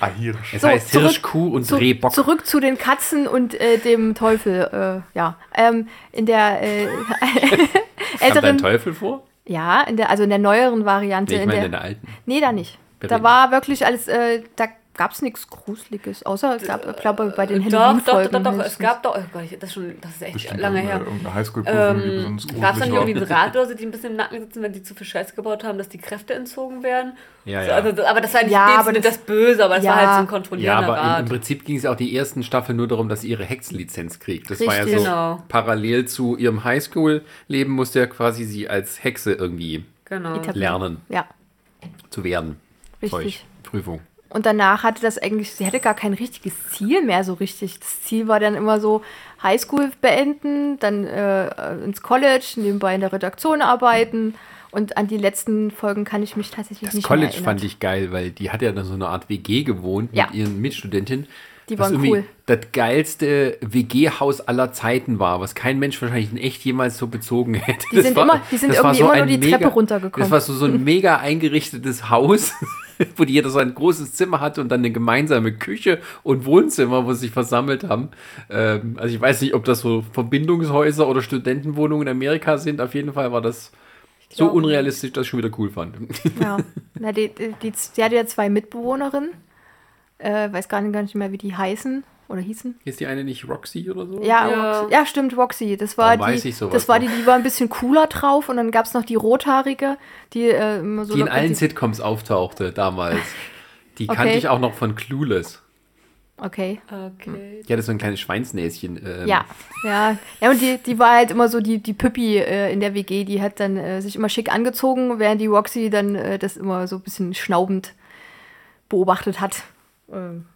Ah, Hirsch. Es So, heißt zurück Hirschkuh und Zu, Rehbock. zurück zu den Katzen und äh, dem Teufel. Äh, ja, ähm, in der äh, Kommt älteren, Teufel vor? ja, in der, also in der neueren Variante. Nee, ich in meine der, in der alten. nee, da nicht. Da war wirklich alles, äh, da gab es nichts Gruseliges, außer, ich glaube, glaub, bei den Doch, doch, doch, Halloween-Folgen. doch, doch. Es gab doch, oh Gott, ich- das ist schon, das ist echt Bestimmt lange her. Ähm, Gab es da nicht irgendwie war. Ratlose, die ein bisschen im Nacken sitzen, wenn die zu viel Scheiß gebaut haben, dass die Kräfte entzogen werden? Ja, So, ja. also, aber das war nicht Ja, ja, aber das, das- das Böse, aber das war Ja. halt so ein Ja, kontrollierender aber im, im Rat. Prinzip ging es auch die ersten Staffel nur darum, dass sie ihre Hexenlizenz kriegt. Das war ja Richtig. so Genau. parallel zu ihrem Highschool-Leben musste ja quasi sie als Hexe irgendwie Genau. Lernen Ja, zu werden. richtig. Prüfung. Und danach hatte das eigentlich, sie hatte gar kein richtiges Ziel mehr so richtig. Das Ziel war dann immer so Highschool beenden, dann äh, ins College, nebenbei in der Redaktion arbeiten. Und an die letzten Folgen kann ich mich tatsächlich Das nicht mehr College erinnern. fand ich geil, weil die hat ja dann so eine Art WG gewohnt Ja. mit ihren Mitstudentinnen. Die waren cool. Das geilste WG-Haus aller Zeiten war, was kein Mensch wahrscheinlich in echt jemals so bezogen hätte. Die Das sind immer- die sind das war irgendwie immer ein nur die Treppe runtergekommen. Das war so, so ein mega eingerichtetes Haus, wo jeder so ein großes Zimmer hatte und dann eine gemeinsame Küche und Wohnzimmer, wo sie sich versammelt haben. Ähm, also ich weiß nicht, ob das so Verbindungshäuser oder Studentenwohnungen in Amerika sind. Auf jeden Fall war das so glaube unrealistisch, dass ich schon wieder cool fand. Ja. Na, die, die, die, die hatte ja zwei Mitbewohnerinnen. Äh, weiß gar nicht, gar nicht mehr, wie die heißen oder hießen. Ist die eine nicht Roxy oder so? Ja, Ja. Rox- ja stimmt, Roxy. Das war, Warum weiß die, ich sowas das war die, die war ein bisschen cooler drauf. Und dann gab es noch die Rothaarige, die äh, immer so. die in allen Sitcoms auftauchte damals. Die Okay. kannte ich auch noch von Clueless. Okay. Okay. Die hatte so ein kleines Schweinsnäschen. ähm, Ja, ja. Ja, und die, die war halt immer so die, die Püppi äh, in der WG, die hat dann äh, sich immer schick angezogen, während die Roxy dann äh, das immer so ein bisschen schnaubend beobachtet hat. Ähm,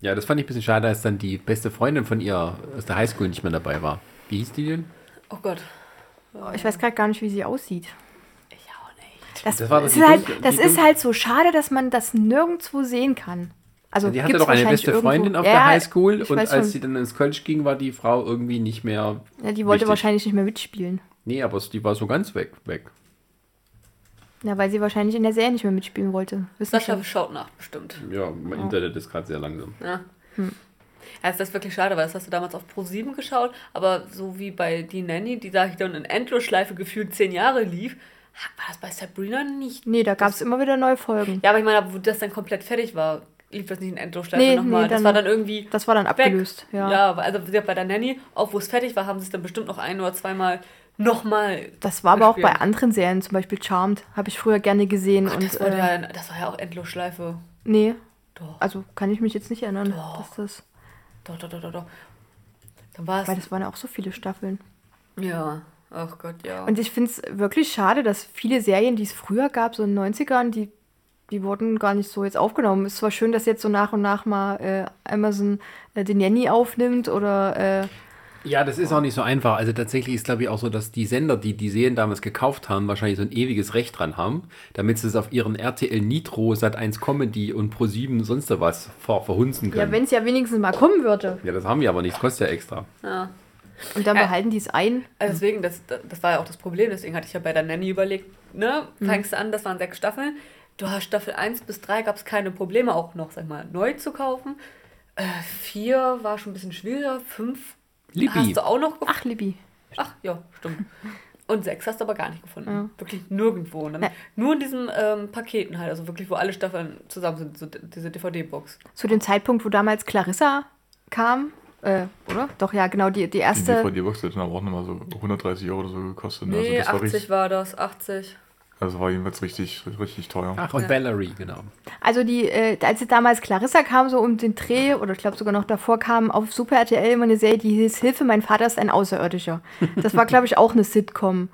ja. Ja, das fand ich ein bisschen schade, als dann die beste Freundin von ihr aus der Highschool nicht mehr dabei war. Wie hieß die denn? Oh Gott. Oh, Ich weiß gerade gar nicht, wie sie aussieht. Ich auch nicht. Das, Das war ist, die halt, das ist Dunkel- halt so schade, dass man das nirgendwo sehen kann. Also Die hatte doch eine beste irgendwo. Freundin auf Ja, der Highschool und als schon. sie dann ins College ging, war die Frau irgendwie nicht mehr. Ja, die wollte wichtig. wahrscheinlich nicht mehr mitspielen. Nee, aber die war so ganz weg. weg. Ja, weil sie wahrscheinlich in der Serie nicht mehr mitspielen wollte. Wissen Sascha schon. schaut nach, bestimmt. Ja, mein Internet ist gerade sehr langsam. Ja. Ja, ist das wirklich schade, weil das hast du damals auf Pro7 geschaut, aber so wie bei Die Nanny, die da dann in Endlosschleife gefühlt zehn Jahre lief, war das bei Sabrina nicht. Nee, da gab es immer wieder neue Folgen. Ja, aber ich meine, wo das dann komplett fertig war, lief das nicht in Endlosschleife Nee, nochmal. nee, das war dann irgendwie. Das war dann weg. abgelöst. Ja. Ja, aber also wie gesagt, bei der Nanny, auch wo es fertig war, haben sie es dann bestimmt noch ein oder zweimal nochmal. Das war aber auch bei anderen Serien, zum Beispiel Charmed, habe ich früher gerne gesehen. Gott, und, das, war äh, ja, das war ja auch Endlosschleife. Nee, Doch, also kann ich mich jetzt nicht erinnern, Doch. dass das. doch, doch, doch, doch. doch. Dann war Weil es. das waren ja auch so viele Staffeln. Ja, ach Gott, ja. Und ich finde es wirklich schade, dass viele Serien, die es früher gab, so in den 90ern, die, die wurden gar nicht so jetzt aufgenommen. Es war schön, dass jetzt so nach und nach mal äh, Amazon äh, den Nanny aufnimmt oder. Äh, ja, das ist auch nicht so einfach. Also tatsächlich ist, glaube ich, auch so, dass die Sender, die die Serien damals gekauft haben, wahrscheinlich so ein ewiges Recht dran haben, damit sie es auf ihren RTL Nitro, Sat1 Comedy und Pro7 sonst was ver verhunzen können. Ja, wenn es ja wenigstens mal kommen würde. Ja, das haben wir aber nicht. Das kostet ja extra. Ja. Und dann äh, behalten die es ein. Also deswegen, das, das war ja auch das Problem. Deswegen hatte ich ja bei der Nanny überlegt, ne, mhm. fängst du mhm. an, das waren sechs Staffeln. Du hast Staffel 1 bis 3 gab es keine Probleme, auch noch, sag mal, neu zu kaufen. Äh, 4 war schon ein bisschen schwieriger, 5 Libby. Hast du auch noch gefunden? Ach, Libby. Ach, ja, stimmt. Und sechs hast du aber gar nicht gefunden. Ja. Wirklich nirgendwo. Ne? Nur in diesen ähm, Paketen halt, also wirklich, wo alle Staffeln zusammen sind, so diese DVD-Box. Zu dem Zeitpunkt, wo damals Clarissa kam, äh, oder? Doch, ja, genau, die, die erste. Die DVD-Box hätten dann auch nochmal so 130 Euro oder so gekostet. Ne? Also nee, also 80 richtig... war das, 80 also war jedenfalls richtig, richtig teuer. Ach, und Ja. Valerie, genau. Also die, äh, als sie damals Clarissa kam, so um den Dreh, oder ich glaube sogar noch davor, kam auf Super RTL immer eine Serie, die hieß Hilfe, mein Vater ist ein Außerirdischer. Das war, glaube ich, auch eine Sitcom.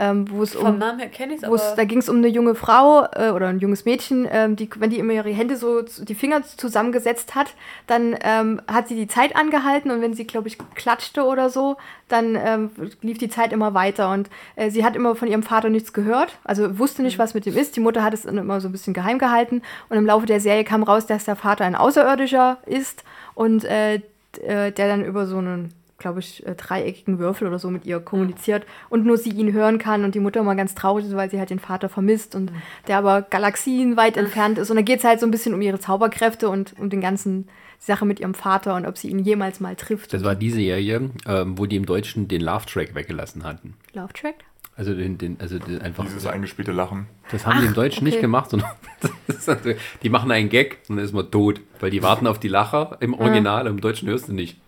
Äh, ähm, wo es Vom um Namen her kenne ich es, da ging es um eine junge Frau äh, oder ein junges Mädchen, ähm, die, wenn die immer ihre Hände so, die Finger zusammengesetzt hat, dann ähm, hat sie die Zeit angehalten und wenn sie, glaube ich, klatschte oder so, dann ähm, lief die Zeit immer weiter und äh, sie hat immer von ihrem Vater nichts gehört, also wusste nicht, was mit ihm ist. Die Mutter hat es immer so ein bisschen geheim gehalten und im Laufe der Serie kam raus, dass der Vater ein Außerirdischer ist und äh, äh, der dann über so einen glaube ich, äh, dreieckigen Würfel oder so mit ihr kommuniziert und nur sie ihn hören kann und die Mutter immer ganz traurig ist, weil sie halt den Vater vermisst und der aber galaxienweit entfernt ist. Und dann geht es halt so ein bisschen um ihre Zauberkräfte und um den ganzen Sache mit ihrem Vater und ob sie ihn jemals mal trifft. Das war die Serie, ähm, wo die im Deutschen den Love-Track weggelassen hatten. Love Track? Also den, den also den einfach. Dieses eingespielte Lachen. Das haben die im Deutschen nicht okay. gemacht, sondern also, die machen einen Gag und dann ist man tot, weil die warten auf die Lacher im Original, im Deutschen hörst du nicht.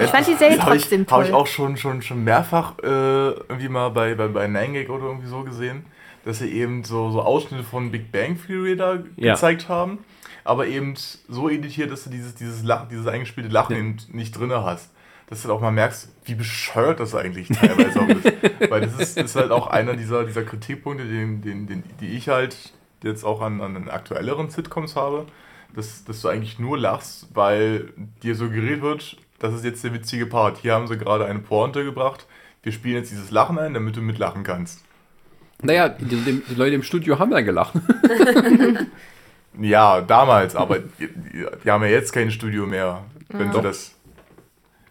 Ich fand die Serie habe ich, trotzdem hab toll. ich auch schon, schon, schon mehrfach äh, irgendwie mal bei, bei, bei 9gag oder irgendwie so gesehen, dass sie eben so, so Ausschnitte von Big Bang Theory da Ja. gezeigt haben, aber eben so editiert, dass du dieses, dieses, Lach, dieses eingespielte Lachen Ja. eben nicht drin hast. Dass du auch mal merkst, wie bescheuert das eigentlich teilweise auch ist. Weil das ist, ist halt auch einer dieser, dieser Kritikpunkte, den, den, den, die ich halt jetzt auch an, an den aktuelleren Sitcoms habe, dass, dass du eigentlich nur lachst, weil dir suggeriert wird, das ist jetzt der witzige Part. Hier haben sie gerade eine Pointe gebracht. Wir spielen jetzt dieses Lachen ein, damit du mitlachen kannst. Naja, die, die, die Leute im Studio haben ja gelacht. Ja, damals, aber die, die, die haben ja jetzt kein Studio mehr. Wenn sie das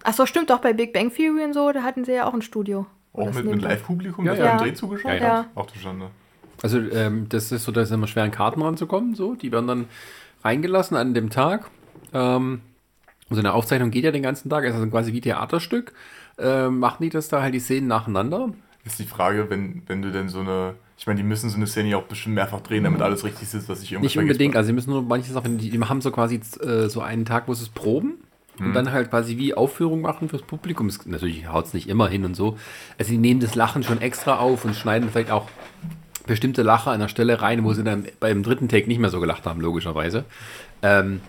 Ach so, stimmt doch, bei Big Bang Theory und so, da hatten sie ja auch ein Studio. auch mit, mit Live-Publikum, Ja, das ja. beim Dreh zugeschaut Ja, ja. hat, auch zustande. Also ähm, das ist so, dass es immer schwer an Karten ranzukommen. So, die werden dann reingelassen an dem Tag. Ähm, so eine Aufzeichnung geht ja den ganzen Tag, also quasi wie Theaterstück. Ähm, machen die das da halt die Szenen nacheinander? Ist die Frage, wenn, wenn du denn so eine. Ich meine, die müssen so eine Szene ja auch bestimmt mehrfach drehen, damit alles richtig sitzt, dass ich irgendwas Nicht unbedingt, also sie müssen nur manche Sachen, die, die haben so quasi äh, so einen Tag, wo sie es proben und dann halt quasi wie Aufführung machen fürs Publikum. Es, natürlich haut es nicht immer hin und so. Also sie nehmen das Lachen schon extra auf und schneiden vielleicht auch bestimmte Lacher an der Stelle rein, wo sie dann beim dritten Take nicht mehr so gelacht haben, logischerweise. Ähm,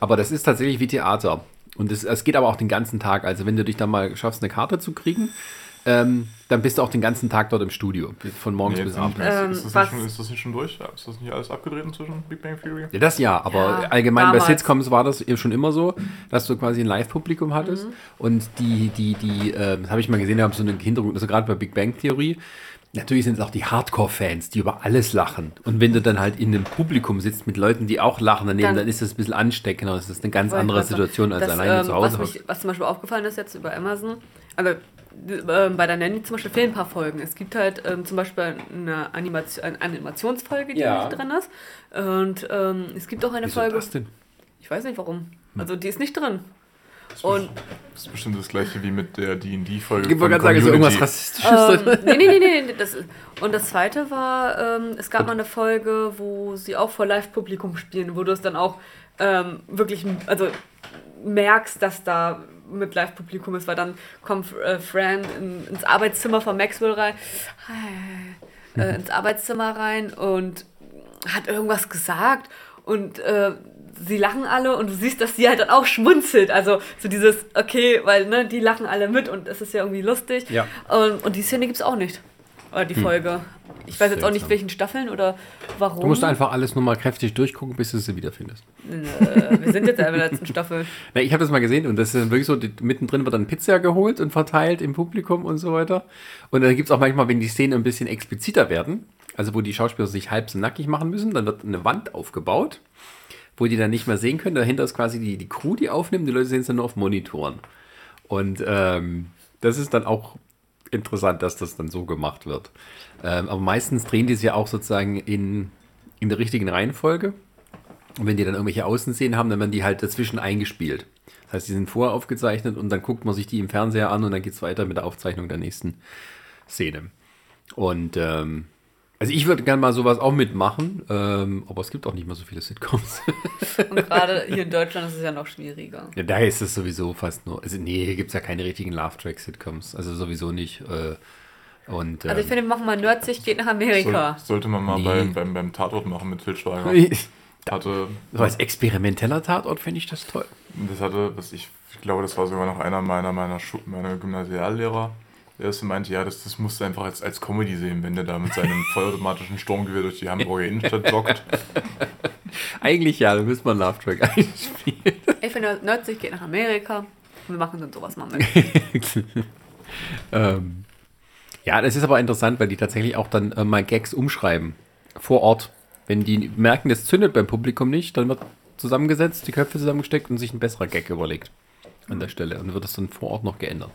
aber das ist tatsächlich wie Theater. Und es, es geht aber auch den ganzen Tag. Also wenn du dich da mal schaffst, eine Karte zu kriegen, ähm, dann bist du auch den ganzen Tag dort im Studio. Von morgens Nee, bis abends. Ähm, ist, das schon, ist das nicht schon durch? Ist das nicht alles abgedreht inzwischen, Big Bang Theory? Ja, das ja, aber Ja, allgemein damals. bei Sitcoms war das eben schon immer so, dass du quasi ein Live-Publikum hattest. Und die, die, die, äh, das habe ich mal gesehen, da haben so einen Hintergrund, also gerade bei Big Bang Theory, natürlich sind es auch die Hardcore-Fans, die über alles lachen. Und wenn du dann halt in einem Publikum sitzt mit Leuten, die auch lachen daneben, Dann- dann, ist das ein bisschen ansteckender. Das ist eine ganz andere. Situation als Das, alleine ähm, zu Hause. Was, mich, was zum Beispiel aufgefallen ist jetzt über Amazon, also äh, bei der Nanny zum Beispiel fehlen ein paar Folgen. Es gibt halt ähm, zum Beispiel eine, Animation, eine Animationsfolge, die Ja. nicht drin ist. Und ähm, es gibt auch eine Wieso Folge, das denn? ich weiß nicht warum. Also die ist nicht drin. Und Das ist bestimmt das gleiche wie mit der D&D-Folge Ich wollte gerade sagen, ist irgendwas Rassistisches ähm, drin? nee, nee, nee, nee, nee. Das, und das zweite war, ähm, es gab mal eine Folge, wo sie auch vor Live-Publikum spielen, wo du es dann auch ähm, wirklich, also merkst, dass da mit Live-Publikum ist, weil dann kommt äh, Fran in, ins Arbeitszimmer von Maxwell rein, äh, ins Arbeitszimmer rein und hat irgendwas gesagt und äh, sie lachen alle und du siehst, dass sie halt dann auch schmunzelt. Also so dieses, okay, weil ne, die lachen alle mit und es ist ja irgendwie lustig. Ja. Und, und die Szene gibt es auch nicht. Oder die Folge. Ich weiß jetzt auch nicht, welchen Staffeln oder warum. Du musst einfach alles nur mal kräftig durchgucken, bis du sie wiederfindest. Äh, wir sind jetzt in der letzten Staffel. Na, ich habe das mal gesehen und das ist wirklich so, die, mittendrin wird dann Pizza geholt und verteilt im Publikum und so weiter. Und dann gibt es auch manchmal, wenn die Szenen ein bisschen expliziter werden, also wo die Schauspieler sich halb so nackig machen müssen, dann wird eine Wand aufgebaut, wo die dann nicht mehr sehen können. Dahinter ist quasi die, die Crew, die aufnimmt, die Leute sehen es dann nur auf Monitoren. Und ähm, das ist dann auch interessant, dass das dann so gemacht wird. Ähm, aber meistens drehen die es ja auch sozusagen in, in der richtigen Reihenfolge. Und wenn die dann irgendwelche Außenszenen haben, dann werden die halt dazwischen eingespielt. Das heißt, die sind vorher aufgezeichnet und dann guckt man sich die im Fernseher an und dann geht es weiter mit der Aufzeichnung der nächsten Szene. Und ähm, also ich würde gerne mal sowas auch mitmachen, ähm, aber es gibt auch nicht mehr so viele Sitcoms. Und gerade hier in Deutschland ist es ja noch schwieriger. ja, daher ist es sowieso fast nur. Also nee, hier gibt es ja keine richtigen Love-Track-Sitcoms. Also sowieso nicht. Äh, und, Also ich ähm, finde, wir machen mal Nerdsich geht nach Amerika. Soll, sollte man mal Nee. beim, beim, beim Tatort machen mit Til Schweiger. Hatte, so als experimenteller Tatort finde ich das toll. das hatte, was ich, ich glaube, das war sogar noch einer meiner, meiner, Schu meiner Gymnasiallehrer, der ist meinte, ja, das, das musst du einfach als, als Comedy sehen, wenn der da mit seinem vollautomatischen Sturmgewehr durch die Hamburger Innenstadt joggt. Eigentlich ja, da müsste man Love Track einspielen. Ich finde, 90 geht nach Amerika. Wir machen dann sowas mal mit. ähm, ja, das ist aber interessant, weil die tatsächlich auch dann äh, mal Gags umschreiben. Vor Ort. Wenn die merken, das zündet beim Publikum nicht, dann wird zusammengesetzt, die Köpfe zusammengesteckt und sich ein besserer Gag überlegt. An der Stelle. Und wird das dann vor Ort noch geändert.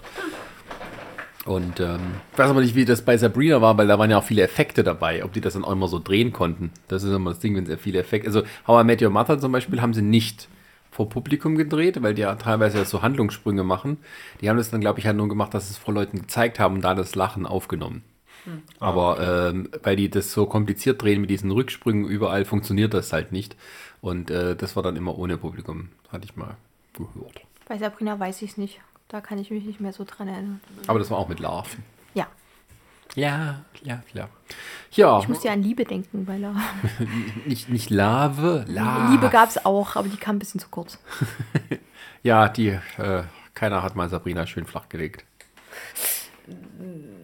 Und ähm, ich weiß aber nicht, wie das bei Sabrina war, weil da waren ja auch viele Effekte dabei, ob die das dann auch immer so drehen konnten. Das ist immer das Ding, wenn sehr viele Effekte. Also How I Met Your Mother zum Beispiel haben sie nicht vor Publikum gedreht, weil die ja teilweise so Handlungssprünge machen. Die haben das dann, glaube ich, halt nur gemacht, dass sie es vor Leuten gezeigt haben und da das Lachen aufgenommen. Hm. Aber ähm, weil die das so kompliziert drehen mit diesen Rücksprüngen überall, funktioniert das halt nicht. Und äh, das war dann immer ohne Publikum, hatte ich mal gehört. Bei Sabrina weiß ich es nicht. Da kann ich mich nicht mehr so dran erinnern. Aber das war auch mit Love. Ja. Ja, ja, ja. Ja, Ich musste ja an Liebe denken, weil er. nicht, nicht Lave, Love. Liebe gab es auch, aber die kam ein bisschen zu kurz. Ja, die, äh, keiner hat mal Sabrina schön flachgelegt.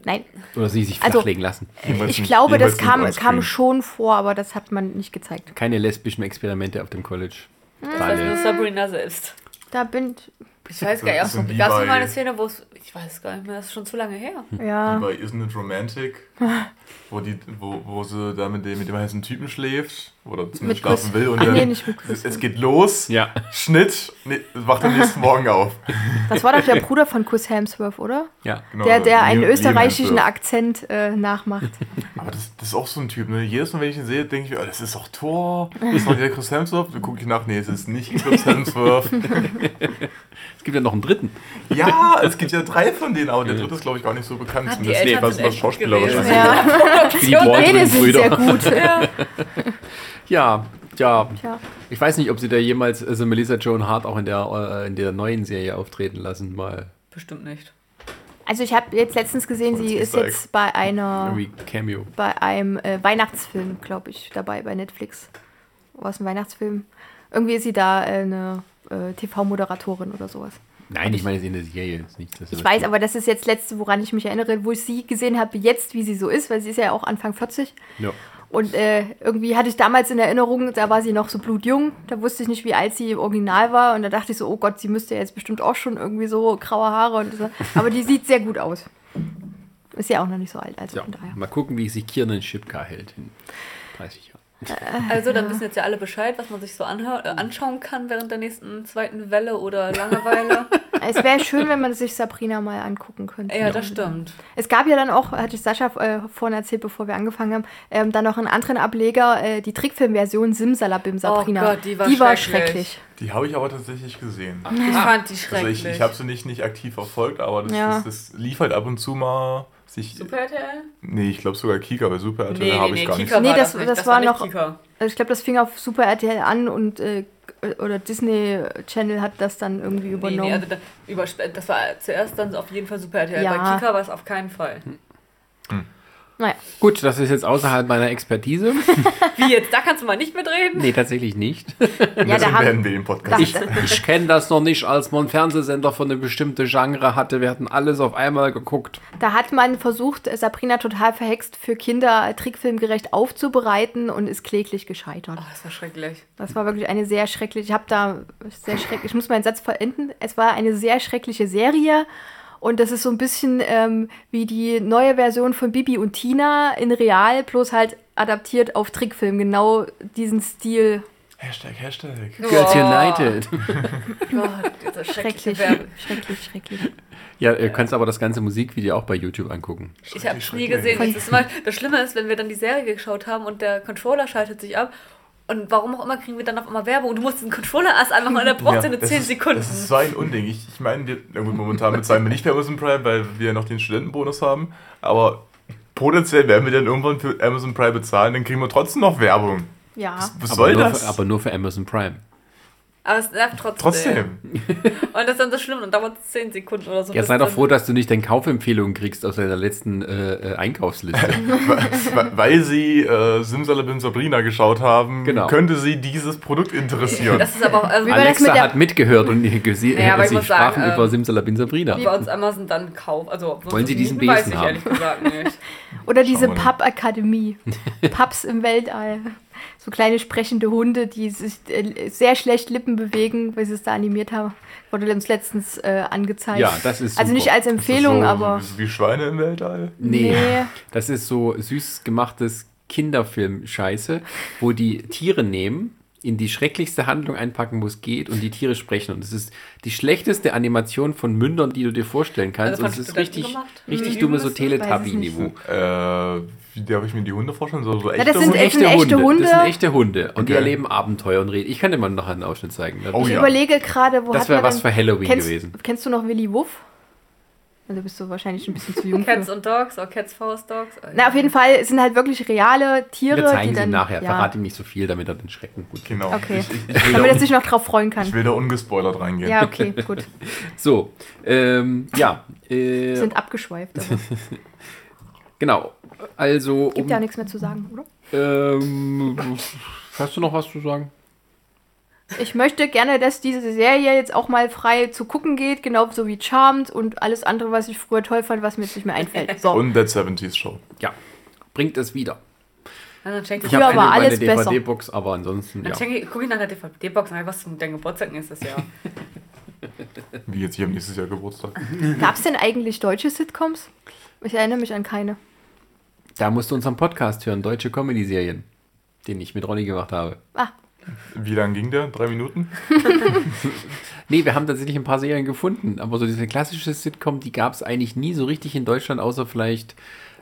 Nein, Oder sie sich Also- flachlegen lassen. Jemals ich ein- glaube, das kam, kam schon vor, aber das hat man nicht gezeigt. Keine lesbischen Experimente auf dem College. Das weiß nur Daniel. Sabrina selbst. Da bin Ich weiß gar nicht, so wie gab es mal eine Szene, wo es, ich weiß gar nicht mehr, das ist schon zu lange her. ja. Wie bei Isn't It Romantic, wo, die, wo, wo sie da mit dem, mit dem heißen Typen schläft oder zumindest schlafen will und Ach dann nee, nicht mit es, Chris. es geht los, Ja. Schnitt, nee, wacht am nächsten Morgen auf. Das war doch der Bruder von Chris Hemsworth, oder? Ja. Genau, Der, der einen Liam- österreichischen Liam. Akzent äh, nachmacht. Aber das, das ist auch so ein Typ, ne? Jedes Mal, wenn ich ihn sehe, denke ich mir, oh, das ist doch Thor. Das ist doch der Chris Hemsworth. Dann gucke ich nach, nee, es ist nicht Chris Hemsworth. Es gibt ja noch einen dritten. ja, es gibt ja drei von denen, aber der dritte ist, glaube ich, gar nicht so bekannt. Hat die Eltern was, was Schauspielerisch ist. Ja, Die sind sehr gut. Ja, ja. Tja. Ich weiß nicht, ob sie da jemals also Melissa Joan Hart auch in der, äh, in der neuen Serie auftreten lassen, mal Bestimmt nicht. Also ich habe jetzt letztens gesehen, sie ist Easter jetzt bei einer Cameo. bei einem äh, Weihnachtsfilm, glaube ich, dabei bei Netflix. Aus einem Weihnachtsfilm. Irgendwie ist sie da äh, eine äh, TV-Moderatorin oder sowas. Nein, ich meine, sie in der Serie ist nicht. Das Ich weiß, aber das ist jetzt letzte, woran ich mich erinnere, wo ich sie gesehen habe, jetzt, wie sie so ist, weil sie ist ja auch Anfang 40. Ja. Und äh, irgendwie hatte ich damals in Erinnerung, da war sie noch so blutjung. Da wusste ich nicht, wie alt sie im Original war. Und da dachte ich so, oh Gott, sie müsste ja jetzt bestimmt auch schon irgendwie so graue Haare und so. Aber die sieht sehr gut aus. Ist ja auch noch nicht so alt, also ja. von daher. Mal gucken, wie sich Kiernan Schipka hält in 30 Jahren. Also, dann wissen jetzt ja alle Bescheid, was man sich so äh, anschauen kann während der nächsten zweiten Welle oder Langeweile. Es wäre schön, wenn man sich Sabrina mal angucken könnte. ja, das stimmt. Es gab ja dann auch, hatte ich Sascha äh, vorhin erzählt, bevor wir angefangen haben, ähm, dann noch einen anderen Ableger, äh, die Trickfilmversion Simsalabim Sabrina. Gott, die war schrecklich. schrecklich. Die habe ich aber tatsächlich gesehen. Ich fand die Also schrecklich. ich, ich habe sie nicht, nicht aktiv verfolgt, aber das, Ja. das, das lief halt ab und zu mal. Sich, Super RTL? nee, ich glaube sogar Kika, bei Super RTL Nee, nee, habe nee, ich gar Kika nicht. Nee, war das- das, das das war noch- Kika. Ich glaube, das fing auf Super RTL an und äh, oder Disney Channel hat das dann irgendwie Nee, übernommen. nee, also da, über, das war zuerst dann auf jeden Fall Super RTL. Ja. Bei Kika war es auf keinen Fall. Naja, Gut, das ist jetzt außerhalb meiner Expertise. Wie jetzt? Da kannst du mal nicht mitreden? nee, tatsächlich nicht. ja, da haben, werden wir den Podcast. Ich, ich kenne das noch nicht, als man einen Fernsehsender von einem bestimmten Genre hatte. Wir hatten alles auf einmal geguckt. da hat man versucht, Sabrina total verhext für Kinder trickfilmgerecht aufzubereiten und ist kläglich gescheitert. Oh, das war schrecklich. Das war wirklich eine sehr schreckliche. Ich habe da sehr schrecklich. Ich muss meinen Satz verenden. Es war eine sehr schreckliche Serie. Und das ist so ein bisschen ähm, wie die neue Version von Bibi und Tina in Real, bloß halt adaptiert auf Trickfilm. Genau diesen Stil. Hashtag, Hashtag. Girls Oh. United. Gott, dieser schreckliche Schrecklich. Schrecklich, schrecklich. Ja, ihr könnt aber das ganze Musikvideo auch bei YouTube angucken. Ich habe es nie gesehen. Das, ist immer, das Schlimme ist, wenn wir dann die Serie geschaut haben und der Controller schaltet sich ab. Und warum auch immer kriegen wir dann auf einmal Werbung und du musst den Controller erst einfach mal, der braucht seine das 10 ist- Sekunden. Das ist so ein Unding. Ich, ich meine, wir, na gut, momentan bezahlen wir nicht für Amazon Prime, weil wir noch den Studentenbonus haben. Aber potenziell werden wir dann irgendwann für Amazon Prime bezahlen, dann kriegen wir trotzdem noch Werbung. Ja. Was aber soll nur das? Für, aber nur für Amazon Prime. Aber es nervt trotzdem. Trotzdem. Und das ist dann so schlimm und dauert 10 Sekunden oder so. Ja, sei doch froh, dass du nicht deine Kaufempfehlungen kriegst aus deiner letzten äh, äh, Einkaufsliste. Weil- Weil sie äh, Simsalabim Sabrina geschaut haben, Genau. könnte sie dieses Produkt interessieren. Das ist aber auch. Also Alexa mit der- hat mitgehört und sie, Ja, aber sie sprachen sagen, über ähm, Simsalabim Sabrina. bei uns Amazon dann Kauf. Also, Wollen Sie diesen Weiß Besen ich haben? ehrlich gesagt nicht. Oder diese. Papp-Akademie. Paps im Weltall. So kleine sprechende Hunde, die sich äh, sehr schlecht Lippen bewegen, weil sie es da animiert haben. Wurde uns letztens äh, angezeigt. Ja, das ist Also super. nicht als Empfehlung, so, aber. Wie Schweine im Weltall. Nee, Nee. das ist so süß gemachtes Kinderfilm-Scheiße, wo die Tiere nehmen, in die schrecklichste Handlung einpacken, wo es geht und die Tiere sprechen. Und es ist die schlechteste Animation von Mündern, die du dir vorstellen kannst. Also und es ist richtig, gemacht? richtig Mhm. dumme so. Teletubby-Niveau. Äh, wie darf ich mir die Hunde vorstellen? So, so das echte sind Hunde? echt- echte Hunde. Das sind echte Hunde. Und die Okay. erleben Abenteuer und reden. Ich kann dir mal noch einen Ausschnitt zeigen. Oh Ich ja. überlege gerade, wo Das hat wäre man was für Halloween kennst, gewesen. Kennst du noch Willy Wuff? Also bist du wahrscheinlich ein bisschen zu jung Cats und Dogs, oder Cats vs. Dogs. Na, auf jeden Fall es sind halt wirklich reale Tiere, Wir zeigen die sie dann. ihm nachher. ja, Verrate ihm nicht so viel, damit er den Schrecken gut Genau. Okay. Ich, ich, ich, damit da, er sich noch drauf freuen kann. ich will da ungespoilert reingehen. Ja, okay, gut. So, ähm, ja. Äh, Sind abgeschweift, aber genau. Also, gibt um, ja nichts mehr zu sagen, oder? ähm, hast du noch was zu sagen? Ich möchte gerne, dass diese Serie jetzt auch mal frei zu gucken geht, genauso wie Charmed und alles andere, was ich früher toll fand, was mir jetzt nicht mehr einfällt. So. Und That 70s Show. Ja, bringt es wieder. Dann ich, Früher hab war eine- alles meine besser. DVD-Box, aber ansonsten, dann ja. schenke ich, gucke ich nach der DVD-Box nach, was zum dein Geburtstag nächstes Jahr. Wie jetzt, ich habe nächstes Jahr Geburtstag. Gab es denn eigentlich deutsche Sitcoms? Ich erinnere mich an keine. Da musst du unseren Podcast hören, deutsche Comedy-Serien, den ich mit Ronny gemacht habe. Ah, Wie lang ging der? Drei Minuten? Nee, wir haben tatsächlich ein paar Serien gefunden, aber so diese klassische Sitcom, die gab es eigentlich nie so richtig in Deutschland, außer vielleicht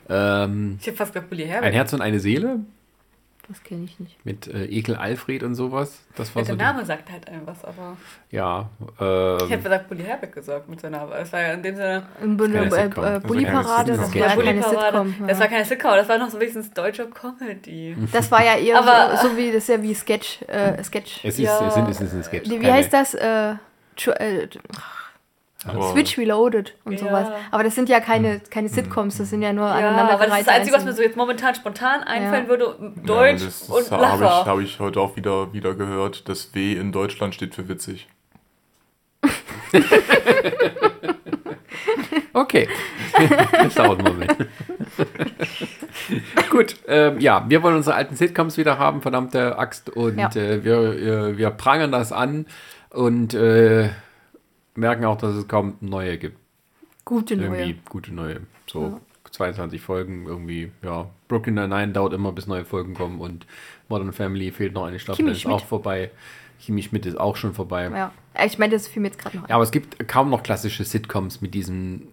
ähm, Ich habe fast gesagt, Bulli Ein Herbert. Herz und eine Seele das kenne ich nicht. mit äh, Ekel Alfred und sowas. Das war Ja, so der die, Name sagt halt einem was, aber. Ja, Ich habe ähm, gesagt, Bulli Herbeck gesagt mit seiner. Es war ja in dem Sinne. Äh, äh, Das keine das Sitcom. war ja keine. Sitcom. Das war keine Sitcom, das war noch so wenigstens deutsche Comedy. Das war ja eher Aber- so, so wie, das ist ja wie Sketch. Äh, Sketch. es ist, Ja. es sind, es ist ein Sketch. Wie keine- heißt das? Äh, äh, Aber Switch Reloaded und Ja. sowas. Aber das sind ja keine, keine Sitcoms, das sind ja nur Ja, aneinandergereihte aber das ist das Einzige, was mir so jetzt momentan spontan einfallen Ja. würde. Deutsch ja, das, und das habe ich, Lacher. hab ich heute auch wieder, wieder gehört. Das W in Deutschland steht für witzig. Okay. das dauert einen Moment. Gut, ähm, ja, wir wollen unsere alten Sitcoms wieder haben, verdammte Axt. Und Ja. äh, wir, äh, wir prangern das an und äh, merken auch, dass es kaum neue gibt. Gute neue. Irgendwie gute neue. So 22 Folgen irgendwie, ja. Brooklyn Nine-Nine dauert immer, bis neue Folgen kommen und Modern Family fehlt noch eine Staffel, ist auch vorbei. Kimi Schmidt ist auch schon vorbei. Ja. Ich meine, das fiel mir jetzt gerade noch. Ja, aber es gibt kaum noch klassische Sitcoms mit diesem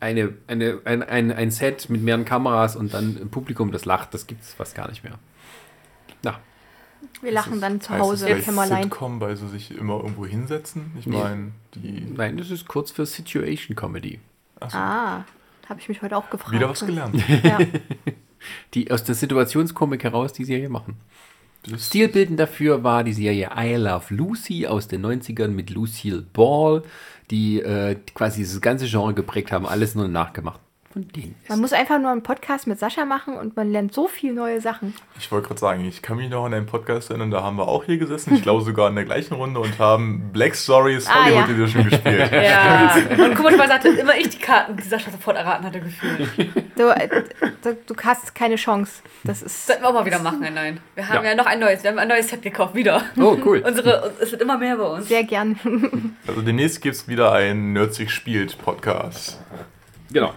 eine, eine, ein, ein, ein Set mit mehreren Kameras und dann ein Publikum, das lacht, das gibt es fast gar nicht mehr. Na, Wir lachen dann zu Hause im Kämmerlein. Sitcom, weil sie sich immer irgendwo hinsetzen? Ich Nee. meine, die. nein, das ist kurz für Situation Comedy. Achso, Ah, habe ich mich heute auch gefragt. wieder was gelernt. Ja. Die aus der Situationskomik heraus die Serie machen. Das- Stilbildend dafür war die Serie I Love Lucy aus den 90ern mit Lucille Ball, die äh, quasi dieses ganze Genre geprägt haben, alles nur nachgemacht. Von denen ist. Man muss einfach nur einen Podcast mit Sascha machen und man lernt so viel neue Sachen. Ich wollte gerade sagen, ich kann mich noch an einen Podcast erinnern, da haben wir auch hier gesessen, ich glaube sogar in der gleichen Runde und haben Black Stories Ah, Hollywood ja. Edition gespielt. Ja. Und komischerweise hatte immer ich die Karten, die Sascha sofort erraten hatte, gefühlt. Du, äh, du, du hast keine Chance. Das ist. Sollten wir auch mal wieder machen, nein, nein. Wir haben Ja. ja. noch ein neues, wir haben ein neues Set gekauft, wieder. Oh, cool. Unsere, es wird immer mehr bei uns. Sehr gern. Also demnächst gibt es wieder einen Nerdsig spielt Podcast. Genau.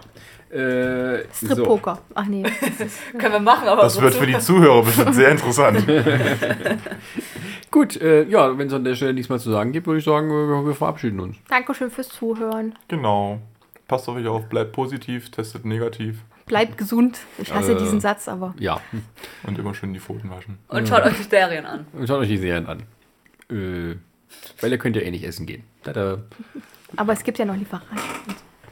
Äh, so. Strip-Poker. Ach nee. Können wir machen, aber Das wird für die Zuhörer bestimmt sehr interessant. Gut, äh, ja, wenn es an der Stelle nichts mehr zu sagen gibt, würde ich sagen, wir, wir verabschieden uns. Dankeschön fürs Zuhören. Genau. Passt auf euch auf, bleibt positiv, testet negativ Bleibt gesund. Ich hasse Äh. diesen Satz, aber. Ja, und immer schön die Pfoten waschen. Und schaut euch die Serien an. und schaut euch die Serien an. Äh, weil ihr könnt ja eh nicht essen gehen. Tada. Aber es gibt ja noch Lieferanten.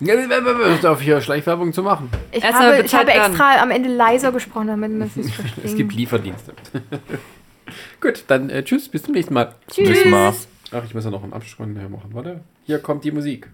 Ja, Hört auf hier Schleichwerbung zu machen. Ich Erst mal habe, ich bezahlt habe werden. extra am Ende leiser gesprochen, damit man es nicht versteht. Es gibt Lieferdienste. Gut, dann äh, tschüss, bis zum nächsten Mal. Tschüss. Bis mal. Ach, ich muss ja noch einen Abspann machen. Warte. Hier kommt die Musik.